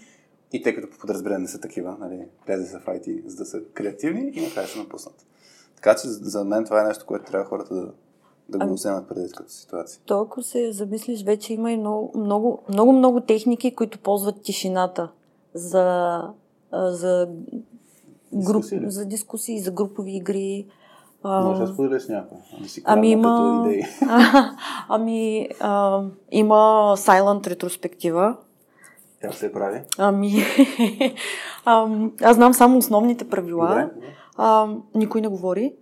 и тъй като по подразбиране не са такива, нали, влезе се в IT, за да са креативни и накрая ще напуснат. Така че за мен това е нещо, което трябва хората да, да го вземат преди като ситуация. Толкова се замислиш, вече има и много, много, много, много техники, които ползват тишината за, за, груп, дискусии, за дискусии, за групови игри. Може да споделиш някой. Да си ами има... идеи. ами а, има silent ретроспектива. Как се прави? Ами, а, аз знам само основните правила. Добре. А, никой не говори.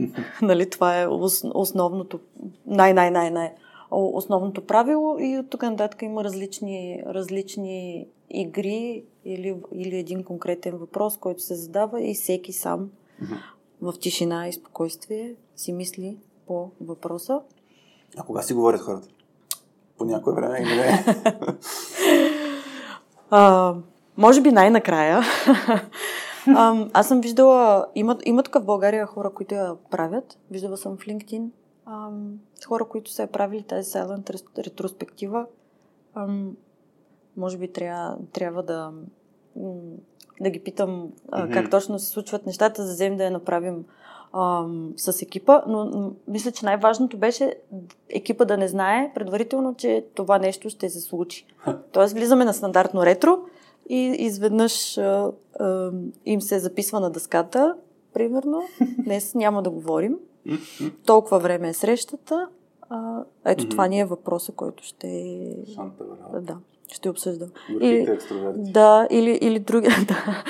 нали, това е основното, най-най-най-най основното правило и от тук нататък има различни, различни игри или, или един конкретен въпрос, който се задава и всеки сам в тишина и спокойствие си мисли по въпроса. А кога си говорят хората? По някое време или не? а, може би най-накрая. а, аз съм виждала, има, има тук в България хора, които я правят. Виждала съм в LinkedIn а, хора, които са я правили тази Silent ретроспектива. А, може би трябва, трябва да, да ги питам а, как точно се случват нещата, за да вземем да я направим а, с екипа, но мисля, че най-важното беше екипа да не знае предварително, че това нещо ще се случи. Тоест, влизаме на стандартно ретро и изведнъж а, а, им се записва на дъската, примерно. Днес няма да говорим. Толкова време е срещата. А, ето това ни е въпроса, който ще... Да, ще обсъждам. Или, да, или, или други... Да.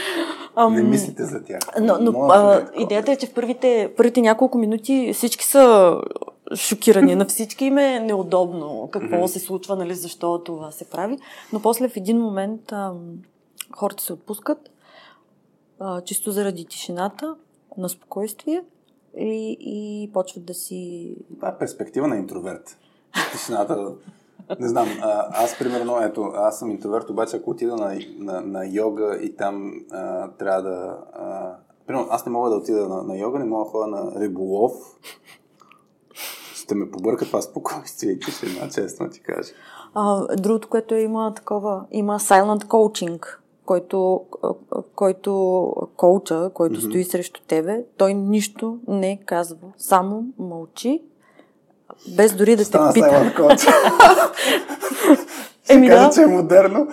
Ам, не мислите за тях. Но, но а, идеята е, че в първите, първите няколко минути всички са шокирани. На всички им е неудобно какво mm-hmm. се случва, нали, защо това се прави. Но после в един момент ам, хората се отпускат, а, чисто заради тишината, на спокойствие и, и почват да си... Това е перспектива на интроверт. Тишината не знам, а, аз примерно, ето, аз съм интроверт, обаче ако отида на, на, на йога и там а, трябва да... А, примерно, аз не мога да отида на, на йога, не мога да ходя на риболов. Ще ме побъркат това спокойствие и тишина, честно ти кажа. А, другото, което е, има такова, има silent coaching, който, който коуча, който mm-hmm. стои срещу тебе, той нищо не казва, само мълчи без дори да Стана те пита. Еми да. че е модерно.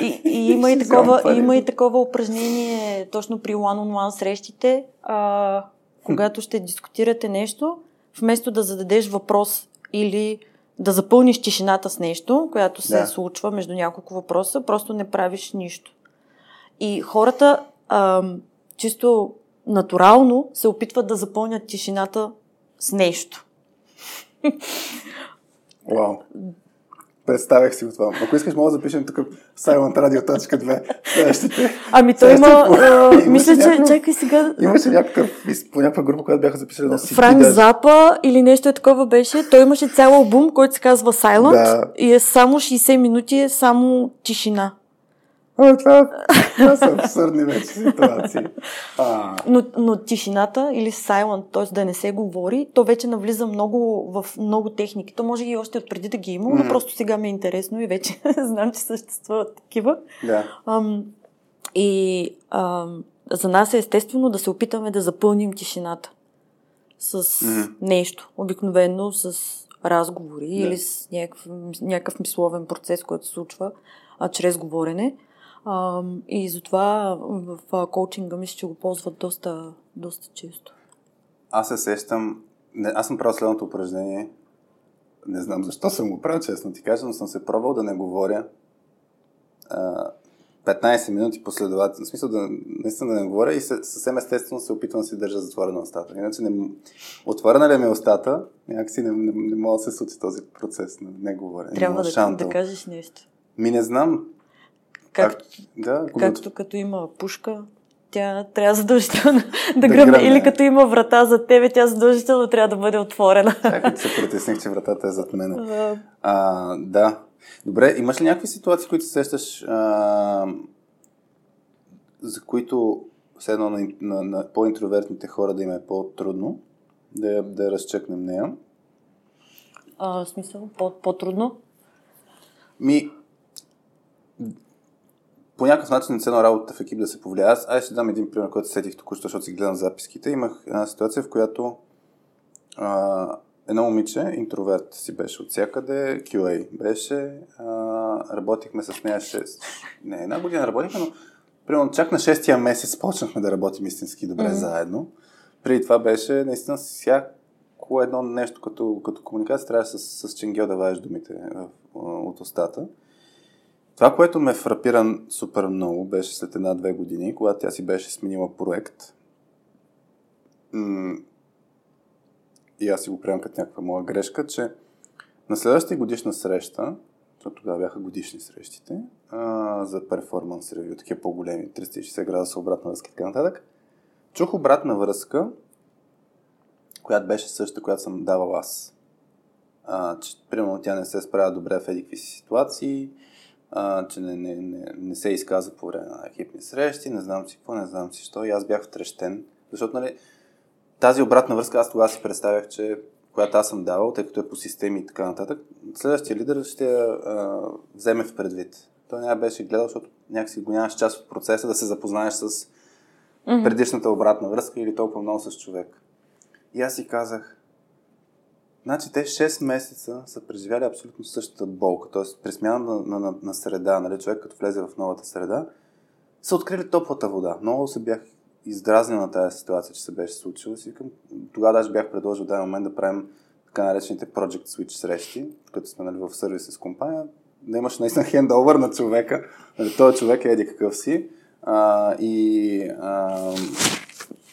И, и, има, и такова, има и такова упражнение точно при one-on-one срещите, а, когато ще дискутирате нещо, вместо да зададеш въпрос или да запълниш тишината с нещо, която се да. случва между няколко въпроса, просто не правиш нищо. И хората а, чисто натурално се опитват да запълнят тишината с нещо. Вау. Представях си го това. Ако искаш, мога да запишем тук Silent Radio.2 следващите. Ами той има... Мисля, че... Някакъв, чакай сега... Имаше някакъв... По някаква група, която бяха записали едно си. Франк Запа или нещо е такова беше. Той имаше цял албум, който се казва Silent да. и е само 60 минути, е само тишина. А, това, това са абсурдни вече ситуации. А... Но, но тишината или silent, т.е. да не се говори, то вече навлиза много в много техники. То може и още от преди да ги има, но просто сега ми е интересно и вече знам, че съществуват такива. Да. Ам, и ам, за нас е естествено да се опитаме да запълним тишината с нещо. Обикновено с разговори yeah. или с някакъв, някакъв мисловен процес, който се случва а, чрез говорене. А, и затова в, коучинга мисля, че го ползват доста, доста често. Аз се сещам, не, аз съм правил следното упражнение. Не знам защо съм го правил, честно ти кажа, но съм се пробвал да не говоря а, 15 минути последователно. В смисъл да наистина да не говоря и съвсем естествено се опитвам да си държа затворена устата. Иначе не, отворена ли ми е устата, някакси не, не, не мога да се случи този процес на не говорене. Трябва да, да кажеш нещо. Ми не знам. Как, да, както като има пушка, тя трябва задължително да, да гръмне. Или като има врата за тебе, тя задължително трябва да бъде отворена. Чакай, се притесних, че вратата е зад мен. А, да. Добре, имаш ли някакви ситуации, които се сещаш, а, за които все едно на, на, на по-интровертните хора да им е по-трудно да, да разчекнем нея? А, в смисъл? По, по-трудно? Ми, по някакъв начин цена работата в екип да се повлияе. Аз, аз ще дам един пример, който сетих току-що, защото си гледам записките. Имах една ситуация, в която а, едно момиче, интроверт си беше от всякъде, QA беше, а, работихме с нея 6, не една година работихме, но примерно чак на 6-я месец почнахме да работим истински добре mm-hmm. заедно. Преди това беше наистина всяко едно нещо като, като комуникация трябва с, с ченгел да вадиш думите от устата. Това, което ме фрапира супер много, беше след една-две години, когато тя си беше сменила проект. И аз си го приемам като някаква моя грешка, че на следващата годишна среща, защото тогава бяха годишни срещите, а, за перформанс ревю, такива по-големи, 360 градуса обратна връзка и така нататък, чух обратна връзка, която беше същата, която съм давал аз. А, че, примерно, тя не се справя добре в едикви си ситуации, а, че не, не, не, не се изказа по време на екипни срещи, не знам си какво, не знам си що. И аз бях втрещен, защото нали, тази обратна връзка аз тогава си представях, че която аз съм давал, тъй като е по системи и така нататък, следващия лидер ще я а, вземе в предвид. Той няма беше гледал, защото някакси го нямаш част от процеса да се запознаеш с mm-hmm. предишната обратна връзка или толкова много с човек. И аз си казах, значи те 6 месеца са преживяли абсолютно същата болка, т.е. при смяна на, на, на, среда, нали, човек като влезе в новата среда, са открили топлата вода. Много се бях издразнил на тази ситуация, че се беше случила. Тогава даже бях предложил дай момент да правим така наречените Project Switch срещи, като сме нали, в сервис с компания, да имаш наистина хендовър на човека. Нали, този човек е еди какъв си. А, и а,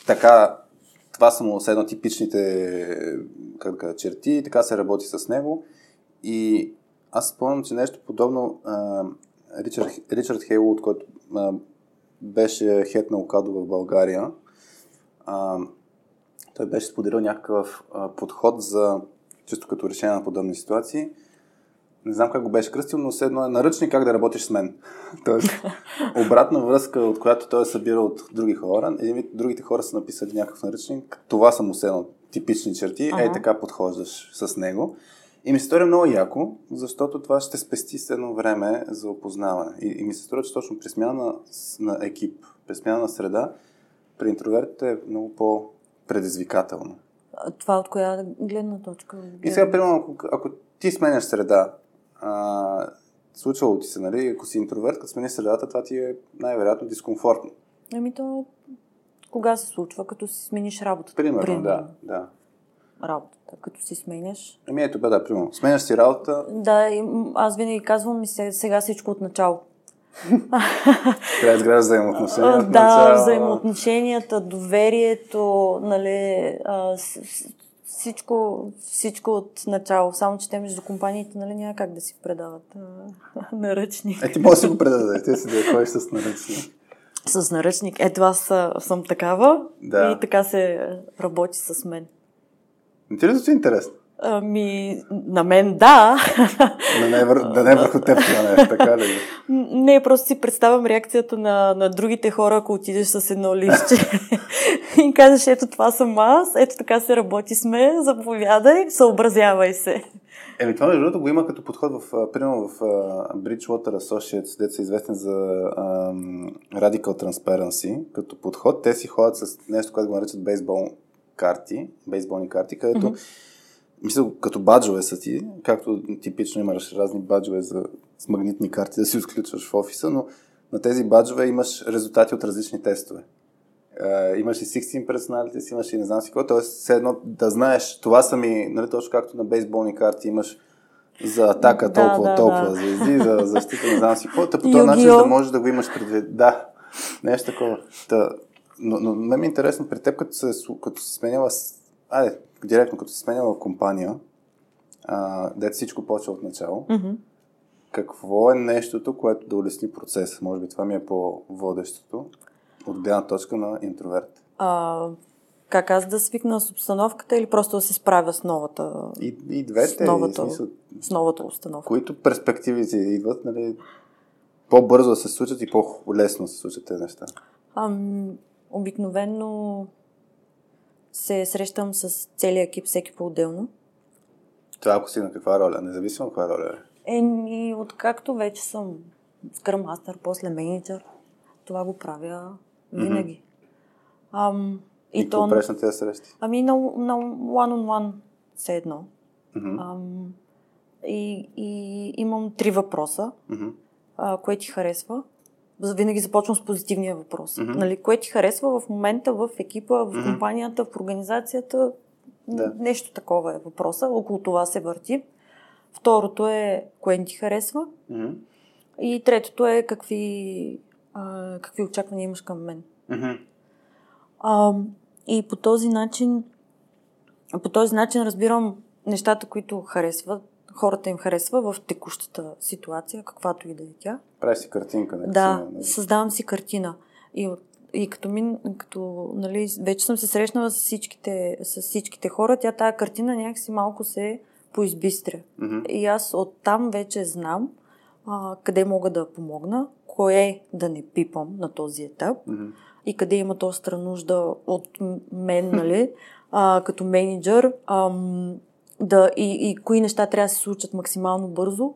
така, това са му едно типичните как да черти така се работи с него. И аз спомням, че нещо подобно Ричард, Ричард Хейлуд, който а, беше хет на Окадо в България, а, той беше споделил някакъв а, подход за чисто като решение на подобни ситуации. Не знам как го беше кръстил, но все едно е наръчник как да работиш с мен. Тоест, обратна връзка, от която той е събирал от други хора. Един вид, другите хора са написали някакъв наръчник. Това са му все едно типични черти. Ага. Е, така подхождаш с него. И ми се стори много яко, защото това ще спести с едно време за опознаване. И, и ми се струва, че точно при смяна на, на екип, при смяна на среда, при интровертите е много по-предизвикателно. Това от коя гледна точка? И сега, примерно, ако, ако ти сменяш среда, а, случвало ти се, нали, ако си интроверт, като смениш средата, това ти е най-вероятно дискомфортно. Еми то, кога се случва, като си смениш работата? Примерно, примерно. да, да работата, като си сменяш. Ами ето бе, да, примерно. Сменяш си работа. Да, аз винаги казвам и сега всичко от начало. Трябва да изграждаш взаимоотношенията. Да, взаимоотношенията, доверието, нали, всичко, всичко от начало. Само, че те между компаниите нали, няма как да си предават наръчник. Е, ти можеш да си го предадеш, ти си да ходиш с наръчник. С наръчник. Ето аз съм такава да. и така се работи с мен. Не ти звучи интересно? Ами, на мен да. Да не, е вър... да не е върху теб това нещо, така ли? Не, просто си представям реакцията на, на другите хора, ако отидеш с едно листче и кажеш, ето това съм аз, ето така се работи с мен, заповядай, съобразявай се. Еми, това между другото го има като подход в, примерно в uh, Bridgewater Associates, дето са известни за um, Radical Transparency, като подход. Те си ходят с нещо, което го наричат бейсбол карти, бейсболни карти, където mm-hmm. Мисля, като баджове са ти, както типично имаш разни баджове за, с магнитни карти да си отключваш в офиса, но на тези баджове имаш резултати от различни тестове. Uh, имаш и 16 personalities, имаш и не знам си какво, т.е. все едно да знаеш, това са ми, нали, точно както на бейсболни карти имаш за атака толкова, да, да, толкова да. звезди, за защита, не знам си какво, по този начин да можеш да го имаш предвид. Да, нещо такова. Та, но, но ме е интересно при теб, като се, като се сменяла, айде, директно, като се сменяла компания, а, дете всичко почва от начало, mm-hmm. какво е нещото, което да улесни процеса? Може би това ми е по-водещото от гледна точка на интроверт. А, как аз да свикна с обстановката или просто да се справя с новата И, и двете. С новата, смисъл, с новата установка. Които перспективи си идват, нали, по-бързо да се случат и по-лесно да се случат тези неща? Ам, Обикновенно се срещам с целия екип, всеки по-отделно. Това ако си на каква роля? Независимо каква роля е? Еми, откакто вече съм Scrum Master, после менеджер, това го правя винаги. Mm-hmm. Ам, и, и то, на тези срещи? Ами на, на one-on-one все едно. Mm-hmm. Ам, и, и имам три въпроса. Mm-hmm. А, кое ти харесва? Винаги започвам с позитивния въпрос. Mm-hmm. Нали, кое ти харесва в момента в екипа, в mm-hmm. компанията, в организацията? Да. Нещо такова е въпроса. Около това се върти. Второто е кое ти харесва. Mm-hmm. И третото е какви, а, какви очаквания имаш към мен. Mm-hmm. А, и по този начин по този начин разбирам нещата, които харесват, хората им харесва в текущата ситуация, каквато и да е тя. Прави си картинка. Не да, си, нали? създавам си картина. И, и като, мин, като нали, вече съм се срещнала с всичките, с всичките хора, тя тая картина някакси малко се поизбистря. Mm-hmm. И аз оттам вече знам а, къде мога да помогна, кое да не пипам на този етап Мгм. и къде има остра нужда от мен, нали, а, като менеджер, ам, да, и, и кои неща трябва да се случат максимално бързо.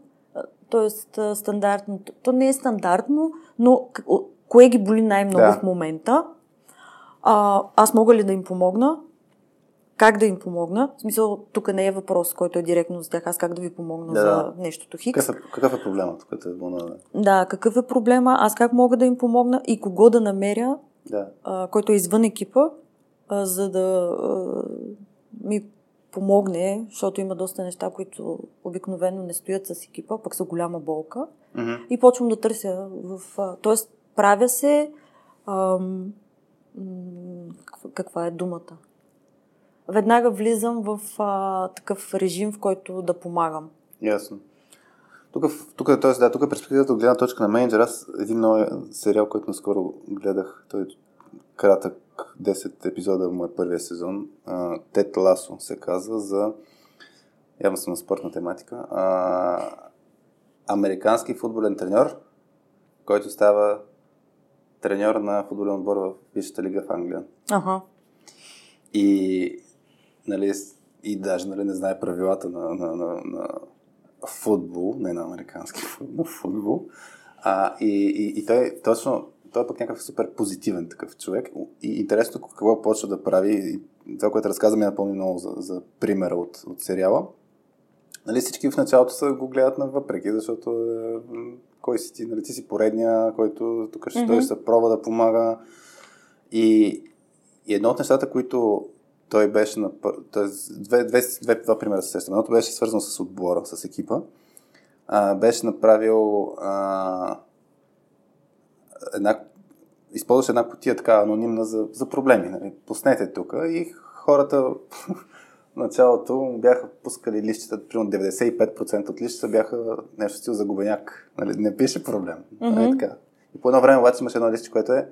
Тоест, а, стандартно. То не е стандартно, но кое ги боли най-много Да. в момента? А, аз мога ли да им помогна? Как да им помогна? В смисъл, тук не е въпрос, който е директно за тях. Аз как да ви помогна Да, за нещото хикс. Какъв е, какъв е проблемът, който е вълнуване? Да, какъв е проблема, аз как мога да им помогна и кого да намеря, Да. а, който е извън екипа, а, за да а, ми помогне, защото има доста неща, които обикновено не стоят с екипа, пък са голяма болка. Мгм. И почвам да търся в... Тоест, правя се... Ам, каква, е думата? Веднага влизам в а, такъв режим, в който да помагам. Ясно. Тук, тук, т.е. да, тук е перспективата от гледна точка на менеджер. Аз един нов сериал, който наскоро гледах, той е кратък, 10 епизода му е първия сезон. А, Тед Ласо се казва за явно съм на спортна тематика. А, американски футболен треньор, който става треньор на футболен отбор в Висшата лига в Англия. Ага. И, нали, и даже нали, не знае правилата на, на, на, на футбол, не на американски футбол, футбол. А, и, и, и той точно, той е пък някакъв супер позитивен такъв човек. И интересно какво почва да прави. И това, което разказа ми напомни много за, за примера от, от сериала. Нали, всички в началото са го гледат на въпреки, защото е, кой си ти, нали, ти си поредния, който тук ще той Мгм. ще се пробва да помага. И, и едно от нещата, които той беше на... Тоест, две, две, две, два примера се сещам. Едното беше свързано с отбора, с екипа. А, беше направил а, една... Използваше една котия така анонимна за, за проблеми. Нали? Пуснете тук и хората в началото бяха пускали лищата, примерно 95% от лищата бяха нещо стил за губеняк. Нали? Не пише проблем. Нали? Мгм. Така. И по едно време обаче имаше едно лище, което е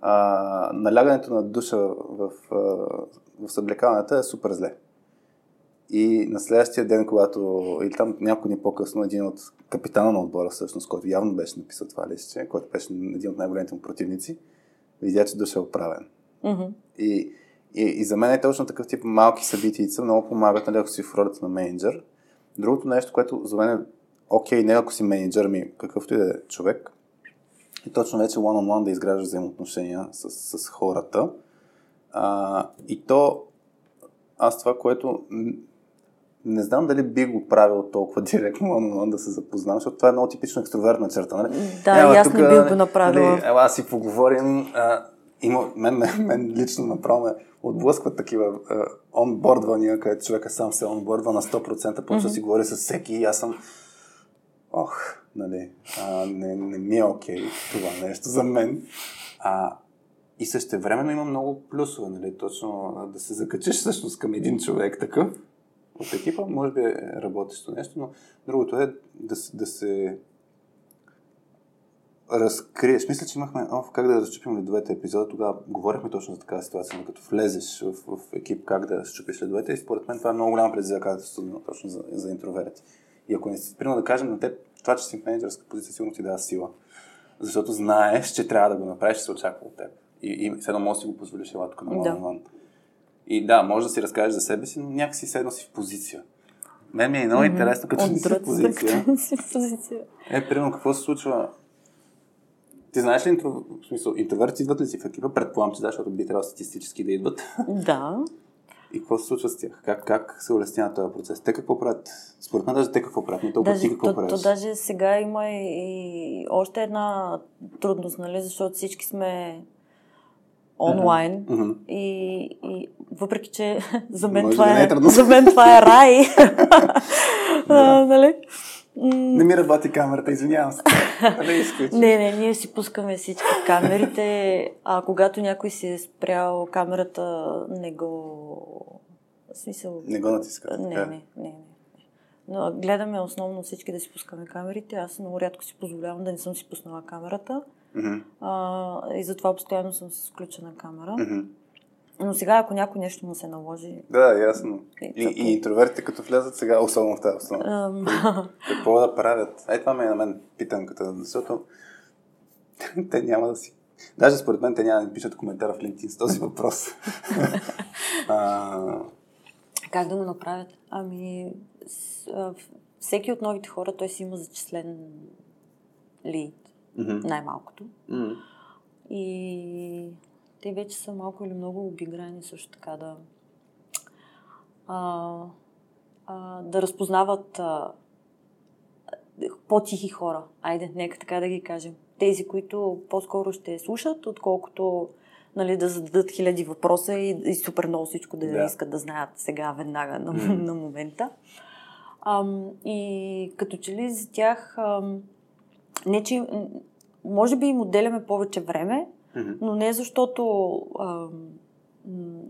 а, налягането на душа в, в съблекалната е супер зле. И на следващия ден, когато, или там няколко дни по-късно, един от капитана на отбора, всъщност, който явно беше написал това лище, който беше един от най-големите му противници, видя, че душа е оправен. Мгм. И, и, и за мен е точно такъв тип малки събития много помагат, нали, ако си в ролята на менеджер. Другото нещо, което за мен е окей, не ако си менеджер, ми какъвто и да е човек, и точно вече one-on-one да изграждаш взаимоотношения с, с хората. А, и то, аз това, което не знам дали би го правил толкова директно one-on-one да се запознам, защото това е много типично екстровертна черта. Нали? Да, Ела и аз не тука, бих го направила. Нали, ела си поговорим. А, има, мен, мен, мен лично направо ме отблъскват такива а, онбордвания, където човека сам се онбордва на 100%, почва да си говори с всеки и аз съм ох, нали, а, не, не ми е окей това нещо за мен. А, и също времено има много плюсове, нали, точно да се закачиш всъщност към един човек такъв от екипа, може би е работещо нещо, но другото е да, да се разкриеш. Мисля, че имахме о, как да разчупим ледовете епизода. Тогава говорихме точно за такава ситуация, но като влезеш в, в екип, как да щупиш ледовете. И според мен това е много голямо предизвикателство точно за, за интроверти. И ако не си, примерно да кажем на теб, това, че си в менеджерска позиция, сигурно ти дава сила. Защото знаеш, че трябва да го направиш, ще се очаква от теб. И, и все едно може да си го позволиш ела тук на Да. one И да, може да си разкажеш за себе си, но някакси все едно си в позиция. Мен ми е много интересно, като не си в позиция. си в позиция. Е, примерно, какво се случва? Ти знаеш ли, интро... в смисъл, интроверти идват ли си в екипа? Предполагам, че да, защото би трябвало статистически да идват. Да. И какво се случва с тях? Как, как се улеснява този процес? Те какво правят? Според мен даже те какво правят, не толкова Даже, ти какво то, правиш. то, даже сега има и, и още една трудност, нали, защото всички сме онлайн. Мгм. И, и въпреки, че за мен, Може това да не е е, за мен това е рай. Нали? Не ми работи камерата, извинявам се. Нали, изключи. Не, не, ние си пускаме всички камерите, а когато някой си е спрял камерата, не го... В смисъл... Не го натискат. Не, така. не, не, не. Но гледаме основно всички да си пускаме камерите. Аз много рядко си позволявам да не съм си пуснала камерата. Мгм. А, и затова постоянно съм с включена камера. Мгм. Но сега, ако някой нещо му се наложи... Да, ясно. Е, И, окей. и интровертите като влязат сега, особено в тази обстановка. Какво да правят? Е, това ме е на мен питанката, защото те няма да си... Даже според мен те няма да пишат коментара в LinkedIn с този въпрос. а, Как да го направят? Ами, с, а, всеки от новите хора, той си има зачислен лид, мгм. най-малкото. М. И те вече са малко или много обиграни също така да, а, а, да разпознават а, по-тихи хора. Айде, нека така да ги кажем. Тези, които по-скоро ще слушат, отколкото нали, да зададат хиляди въпроса и, и супер много всичко да, Да. искат да знаят сега, веднага, на, Мгм. на момента. Ам, и като че ли за тях, ам, не че може би им отделяме повече време, но не защото м,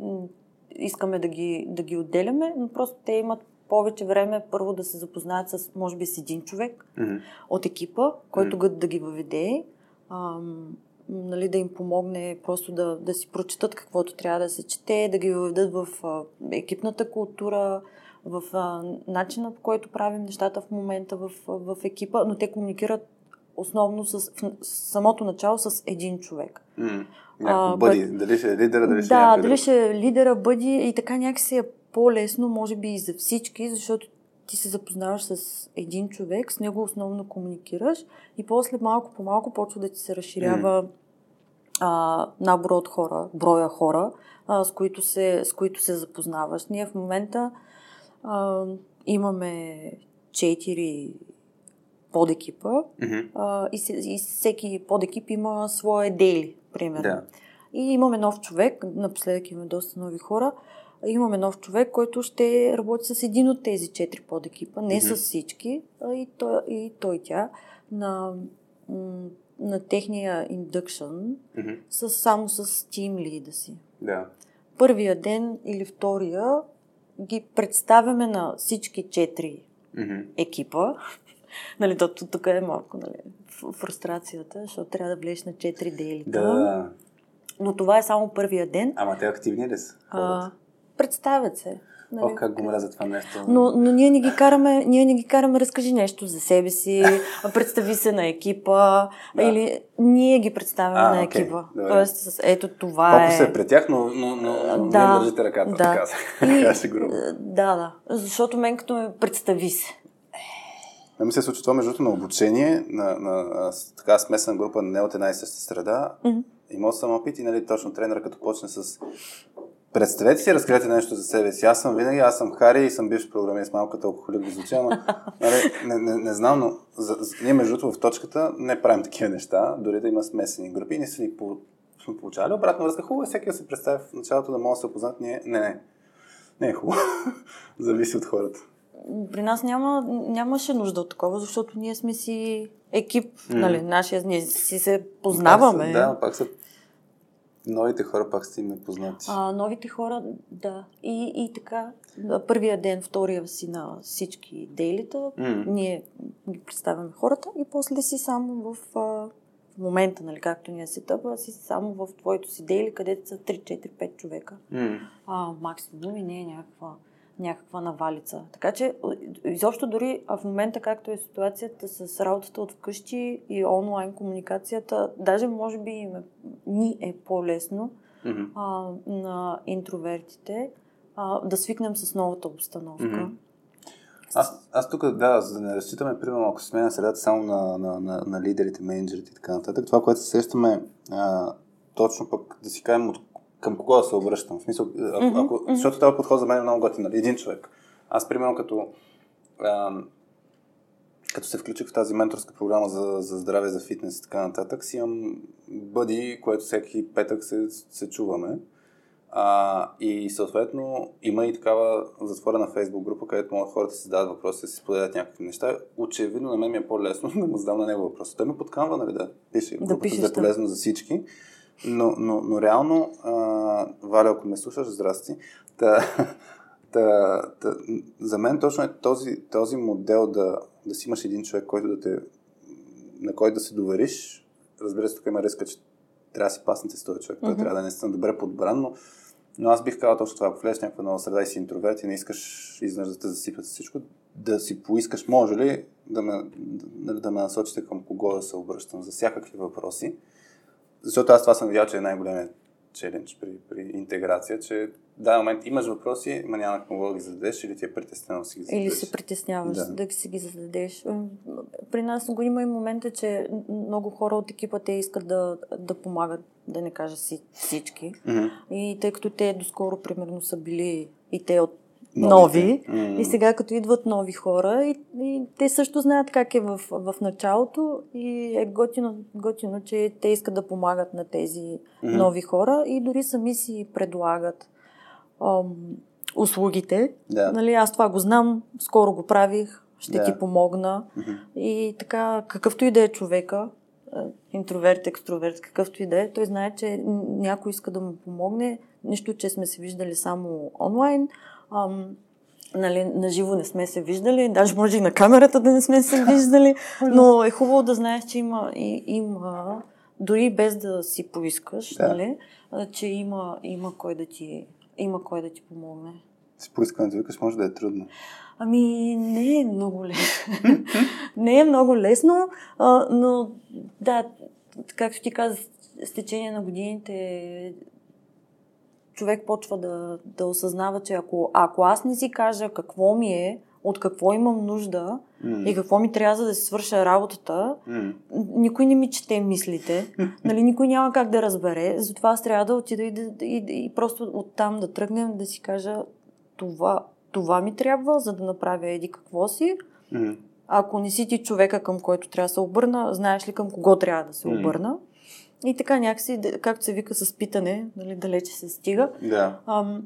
м, искаме да ги, да ги отделяме, но просто те имат повече време първо да се запознаят с, може би, с един човек от екипа, който Мгм. mm. да ги въведе, ам, нали, да им помогне просто да, да си прочитат каквото трябва да се чете, да ги въведат в а, екипната култура, в а, начина по който правим нещата в момента в, в екипа, но те комуникират основно с, в, самото начало с един човек. Някакво А, бъди. Дали ще е лидера, дали ще е Да, дали ще е лидера, бъди и така някакси е по-лесно, може би и за всички, защото ти се запознаваш с един човек, с него основно комуникираш и после малко по малко почва да ти се разширява а, набора от хора, броя хора, а, с, които се, с които се запознаваш. Ние в момента а, имаме четири подекипа Мгм. а, и, и всеки подекип има своя дейли, примерно. Да. И имаме нов човек, напоследък имаме доста нови хора, имаме нов човек, който ще работи с един от тези четири подекипа, не Мгм. с всички, а и той и, той тя на, на техния индъкшън, Мгм. с, само с team лида си. Да. Първия ден или втория ги представяме на всички четири Мгм. екипа. нали, то, тук е малко нали, фрустрацията, защото трябва да влезеш на 4 делита. Да. Но това е само първия ден. Ама те активни ли са? А, представят се. Нали? О, как го мразя това нещо. Но, но ние не ги караме, ние не ги караме, разкажи нещо за себе си, представи се на екипа, Да. или ние ги представяме А, на екипа. добре. Тоест, с, ето това Фокус е. е при тях, но, но, но, но Да, не държите ръката, да. така се И- грубо. Да, да. Защото мен като ме представи се. На ми се случва това между другото на обучение, на, на, на така смесена група, не от една и съща среда. Мгм. Имал съм опит и нали, точно тренера като почне с Представете си, разкрете нещо за себе си. Аз съм винаги, аз съм Хари и съм бивш програмист, малко толкова хулик да звучи, ама нали, не, не, не, знам, но за, за, ние между другото в точката не правим такива неща, дори да има смесени групи. Ние са ни по, сме получавали обратна връзка. Хубаво е всеки да се представи в началото да може да се опознат. Ние, не, не, не е хубаво. Зависи от хората. При нас няма, нямаше нужда от такова, защото ние сме си екип, М. нали, нашия, ние си се познаваме. Пак са, да, пак са новите хора пак сте им непознати. А, новите хора, да. И, и така, първия ден, втория си на всички дейлита, М. ние ги представяме хората и после си само в, в момента, нали, както ние се тъпа, си само в твоето си дейли, където са 3, 4, 5 човека. М. а, максимум и не е някаква, някаква навалица. Така че, изобщо дори в момента, както е ситуацията с работата от вкъщи и онлайн комуникацията, даже може би им е, ни е по-лесно Мгм. а, на интровертите а, да свикнем с новата обстановка. Мгм. Аз, аз тук, да, за да не разчитаме, примерно, ако се сменя средата само на, на, на, на лидерите, менеджерите и така нататък, това, което се сещаме, а, точно пък да си кажем от, към кого да се обръщам. В смисъл, ако, Мгм, ако, защото този подход за мен е много готин, нали? един човек. Аз, примерно, като, а, като се включих в тази менторска програма за, за здраве, за фитнес и така нататък, си имам бъди, което всеки петък се, се чуваме. А, и съответно има и такава затворена фейсбук група, където могат хората да си задават въпроси, да си споделят някакви неща. Очевидно на мен ми е по-лесно да му задам на него въпроси. Той ме подканва, нали, да пише. Да пишеш, да е полезно за всички. Но, но, но реално, а, Валя, ако ме слушаш, здрасти. Та, та, та, за мен точно е този, този модел да, да си имаш един човек, който да те, на който да се довериш. Разбира се, тук има риска, че трябва да си паснете с този човек. Той mm-hmm. трябва да е наистина добре подбран, но, но аз бих казал точно това. Ако влезеш някаква нова среда и си интроверт и не искаш изнъж да те засипят всичко, да си поискаш, може ли да ме, да, да ме насочите към кого да се обръщам за всякакви въпроси. Защото аз това съм видял, че е най-големият челендж при, при интеграция, че да, момент имаш въпроси, ма няма какво да ги зададеш или ти е притеснено да си ги зададеш. Или се притесняваш да. да си ги зададеш. При нас го има и момента, че много хора от екипа те искат да, да помагат, да не кажа си всички. Mm-hmm. И тъй като те доскоро, примерно, са били и те от нови. Mm. И сега като идват нови хора, и, и те също знаят как е в, в началото и е готино, готино, че те искат да помагат на тези mm. нови хора и дори сами си предлагат ам, услугите. Yeah. Нали, аз това го знам, скоро го правих, ще yeah. ти помогна. Mm-hmm. И така, какъвто и да е човека, интроверт, екстроверт, какъвто и да е, той знае, че някой иска да му помогне, нищо, че сме се виждали само онлайн, Ам, нали, на живо не сме се виждали, даже може и на камерата да не сме се виждали, но е хубаво да знаеш, че има, и, има дори без да си поискаш, да. нали, че има, има, кой да ти, има кой да ти помогне. Си поискане да викаш, може да е трудно. Ами, не е много лесно. не е много лесно, а, но да, както ти каза, с течение на годините човек почва да, да осъзнава, че ако, ако аз не си кажа какво ми е, от какво имам нужда mm. и какво ми трябва за да си свърша работата, mm. никой не ми чете мислите, нали, никой няма как да разбере, затова аз трябва да отида и, да, и, и просто оттам да тръгнем да си кажа това, това ми трябва, за да направя еди какво си. Mm. Ако не си ти човека, към който трябва да се обърна, знаеш ли към кого трябва да се обърна. Mm. И така някакси, както се вика с питане, нали, далече се стига. Да. Ам,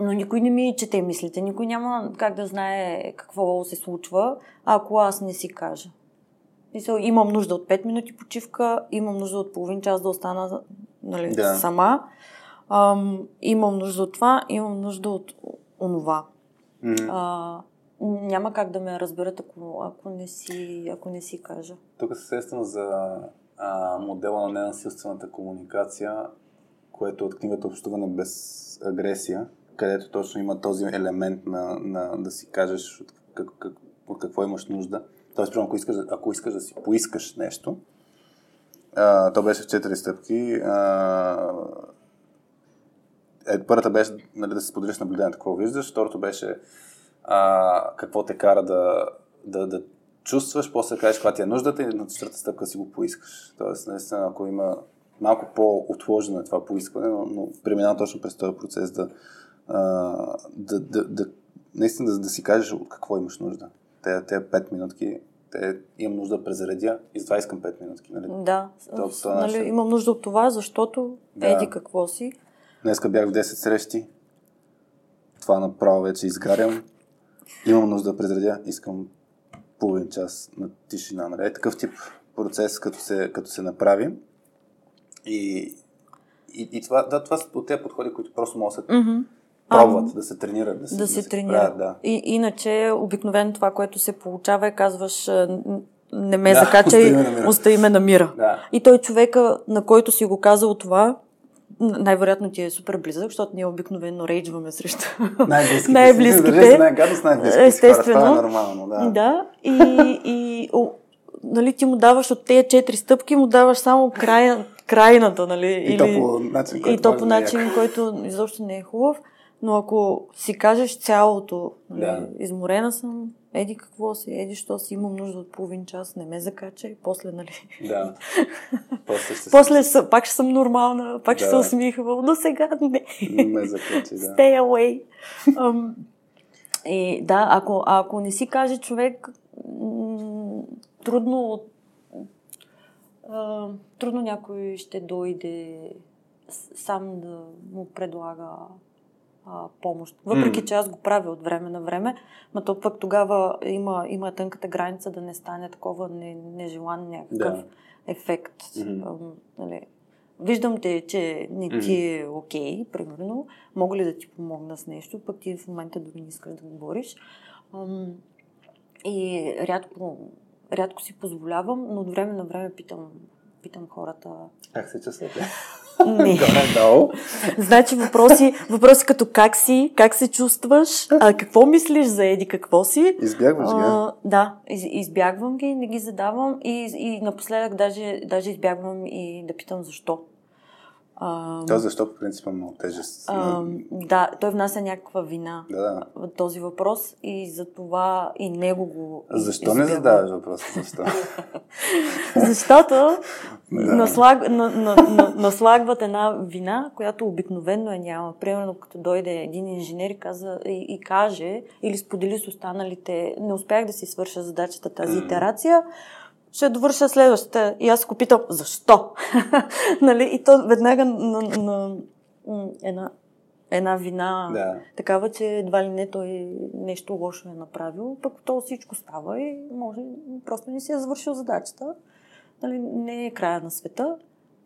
но никой не ми чете мислите, никой няма как да знае какво се случва, ако аз не си кажа. Мисъл, имам нужда от 5 минути почивка, имам нужда от половин час да остана нали, да. сама, ам, имам нужда от това, имам нужда от онова. Mm-hmm. А, няма как да ме разберат, ако, ако, не, си, ако не си кажа. Тук се сещам за а, модела на ненасилствената комуникация, което от книгата Общуване без агресия, където точно има този елемент на, на да си кажеш от, как, как, от какво имаш нужда. Тоест, ако искаш, ако искаш да си поискаш нещо, а, то беше в четири стъпки. А, е, първата беше нали, да си споделиш наблюдението, какво виждаш. Второто беше а, какво те кара да, да, да чувстваш, после кажеш каква ти е нуждата и на четвърта стъпка си го поискаш. Тоест, наистина, ако има малко по-отложено е това поискване, но, но преминава точно през този процес да, а, да, да, да наистина да, да си кажеш от какво имаш нужда. Те, те 5 минутки, те имам нужда да презаредя и затова искам 5 минутки. Нали? Да, то, то, нали, наша... имам нужда от това, защото да. еди какво си. Днеска бях в 10 срещи, това направо вече изгарям. Имам нужда да презаредя, искам половин час на тишина. Нали? Е такъв тип процес, като се, като се направи. И, и, и това, да, това са от тези подходи, които просто могат да се mm-hmm. пробват, а, да се тренират. Да се, да се, да се тренират. Правят, да. И, иначе, обикновено това, което се получава е казваш не ме да, закачай, остави ме на мира. Да. И той човека, на който си го казал това, най-вероятно ти е супер близък, защото ние обикновено рейджваме срещу най-близките. най-близките. най-гадост най-близките. Естествено. Това е нормално, да. Да, и, и о, нали, ти му даваш от тези четири стъпки, му даваш само края, крайната, нали? И или, то по начин, който, и то по начин, който изобщо не е хубав. Но ако си кажеш цялото, нали, да. изморена съм, еди какво си, еди що си, имам нужда от половин час, не ме закачай, после, нали? Да. После, ще после съм, пак ще съм нормална, пак да. ще се усмихвам, но сега не. Не ме закачай, да. Stay away. Um, и да, ако, ако не си каже човек, м- трудно трудно някой ще дойде сам да му предлага а, помощ. Въпреки, че аз го правя от време на време, но то пък тогава има, има тънката граница да не стане такова не, нежелан някакъв да. ефект. Mm-hmm. А, нали. Виждам те, че не ти е окей, okay, примерно. Мога ли да ти помогна с нещо, пък ти в момента дори не искаш да говориш. И рядко, рядко си позволявам, но от време на време питам питам хората. Как се чувствате? Не. Значи въпроси, въпроси като как си, как се чувстваш, а, какво мислиш за Еди, какво си. Избягваш ги? А, да, из, избягвам ги, не ги задавам и, и напоследък даже, даже избягвам и да питам защо. А, То защо по принцип е много тежест. а, да, той внася някаква вина Да, да. този въпрос и за това и него го Защо не избягвам. задаваш въпроса? Защо? Защото Да. наслаг, на, на, на, наслагват една вина, която обикновено я няма. Примерно, като дойде един инженер и, каза, и, и каже, или сподели с останалите, не успях да си свърша задачата тази Мгм. итерация, ще довърша следващата. И аз го питам, защо? нали? И то веднага на, на, на една, една вина Да. такава, че едва ли не той нещо лошо е направил, пък то всичко става и може просто не си е завършил задачата. Нали, не е края на света.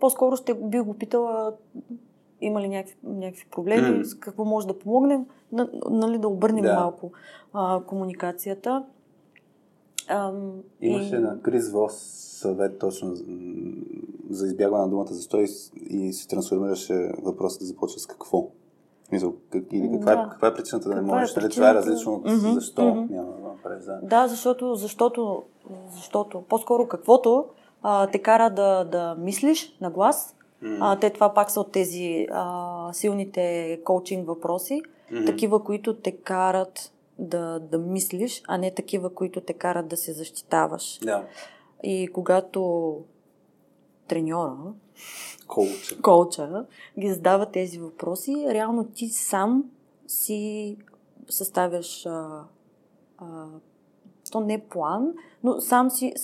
По-скоро ще би го питала има ли някакви, някакви проблеми, М. с какво може да помогнем, на- нали, да обърнем Да. малко а, комуникацията. Ам, Имаше и- на Крис Вос съвет точно за- избягване на думата защо и, и се трансформираше въпросът да започва с какво. Мисъл, как, или каква, Да. е, каква е причината да не е можеш? Нали, това е причината? различно от Мгм, защо мгм. няма да направиш. Да. Да, защото, защото, защото по-скоро каквото а, те кара да, да мислиш на глас. М. А, те това пак са от тези а, силните коучинг въпроси. Мгм. Такива, които те карат да, да мислиш, а не такива, които те карат да се защитаваш. Да. И когато треньора, Коуча. коуча, ги задава тези въпроси, реално ти сам си съставяш а, а, то не план, но сам си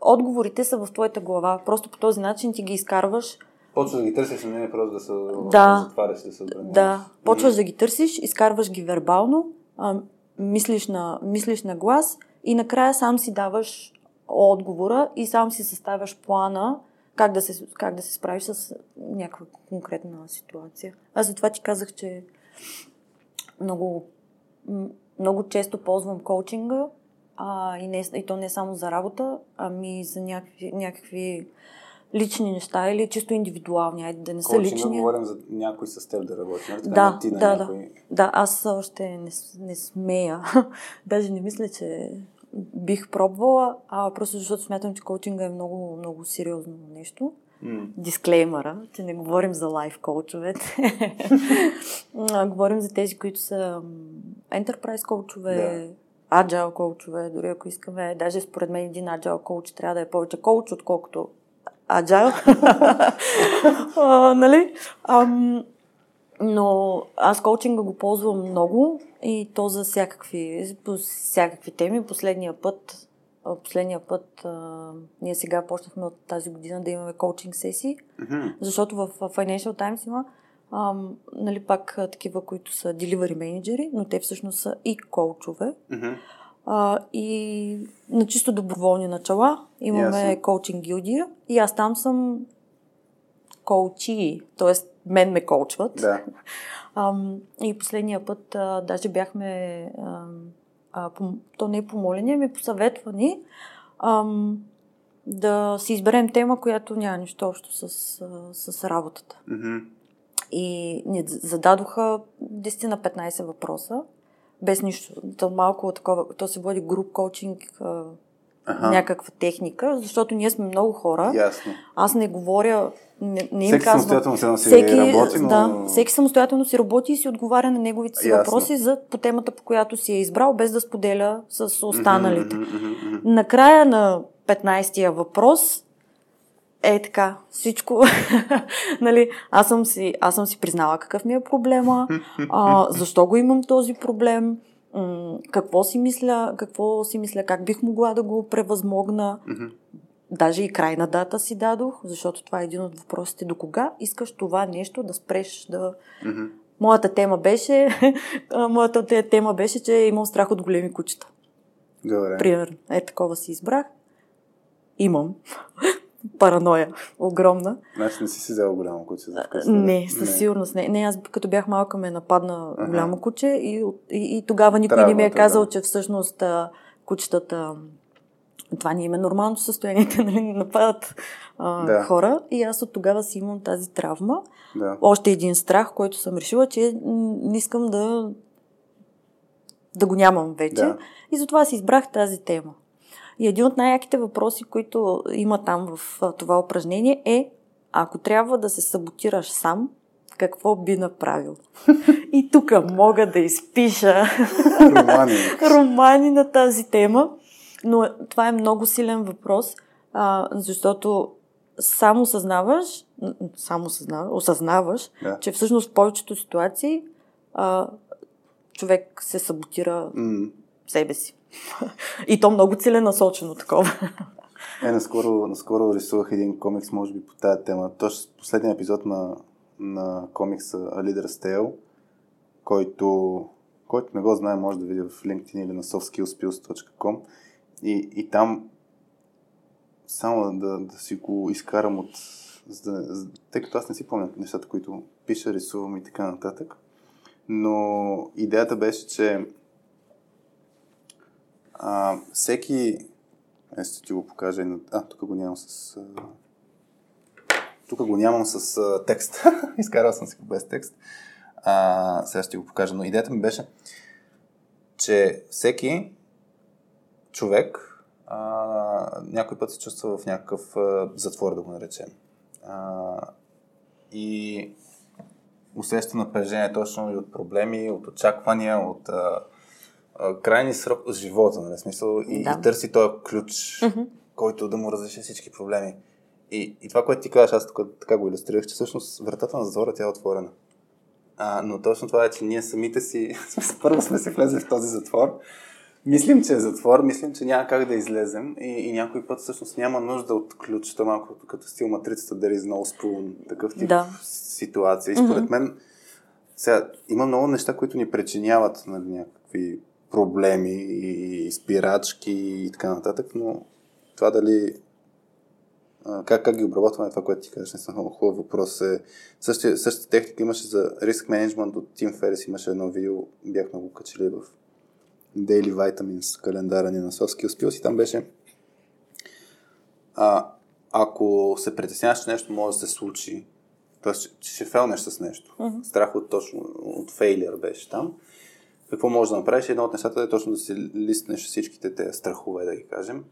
отговорите са в твоята глава. Просто по този начин ти ги изкарваш. Почва да ги търсиш, но не е просто да се Да. затваряш, да се. Да, почваш да ги търсиш, изкарваш ги вербално, а, мислиш, на, мислиш на глас и накрая сам си даваш отговора и сам си съставяш плана как да се, как да се справиш с някаква конкретна ситуация. Аз затова ти казах, че много, много често ползвам коучинга а, и, не, и то не само за работа, ами за някакви, някакви лични неща или чисто индивидуални, айде да не са Коучинга лични. говорим за някой с теб да работи. Нали? Да, ти на да, някой... Да, аз още не, не смея. Даже не мисля, че бих пробвала, а просто защото смятам, че коучинга е много, много сериозно нещо. Дисклеймъра, че не говорим за лайф коучовете. Говорим за тези, които са enterprise коучове, agile коучове, дори ако искаме. Даже според мен един agile коуч трябва да е повече коуч, отколкото agile. а, нали? Ам, но аз коучинга го ползвам много и то за всякакви, по всякакви теми. Последния път, последния път а, ние сега почнахме от тази година да имаме коучинг сесии, Мгм. защото в Financial Times има ам, нали, пак такива, които са delivery менеджери, но те всъщност са и коучове. Мгм. А, и на чисто доброволни начала имаме Ясно. коучинг гилдия и аз там съм коучи, т.е. мен ме коучват. Да. Ам, и последния път а, даже бяхме, ам, а, пом- то не е помолени, ами посъветвани ам, да си изберем тема, която няма нищо общо с, а, с работата. Мгм. И ни зададоха 10 на 15 въпроса, без нищо. То малко такова, то се води груп коучинг, Аха. някаква техника, защото ние сме много хора. Ясно. Аз не говоря, не, не им Всеки казвам. самостоятелно се носи всеки, работи, но... да, всеки самостоятелно си работи и си отговаря на неговите си Ясно. въпроси за, по темата, по която си е избрал, без да споделя с останалите. Накрая на 15-тия въпрос е така, всичко, нали, аз съм, си, аз съм си признала какъв ми е проблема, а, защо го имам този проблем, м- какво си мисля, какво си мисля, как бих могла да го превъзмогна. Мгм. Даже и крайна дата си дадох, защото това е един от въпросите. До кога искаш това нещо да спреш да... Моята тема беше, моята те- тема беше, че имам страх от големи кучета. Добре. Примерно. Е, такова си избрах. Имам. Параноя. Огромна. Значи не си си взел голямо куче за вкъщи. Не, със сигурност не. Не, аз като бях малка ме нападна Аха. голямо куче и, и, и тогава никой не ми е Травмата, казал, да. че всъщност а, кучетата това не им е нормалното състояние, да нали, нападат а, да. хора. И аз от тогава си имам тази травма. Да. Още един страх, който съм решила, че не искам да, да го нямам вече. Да. И затова си избрах тази тема. И един от най-яките въпроси, които има там в това упражнение е, ако трябва да се саботираш сам, какво би направил? И тук мога да изпиша романи. романи на тази тема, но това е много силен въпрос, а, защото само осъзнаваш, само осъзнаваш, осъзнаваш да. че всъщност в повечето ситуации а, човек се саботира mm. себе си. И то много целенасочено такова. Е, наскоро, наскоро рисувах един комикс, може би по тази тема. Точно последния епизод на, на комикса A Leader's Tale, който, който не го знае, може да види в LinkedIn или на softskillspills.com и, и там само да, да си го изкарам от... За да, тъй като аз не си помня нещата, които пиша, рисувам и така нататък. Но идеята беше, че а, всеки... Е, ще ти го покажа. А, тук го нямам с... Тук го нямам с а, текст. Изкарал съм си без текст. А, сега ще го покажа. Но идеята ми беше, че всеки човек а, някой път се чувства в някакъв а, затвор, да го наречем. А, и усеща напрежение точно и от проблеми, от очаквания, от а, крайни срок от живота, нали, смисъл, и, да. и търси този ключ, mm-hmm. който да му разреши всички проблеми. И, и това, което ти казваш, аз така, така го иллюстрирах, че всъщност вратата на затвора тя е отворена. А, но точно това е, че ние самите си, първо сме се влезли в този затвор, Мислим, че е затвор, мислим, че няма как да излезем и, и някой път всъщност няма нужда от ключ, то малко като стил матрицата there is no spoon, такъв тип да. ситуация. И според мен сега, има много неща, които ни причиняват нали, някакви проблеми и спирачки и така нататък, но това дали как, как ги обработваме, това, което ти кажеш, не съм много хубав въпрос. Е, същия, същата техника имаше за риск менеджмент от Тим Ферис, имаше едно видео, бяхме го качили в Daily Vitamins, календара ни на Soft Skills и там беше а, ако се притесняваш, че нещо може да се случи, т.е. че ще фелнеш с нещо, uh-huh. страх от точно от фейлер беше там, какво можеш да направиш? Едно от нещата е точно да си листнеш всичките те страхове, да ги кажем,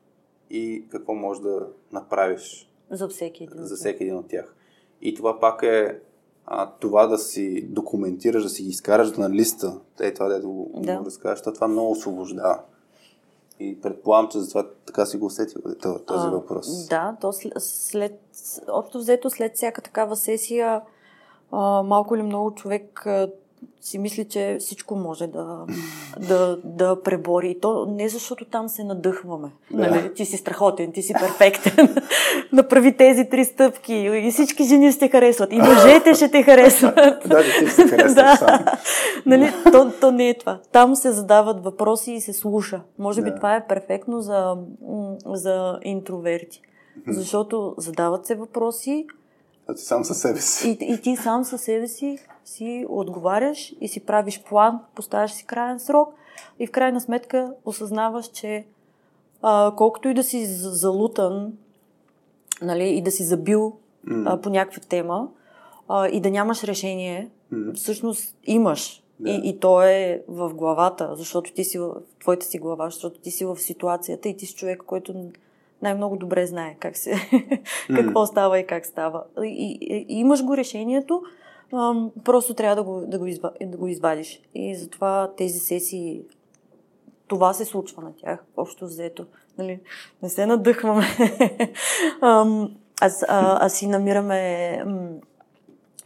и какво можеш да направиш за всеки един, за всеки един от тях. И това пак е а, това да си документираш, да си ги изкараш на листа, е това да го да. разкажеш, това много освобождава. И предполагам, че затова така си го усетил този а, въпрос. Да, то след, общо взето след всяка такава сесия, а, малко или много човек си мисли, че всичко може да, да, да пребори. И то не защото там се надъхваме. Да. Нали? Ти си страхотен, ти си перфектен. Направи тези три стъпки и всички жени ще те харесват. И мъжете ще те харесват. да, ти се харесваш да. нали? то, то не е това. Там се задават въпроси и се слуша. Може би да. това е перфектно за, за интроверти. Защото задават се въпроси, а ти сам със себе си. И, и ти сам със себе си си отговаряш и си правиш план, поставяш си крайен срок и в крайна сметка осъзнаваш, че а, колкото и да си залутан нали, и да си забил mm. а, по някаква тема а, и да нямаш решение, mm. всъщност имаш. И, и то е в главата, защото ти си в твоята си глава, защото ти си в ситуацията и ти си човек, който най-много добре знае как се, какво става и как става. И, и, и имаш го решението, просто трябва да го, да, го изва, да го извадиш. И затова тези сесии, това се случва на тях, общо взето. Нали? Не се надъхваме. ам, аз, а, а си намираме м,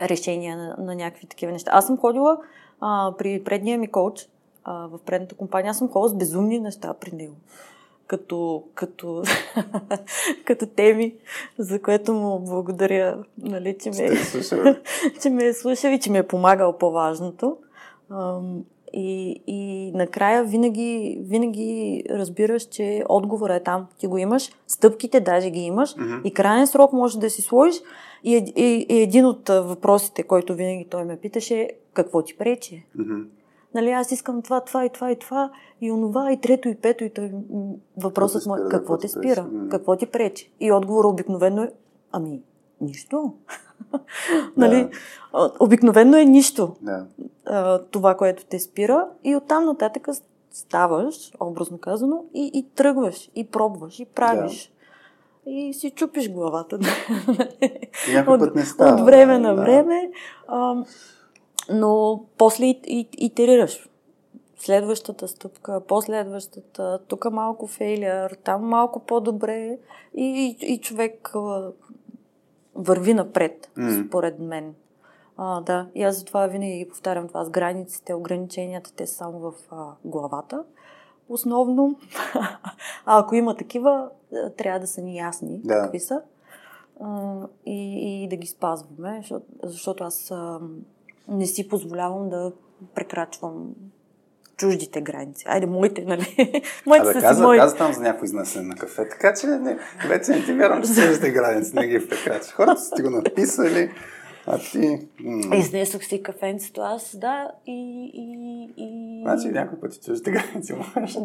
решения на, на някакви такива неща. Аз съм ходила а, при предния ми коуч, а, в предната компания, аз съм ходила с безумни неща при него като, като, като теми, за което му благодаря, нали, че, ме, е че ме е слушал и че ми е помагал по-важното. И, и накрая винаги, винаги разбираш, че отговора е там. Ти го имаш, стъпките даже ги имаш mm-hmm. и крайен срок може да си сложиш. И, и, и един от въпросите, който винаги той ме питаше, какво ти пречи? Mm-hmm. Нали, аз искам това, това и това и това, и онова, и трето, и пето, и той въпросът му е какво те спира, какво ти пречи? И отговорът обикновено е, ами, нищо. нали? Обикновено е нищо. Да. Това, което те спира. И оттам нататък ставаш, образно казано, и, и тръгваш, и пробваш, и правиш. Да. И си чупиш главата. от, път не става. От време на време. А, но после итерираш. Следващата стъпка, последващата, тук малко фейлер, там малко по-добре и, и, и човек върви напред, mm. според мен. А, да, и аз затова винаги повтарям това с границите, ограниченията, те са само в а, главата. Основно, а ако има такива, трябва да са ни ясни да. какви са а, и, и да ги спазваме, защото, защото аз а, не си позволявам да прекрачвам чуждите граници. Айде, моите, нали? моите Абе, каза, мои. каза там за някой изнасене на кафе, така че не, вече не ти вярвам, че чуждите граници не ги прекрачваш. Хората са ти го написали, а ти... М- Изнесох си кафенцето аз, да, и... и, и... Значи някой пъти чуждите граници можеш.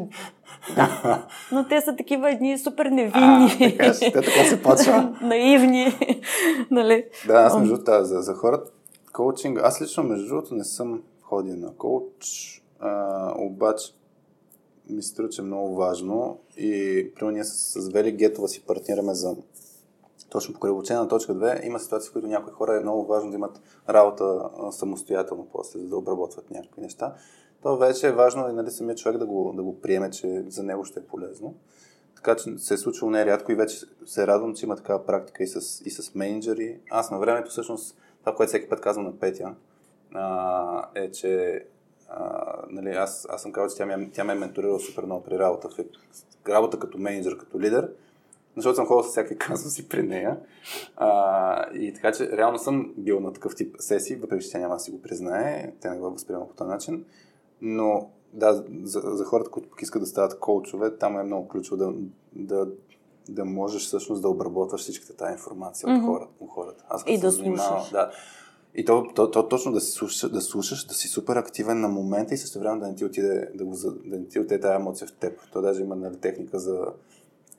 Да, но те са такива едни супер невинни. А, така, те така се почва. Наивни, нали? Да, аз между това, за, за хората, коучинг, аз лично между другото не съм ходил на коуч, а, обаче ми струва, че е много важно и примерно ние с, с Вели Гетова си партнираме за точно по обучение на точка 2 има ситуации, в които някои хора е много важно да имат работа самостоятелно после, за да обработват някакви неща. То вече е важно и нали, самият човек да го, да го приеме, че за него ще е полезно. Така че се е случило нерядко и вече се радвам, че има такава практика и с, и с менеджери. Аз на времето всъщност, това, което всеки път казвам на Петя, а, е, че а, нали, аз, аз съм казал, че тя ме, тя ме е менторила супер много при работа, в работа като менеджер, като лидер, защото съм ходил с всякакви казуси при нея. А, и така че реално съм бил на такъв тип сесии, въпреки че тя няма да си го признае, тя не го възприема по този начин. Но да, за, за хората, които пък искат да стават коучове, там е много ключово да, да, да можеш всъщност да обработваш всичката тази информация mm-hmm. от хората. От хората. Аз и да слушаш. Да, и то, то, то точно да, си слушаш, да слушаш, да си супер активен на момента и също време да не ти отиде, да, го, да не ти отиде тази емоция в теб. То даже има нали, техника за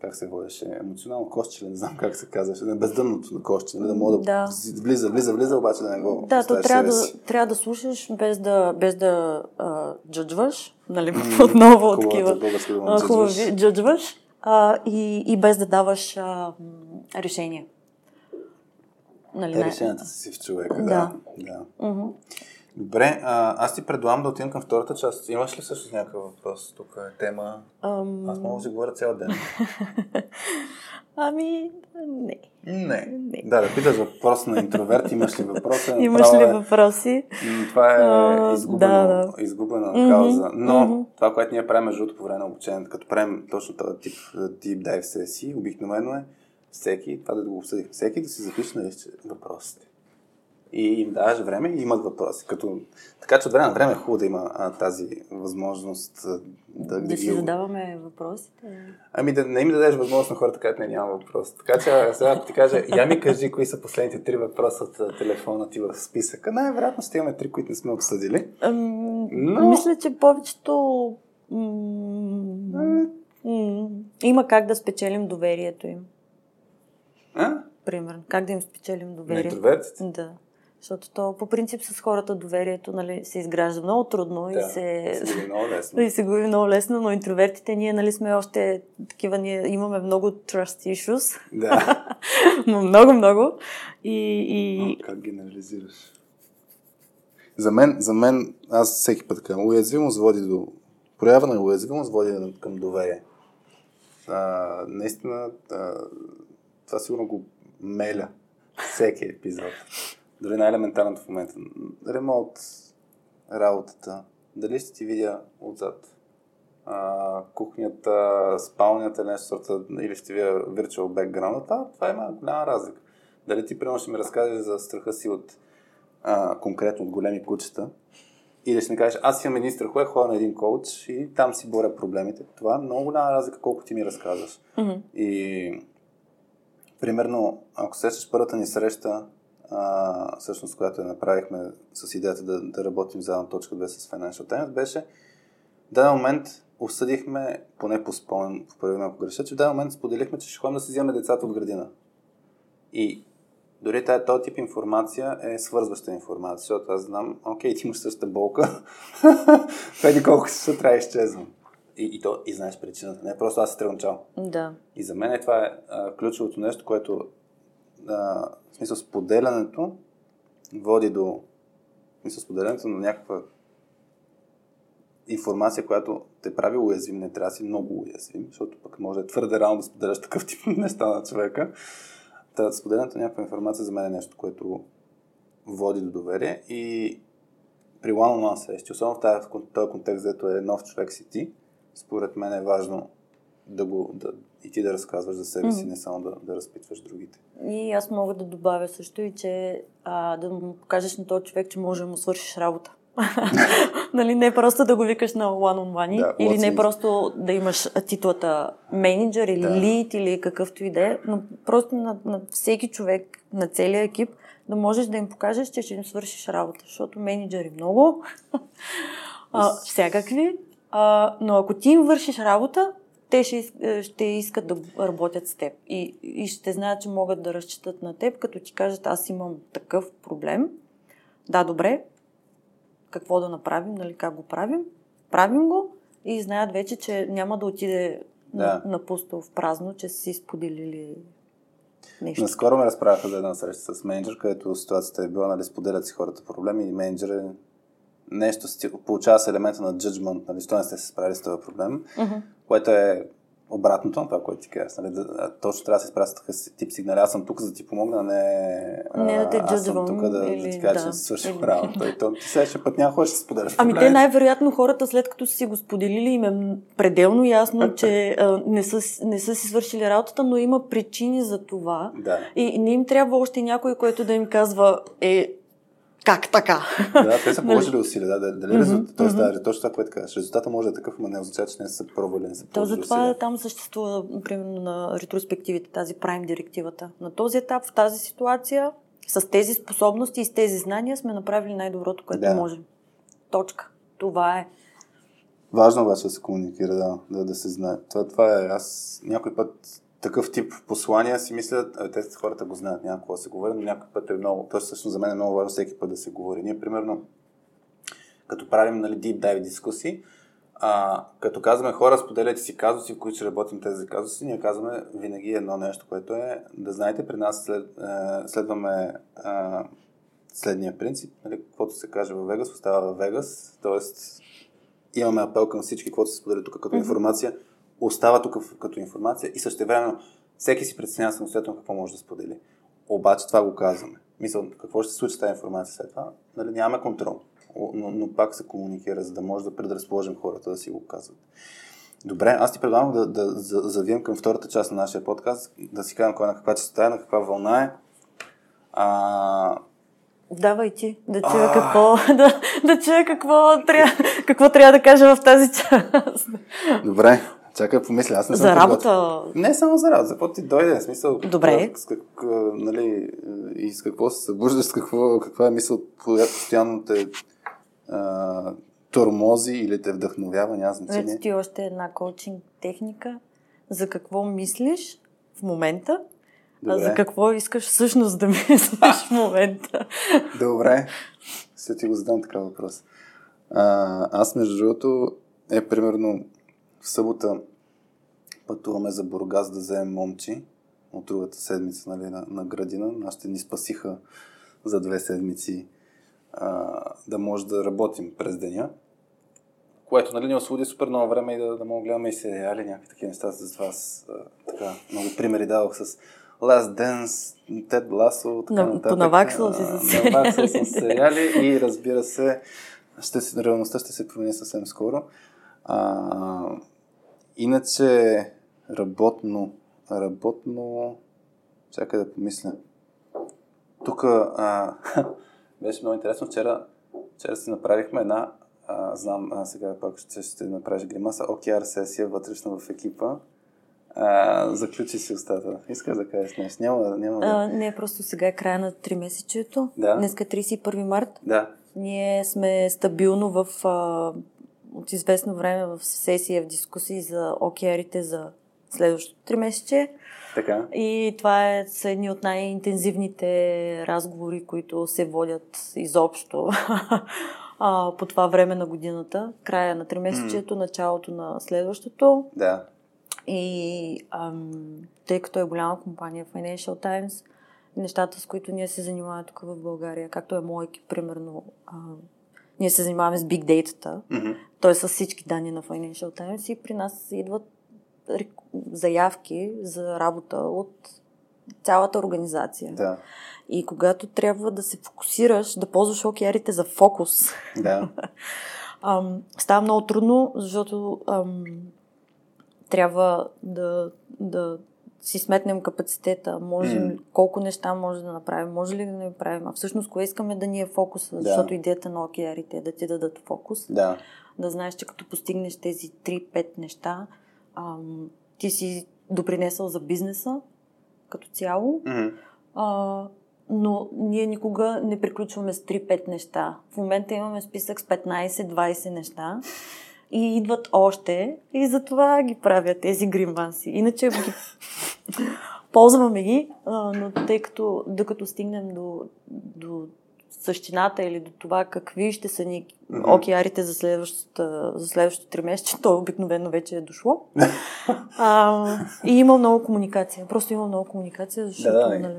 как се водеше, емоционално кошче, не знам как се казваше, не бездънното на кошче, да мога да, да влиза, влиза, влиза, обаче да не го Да, то трябва да, трябва да слушаш без да, без да а, джаджваш, нали, mm, отново от такива хубави джаджваш а, и, и без да даваш а, решения. Нали, Те решенията си в човека, да. да. да. Mm-hmm. Добре, а, аз ти предлагам да отидем към втората част. Имаш ли също някакъв въпрос? Тук е тема. Um... Аз мога да си говоря цял ден. ами, не. Не. не. Да, да питаш въпрос на интроверт. Имаш ли въпроси? Имаш ли е- въпроси? Това е изгубена, да, да. изгубена mm-hmm. кауза. Но mm-hmm. това, което ние правим между по време на обучението, като правим точно този тип deep dive сесии, обикновено е всеки, това да го обсъдих, всеки да си запише на въпросите. И им даваш време и имат въпроси. Като... Така че от време на време е хубаво да има а, тази възможност да... Да, да си ги... задаваме въпросите? Ами да не им дадеш възможност на хората, където не няма въпрос. Така че сега ти кажа, я ми кажи кои са последните три въпроса от телефона ти в списъка. Най-вероятно ще имаме три, които не сме обсъдили. Но... Мисля, че повечето м- има как да спечелим доверието им. А? Примерно. Как да им спечелим доверие? На интровертите? Да. Защото то по принцип с хората доверието нали, се изгражда много трудно да, и се... се губи много лесно. и се губи много лесно, но интровертите ние нали, сме още такива, ние имаме много trust issues. Да. много, много. И, и... О, как генерализираш? За мен, за мен, аз всеки път казвам, уязвимост води до... Проява на уязвимост води към доверие. А, наистина, а, това сигурно го меля всеки епизод. Дори най-елементарното в момента. Ремонт, работата, дали ще ти видя отзад. А, кухнята, спалнята, нещо сорта, или ще видя virtual background, това, това има голяма разлика. Дали ти, примерно, ще ми разкажеш за страха си от а, конкретно от големи кучета, или ще ми кажеш, аз имам един страхове, ходя на един коуч и там си боря проблемите. Това е много голяма разлика, колко ти ми разказваш. Mm-hmm. И примерно, ако сещаш първата ни среща, а, всъщност, която я направихме с идеята да, да работим заедно точка 2 с Financial Times, беше в даден момент осъдихме, поне по спомен, по първи ако греша, че в даден момент споделихме, че ще ходим да си вземем децата от градина. И дори тази, този тип информация е свързваща информация, защото аз знам, окей, ти имаш същата болка, преди колко си сутря изчезвам. И, и, то, и знаеш причината. Не просто аз се тръгвам чао. Да. И за мен е това е а, ключовото нещо, което в смисъл споделянето води до в смисъл споделянето на някаква информация, която те прави уязвим, не трябва да си много уязвим, защото пък може да е твърде рано да споделяш такъв тип неща на човека. Та, споделянето на някаква информация за мен е нещо, което води до доверие и при one on срещи, особено в в този контекст, където е нов човек си ти, според мен е важно да го, да, и ти да разказваш за себе си, mm-hmm. не само да, да разпитваш другите. И аз мога да добавя също и, че а, да му покажеш на този човек, че може да му свършиш работа. нали, не просто да го викаш на one-on-one да, или не просто да имаш титлата менеджер или да. лид или какъвто и да е, но просто на, на всеки човек, на целия екип да можеш да им покажеш, че ще им свършиш работа, защото менеджери много, а, всякакви, а, но ако ти им вършиш работа, те ще, ще искат да работят с теб и, и ще знаят, че могат да разчитат на теб, като ти кажат, аз имам такъв проблем. Да, добре, какво да направим, нали, как го правим. Правим го и знаят вече, че няма да отиде да. На, на пусто в празно, че си споделили нещо. Наскоро ме разправяха за една среща с менеджер, където ситуацията е била, нали, споделят си хората проблеми и менеджер е нещо, получава се елемента на judgment, нали, що не сте се справили с този проблем, uh-huh. Което е обратното на това, което ти казваш. Нали? Да, точно трябва да се изпраща такъв тип сигнали. Аз съм тук за да ти помогна, не, не да те аз съм тук да, или, да ти кажа, да. че си свършил или... работа. И то, ти следващия път няма да се споделяш. Ами те най-вероятно хората, след като си го споделили, им е пределно ясно, че а, не, са, не са си свършили работата, но има причини за това. Да. И не им трябва още някой, който да им казва, е, как така? Да, те са положили усилия. Да, дали mm-hmm, резултат, тоест, mm-hmm. да, точно това, което казваш. Резултата може да е такъв, но не означава, че не са пробвали, не са То затова там съществува, примерно, на ретроспективите, тази прайм директивата. На този етап, в тази ситуация, с тези способности и с тези знания сме направили най-доброто, което да. можем. Точка. Това е. Важно обаче да се комуникира, да, да, да се знае. Това, това е. Аз някой път такъв тип послания си мислят, те хората го знаят, няма какво да се говори, но някой път е много, то всъщност за мен е много важно всеки път да се говори. Ние, примерно, като правим нали, deep dive дискусии, а, като казваме хора, споделяйте си казуси, в които ще работим тези казуси, ние казваме винаги едно нещо, което е да знаете, при нас след, е, следваме е, следния принцип, нали, каквото се каже във Вегас, остава във Вегас, т.е. имаме апел към всички, каквото се споделя тук като информация, mm-hmm остава тук като информация и също време всеки си преценява самостоятелно какво може да сподели. Обаче това го казваме. Мисля, какво ще се случи с тази информация след това? Нали, нямаме контрол. Но, но пак се комуникира, за да може да предразположим хората да си го казват. Добре, аз ти предлагам да, да, да завием към втората част на нашия подкаст, да си кажем кой на каква частота е, на каква вълна е. А, Давай ти, да чуя какво, да, да чуя какво трябва, какво трябва да кажа в тази част. Добре, Чакай, помисля, аз не съм За работа? Не само за работа, за какво ти дойде, в смисъл. Добре. С как, нали, и с какво се събуждаш, с какво, каква е мисъл, която постоянно те а, тормози или те вдъхновява, няма значение. Ето ти още една коучинг техника. За какво мислиш в момента, Добре. а за какво искаш всъщност да мислиш в момента. Добре. Ще ти го задам така въпрос. А, аз, между другото, е примерно в събота пътуваме за Бургас да вземем момчи от другата седмица нали, на, на градина. Нашите ни спасиха за две седмици а, да може да работим през деня. Което нали, ни освободи супер много време и да, да мога гледаме и сериали, някакви такива неща. За това аз а, така, много примери давах с Last Dance, Тед Ласо, така нататък. Понаваксал си с сериали. Наваксал с сериали и разбира се, ще, реалността ще се промени съвсем скоро. А, Иначе работно, работно, чакай да помисля. Тук а, беше много интересно. Вчера, вчера си направихме една, а, знам, а, сега пак ще, ще направиш гримаса, OKR сесия вътрешно в екипа. А, заключи си устата. Искаш да кажеш нещо? Няма, няма да... А, не, просто сега е края на 3 месечето. Да. Днеска е 31 март. Да. Ние сме стабилно в а, от известно време в сесия, в дискусии за океарите за следващото 3 месече. Така. И това е, са едни от най-интензивните разговори, които се водят изобщо а, по това време на годината. Края на 3 месечето, началото на следващото. Да. И ам, тъй като е голяма компания Financial Times, нещата, с които ние се занимаваме тук в България, както е моят екип, примерно, а, ние се занимаваме с Big Data, Мгм. т.е. с всички данни на Financial Times и при нас идват заявки за работа от цялата организация. Да. И когато трябва да се фокусираш, да ползваш OKR-ите за фокус, Да. ам, става много трудно, защото ам, трябва да, да си сметнем капацитета, можем, М. колко неща може да направим, може ли да направим, а всъщност кое искаме да ни е фокус, Да. защото идеята на OKR-ите е да ти дадат фокус, Да. да знаеш, че като постигнеш тези 3-5 неща, ам, ти си допринесъл за бизнеса като цяло, Мгм. а, но ние никога не приключваме с 3-5 неща. В момента имаме списък с 15-20 неща и идват още и затова ги правя тези гримванси. Иначе ги ползваме ги, но тъй като докато стигнем до, до същината или до това какви ще са ни океарите за следващото, за следващото три месеца, то обикновено вече е дошло. а, и има много комуникация. Просто има много комуникация, защото Да, да, нали,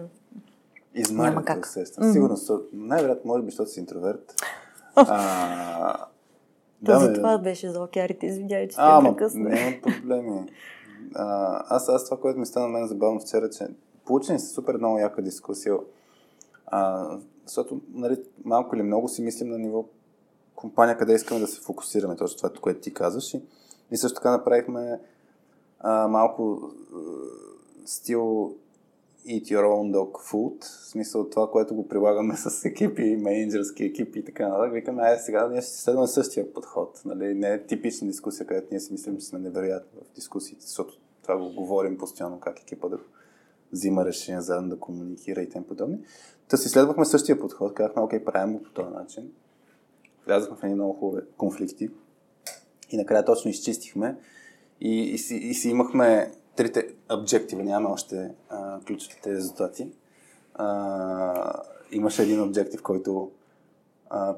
Измаря Няма как. естествено. Мгм. Сигурно, най-вероятно, може би, защото си интроверт. а, Да, за това беше за океарите. Извинявай, че А, те прекъсна. няма проблеми. Аз, аз това, което ми стана на мен забавно вчера, че получени се супер много яка дискусия. А, защото, нали, малко или много си мислим на ниво компания, къде искаме да се фокусираме, точно това, което ти казваш. И, и също така направихме а, малко а, стил Eat Your Own Dog Food, в смисъл това, което го прилагаме с екипи, менеджерски екипи и така нататък. Викаме, айде сега ние ще следваме същия подход. Нали? Не е типична дискусия, където ние си мислим, че сме невероятни в дискусиите, защото това го говорим постоянно, как екипа да взима решения, заедно да комуникира и тем подобни. Та си следвахме същия подход, казахме, окей, правим го по този начин. Влязахме в едни много хубави конфликти и накрая точно изчистихме и, и, си, и си имахме трите обжектива, нямаме още а, ключовите резултати. А, имаше един обжектив, който а,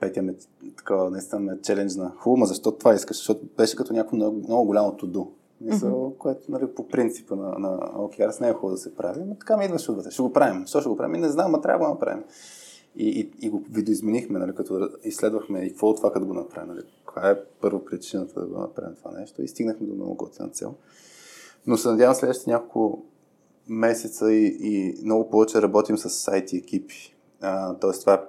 Петя ме такова, наистина ме челенджна. Хубаво, защо това искаш? Защото беше като някакво много, много голямо туду. Мисъл, mm-hmm. което нали, по принципа на, на OKRs не е хубаво да се прави, но така ми идваше отвътре. Ще го правим. Защо ще го правим? И не знам, ма трябва да го направим. И, и, и го видоизменихме, нали, като изследвахме и какво от това, като го направим. Нали, каква е първо причината да го направим това нещо и стигнахме до много готина цел. Но се надявам следващите няколко месеца и, и много повече работим с сайти екипи. А, тоест това е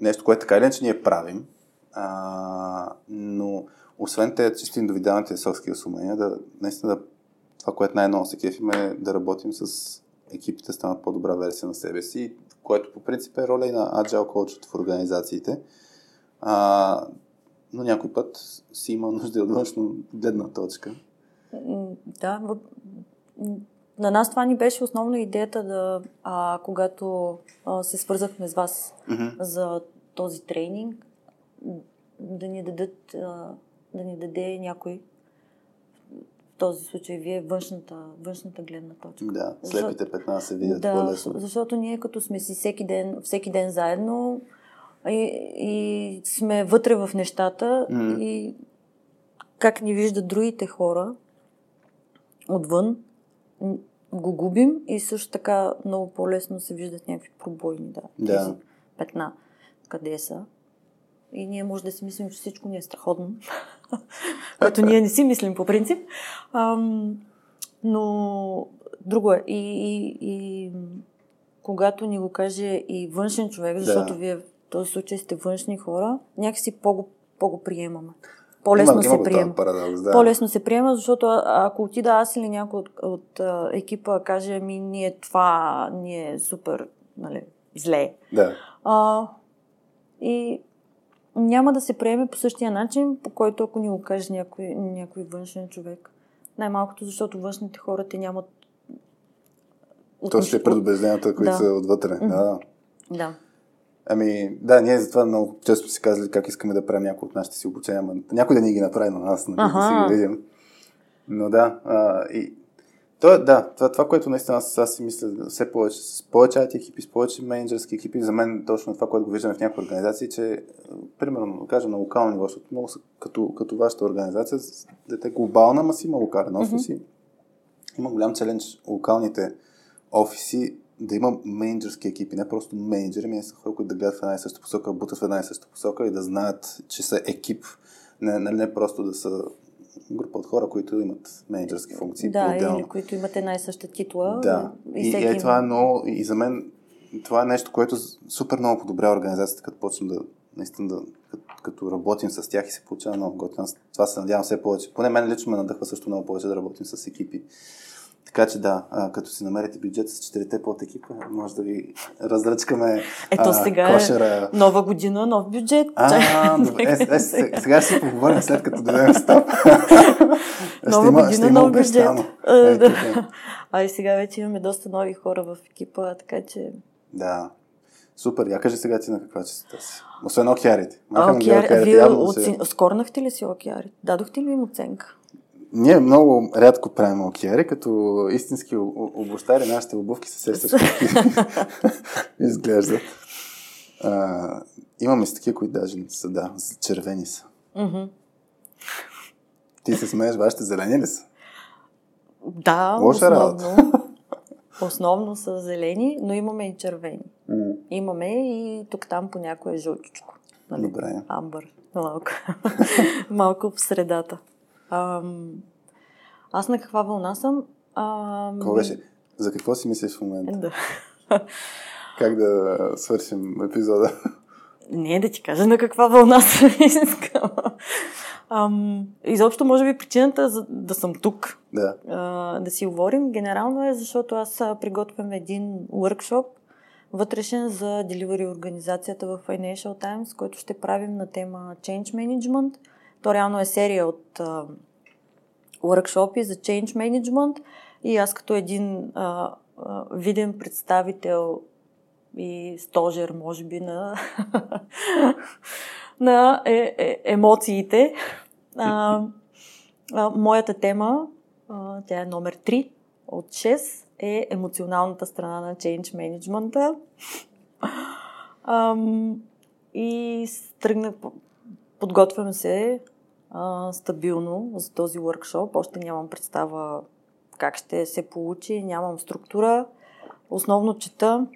нещо, което така или иначе ние правим, а, но освен те чисто индивидуалните софски умения, да, наистина да, това, което най-много се кефим е да работим с екипите, станат по-добра версия на себе си, което по принцип е роля и на Agile Coach в организациите. А, но някой път си има нужда от външна гледна точка. Да, на нас това ни беше основно идеята да, а, когато а, се свързахме с вас Мгм. за този тренинг, да ни дадат, а, да ни даде някой, в този случай вие, външната, външната гледна точка. Да, слепите петна се видят да, по-лесно. защото ние като сме си всеки ден, всеки ден заедно и, и сме вътре в нещата Мгм. и как ни виждат другите хора отвън, го губим и също така много по-лесно се виждат някакви пробойни, да, Да. тези петна, къде са. И ние може да си мислим, че всичко ни е страхотно, което ние не си мислим по принцип. Ам, но друго е. И, и, и когато ни го каже и външен човек, защото Да. вие в този случай сте външни хора, някакси по-го, по-го приемаме. По-лесно има, се има приема. парадокс, да. По-лесно се приема, защото а- ако отида аз или някой от, от а, екипа каже ми, ние това, ние е супер, нали, зле. Да. А, и няма да се приеме по същия начин, по който ако ни го каже някой, някой външен човек. Най-малкото, защото външните хора те нямат. То ще е предубежденията, които Да. са отвътре. Мгм. Да. Да. Ами, да, ние затова много често си казали как искаме да правим някои от нашите си обучения. Ама някой да ни ги направи на нас, нали, да си ги видим. Но да, а, и то, е- да, това, това, което наистина аз, аз си мисля все повече, с повече IT екипи, с повече менеджерски екипи, за мен точно това, което го виждаме в някои организации, че, а, примерно, кажем на локално ниво, защото много са като, като вашата организация, дете е глобална, ма си има локален офис и има голям челендж локалните офиси да има менеджерски екипи, не просто менеджери, ми са хора, които да гледат в една и съща посока, бутат в една и съща посока и да знаят, че са екип, не, не, не просто да са група от хора, които имат менеджерски функции Да, по-отделно. или които имат една и съща титла. Да, и, и, е, има- това е много, и за мен това е нещо, което супер много подобрява организацията, като почнем да, наистина да, като, като работим с тях и се получава много готино. Това се надявам все повече. Поне мен лично ме надъхва също много повече да работим с екипи. Така че да, а, като си намерите бюджет с четирите под екипа, може да ви разръчкаме Ето а, сега кошера. е нова година, нов бюджет. А, добре, е, е, се- сега ще си поговорим след като дойдем в стоп. Нова година, нов бюджет. А, Е, да. А и сега вече имаме доста нови хора в екипа, така че... Да. Супер, я кажи сега ти на каква честота си. Освен океарите. Океарите, вие оцен... скорнахте ли си океари? Дадохте ли им оценка? Ние много рядко правим океари, като истински обощари, нашите обувки се какви изглеждат. А, имаме си такива, които даже не са, да, червени са. Ти се смееш, вашите зелени ли са? Да, Лоша работа. основно. Основно са зелени, но имаме и червени. Имаме и тук-там по някое жълтичко. Нали? Добре. Амбър. Малко. Малко в средата. Аз на каква вълна съм? Ам... Какво беше? За какво си мислиш в момента? Да. Как да свършим епизода? Не, да ти кажа на каква вълна съм искам. Ам, изобщо, може би, причината за да съм тук, да. а, да си говорим, генерално е, защото аз а, приготвям един workshop вътрешен за delivery организацията в Financial Times, който ще правим на тема Change Management. То реално е серия от а, за Change Management и аз като един а, а, виден представител и стожер, може би, на, на е, е, емоциите. А, а, моята тема, а, тя е номер 3 от 6, е емоционалната страна на Change Management. И тръгна, подготвям се а, стабилно за този workshop. Още нямам представа как ще се получи, нямам структура. Основно чета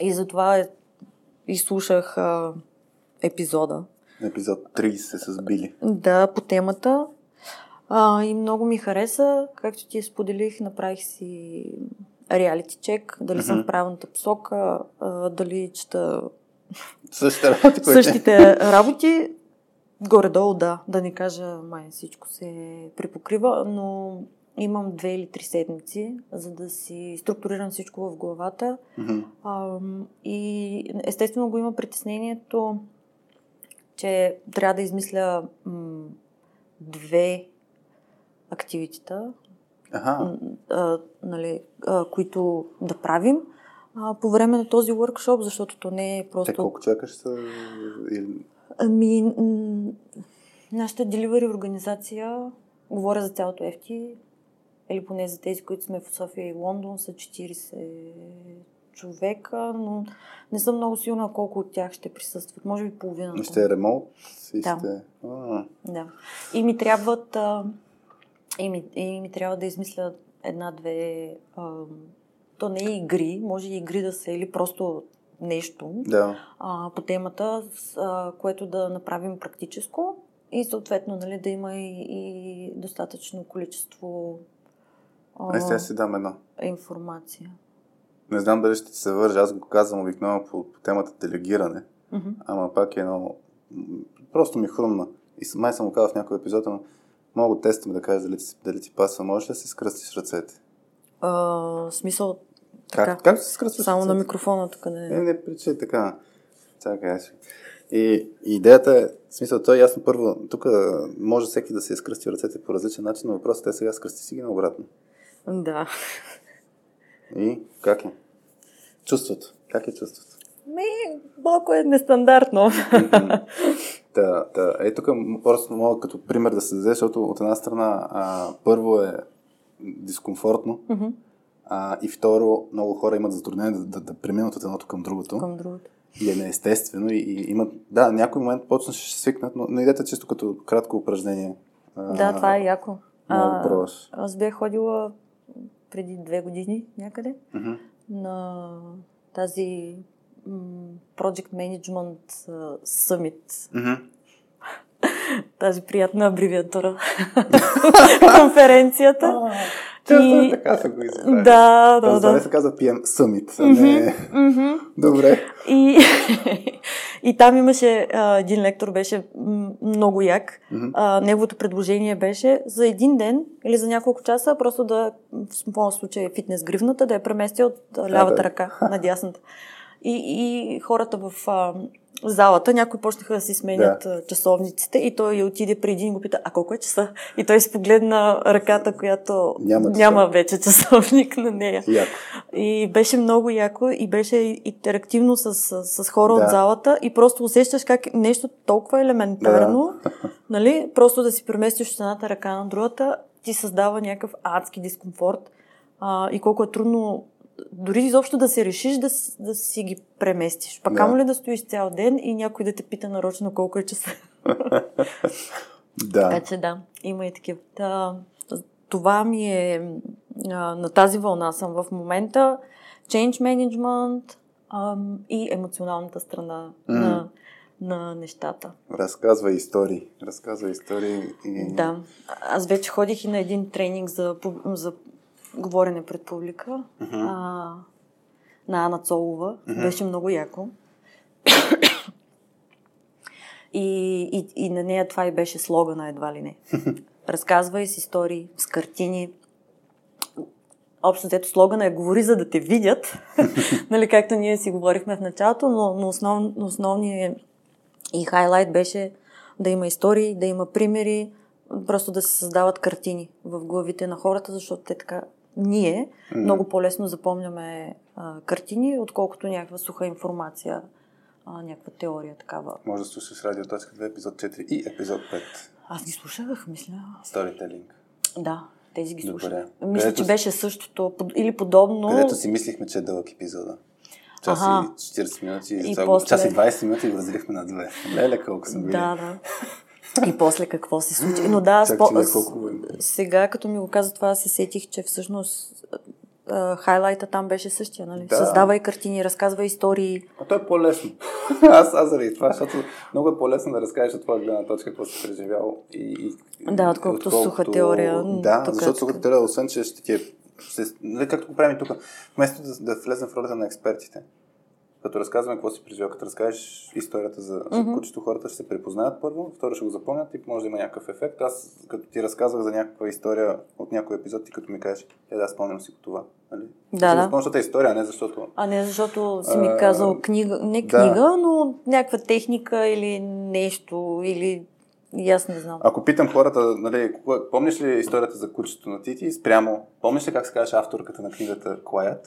и затова е, изслушах а, епизода. Епизод 30 с Били. Да, по темата. А, и много ми хареса. Както ти споделих, направих си реалити чек, дали съм в правилната посока, а, дали чета Същите работи, които... същите работи. Горе-долу, да. Да не кажа, май всичко се припокрива, но имам две или три седмици, за да си структурирам всичко в главата. Мгм. Ам, и естествено го има притеснението, че трябва да измисля м, две активитета, а, нали, а, които да правим а, по време на този workshop, защото то не е Те просто... колко човека ще са? Ами, м, нашата delivery организация, говоря за цялото FT, или поне за тези, които сме в София и Лондон, са 40 човека, но не съм много сигурна колко от тях ще присъстват. Може би половината. Ще е ремонт и Да. А, Да. И ми трябват. А, и, ми, и ми трябва да измисля една-две. А, то не е игри, може и игри да са или просто нещо да. а, по темата, с, а, което да направим практическо и съответно нали, да има и, и достатъчно количество а, Не, сега си дам едно. информация. Не знам дали ще ти се вържа, аз го казвам обикновено по, по темата делегиране, Мгм. ама пак е едно... Просто ми хрумна. И май съм го казал в някой епизод, но мога да тестваме да кажа дали, дали ти пасва. Можеш ли да си скръстиш ръцете? А, смисъл, така, Как, как си скръстваш само на микрофона тук не Е, не причай така. Чакай, аз. И, и идеята е, в смисъл, то е ясно първо, тук може всеки да се изкръсти ръцете по различен начин, но въпросът е сега скръсти си ги наобратно. Да. И как е? Чувството. Как е чувството? Ми, малко е нестандартно. да, да. Е, тук просто мога като пример да се даде, защото от една страна а, първо е дискомфортно, mm-hmm. А, и второ, много хора имат затруднение да, да, да преминат от едното към другото. Към другото. И е неестествено. И, и имат, да, някой момент почнеш ще свикнат, но, но идете чисто като кратко упражнение. Да, това е яко. Много прост. Аз бях ходила преди две години някъде mm-hmm. на тази Project Management Summit. Mm-hmm. Тази приятна абревиатура. Конференцията. И... така са го избрали. Да, да, да. се казва PM Summit, а не... Mm-hmm. Добре. И, и там имаше а, един лектор, беше много як. Mm-hmm. А, неговото предложение беше за един ден или за няколко часа просто да, в моят случай фитнес гривната, да я премести от лявата ръка на дясната. И, и хората в а, залата, някои почнаха да си сменят да. часовниците и той отиде преди и го пита, а колко е часа? И той си погледна ръката, която няма, няма вече часовник на нея. Яко. И беше много яко и беше интерактивно с, с, с хора да. от залата и просто усещаш как нещо толкова елементарно, да. нали, просто да си преместиш от едната ръка на другата, ти създава някакъв адски дискомфорт а, и колко е трудно дори изобщо да се решиш да, да си ги преместиш. Пак да. ли да стоиш цял ден и някой да те пита нарочно колко е часа. да. Така че да, има и такива. Та, това ми е а, на тази вълна съм в момента. Change management а, и емоционалната страна mm. на, на нещата. Разказва истории. Разказва истории. И... Да. Аз вече ходих и на един тренинг за, за говорене пред публика uh-huh. а, на Ана Цолова. Uh-huh. Беше много яко. и, и, и на нея това и беше слогана едва ли не. Разказвай с истории, с картини. Общо взето слогана е говори за да те видят, нали, както ние си говорихме в началото, но, но основ, основният и хайлайт беше да има истории, да има примери, просто да се създават картини в главите на хората, защото те така ние mm. много по-лесно запомняме а, картини, отколкото някаква суха информация, а, някаква теория такава. Може да слушаш Радиоточка 2, епизод 4 и епизод 5. Аз ги слушах, мисля. Сторителинг. Да, тези ги слушах. Добре. Мисля, където че беше същото или подобно. Където си мислихме, че е дълъг епизода. Час ага. и 40 минути. И, и после... Час и 20 минути го разделихме на две. Леле, колко съм били. Да, да. И после какво се случи. Но да, Чак, спо... е сега като ми го каза това, се сетих, че всъщност хайлайта там беше същия, нали? Да. Създава и картини, разказва истории. А то е по-лесно. аз, аз заради това, защото много е по-лесно да разкажеш от твоя гледна точка какво си преживял. И, и, да, отколкото, отколкото суха теория. Да, тук, защото суха теория, освен че ще ти е... Нали, както го правим тук, вместо да, да влезем в ролята на експертите, като разказваме какво си преживял, като разкажеш историята за, mm-hmm. кучето, хората ще се препознаят първо, второ ще го запомнят и може да има някакъв ефект. Аз като ти разказвах за някаква история от някой епизод, ти като ми кажеш, е да, спомням си това. Нали? Да, да. Защото е история, а не защото... А не защото си ми казал книга, не книга, да. но някаква техника или нещо, или и аз не знам. Ако питам хората, нали, помниш ли историята за кучето на Тити, спрямо, помниш ли как се казваш авторката на книгата Quiet?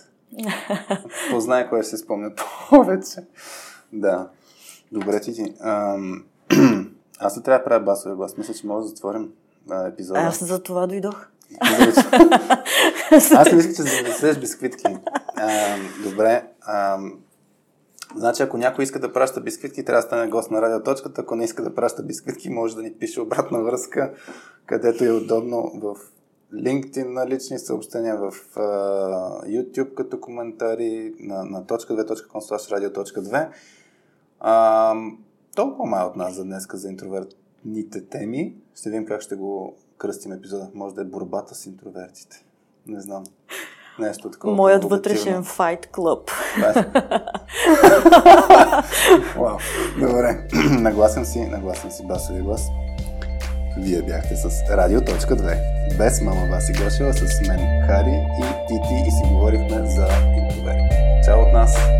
Познай кое се спомня повече. Да. Добре, ти. Ам... Аз не трябва да правя басове глас. Мисля, че може да затворим а, епизода. Аз за това дойдох. Аз искам, че да седеш бисквитки. Добре. Значи, ако някой иска да праща бисквитки, трябва да стане гост на радиоточката. Ако не иска да праща бисквитки, може да ни пише обратна връзка, където е удобно в LinkedIn на лични съобщения, в uh, YouTube като коментари на, на .2.com radio.2. Uh, толкова май от нас за днес за интровертните теми. Ще видим как ще го кръстим епизода. Може да е борбата с интровертите. Не знам. Нещо такова. Моят вътрешен файт клуб. Вау. Добре. нагласен си, нагласен си басови глас. Вие бяхте с Радио.2. Без мама Васи е Гошева, с мен Хари и Тити и си говорихме за импровери. Чао от нас!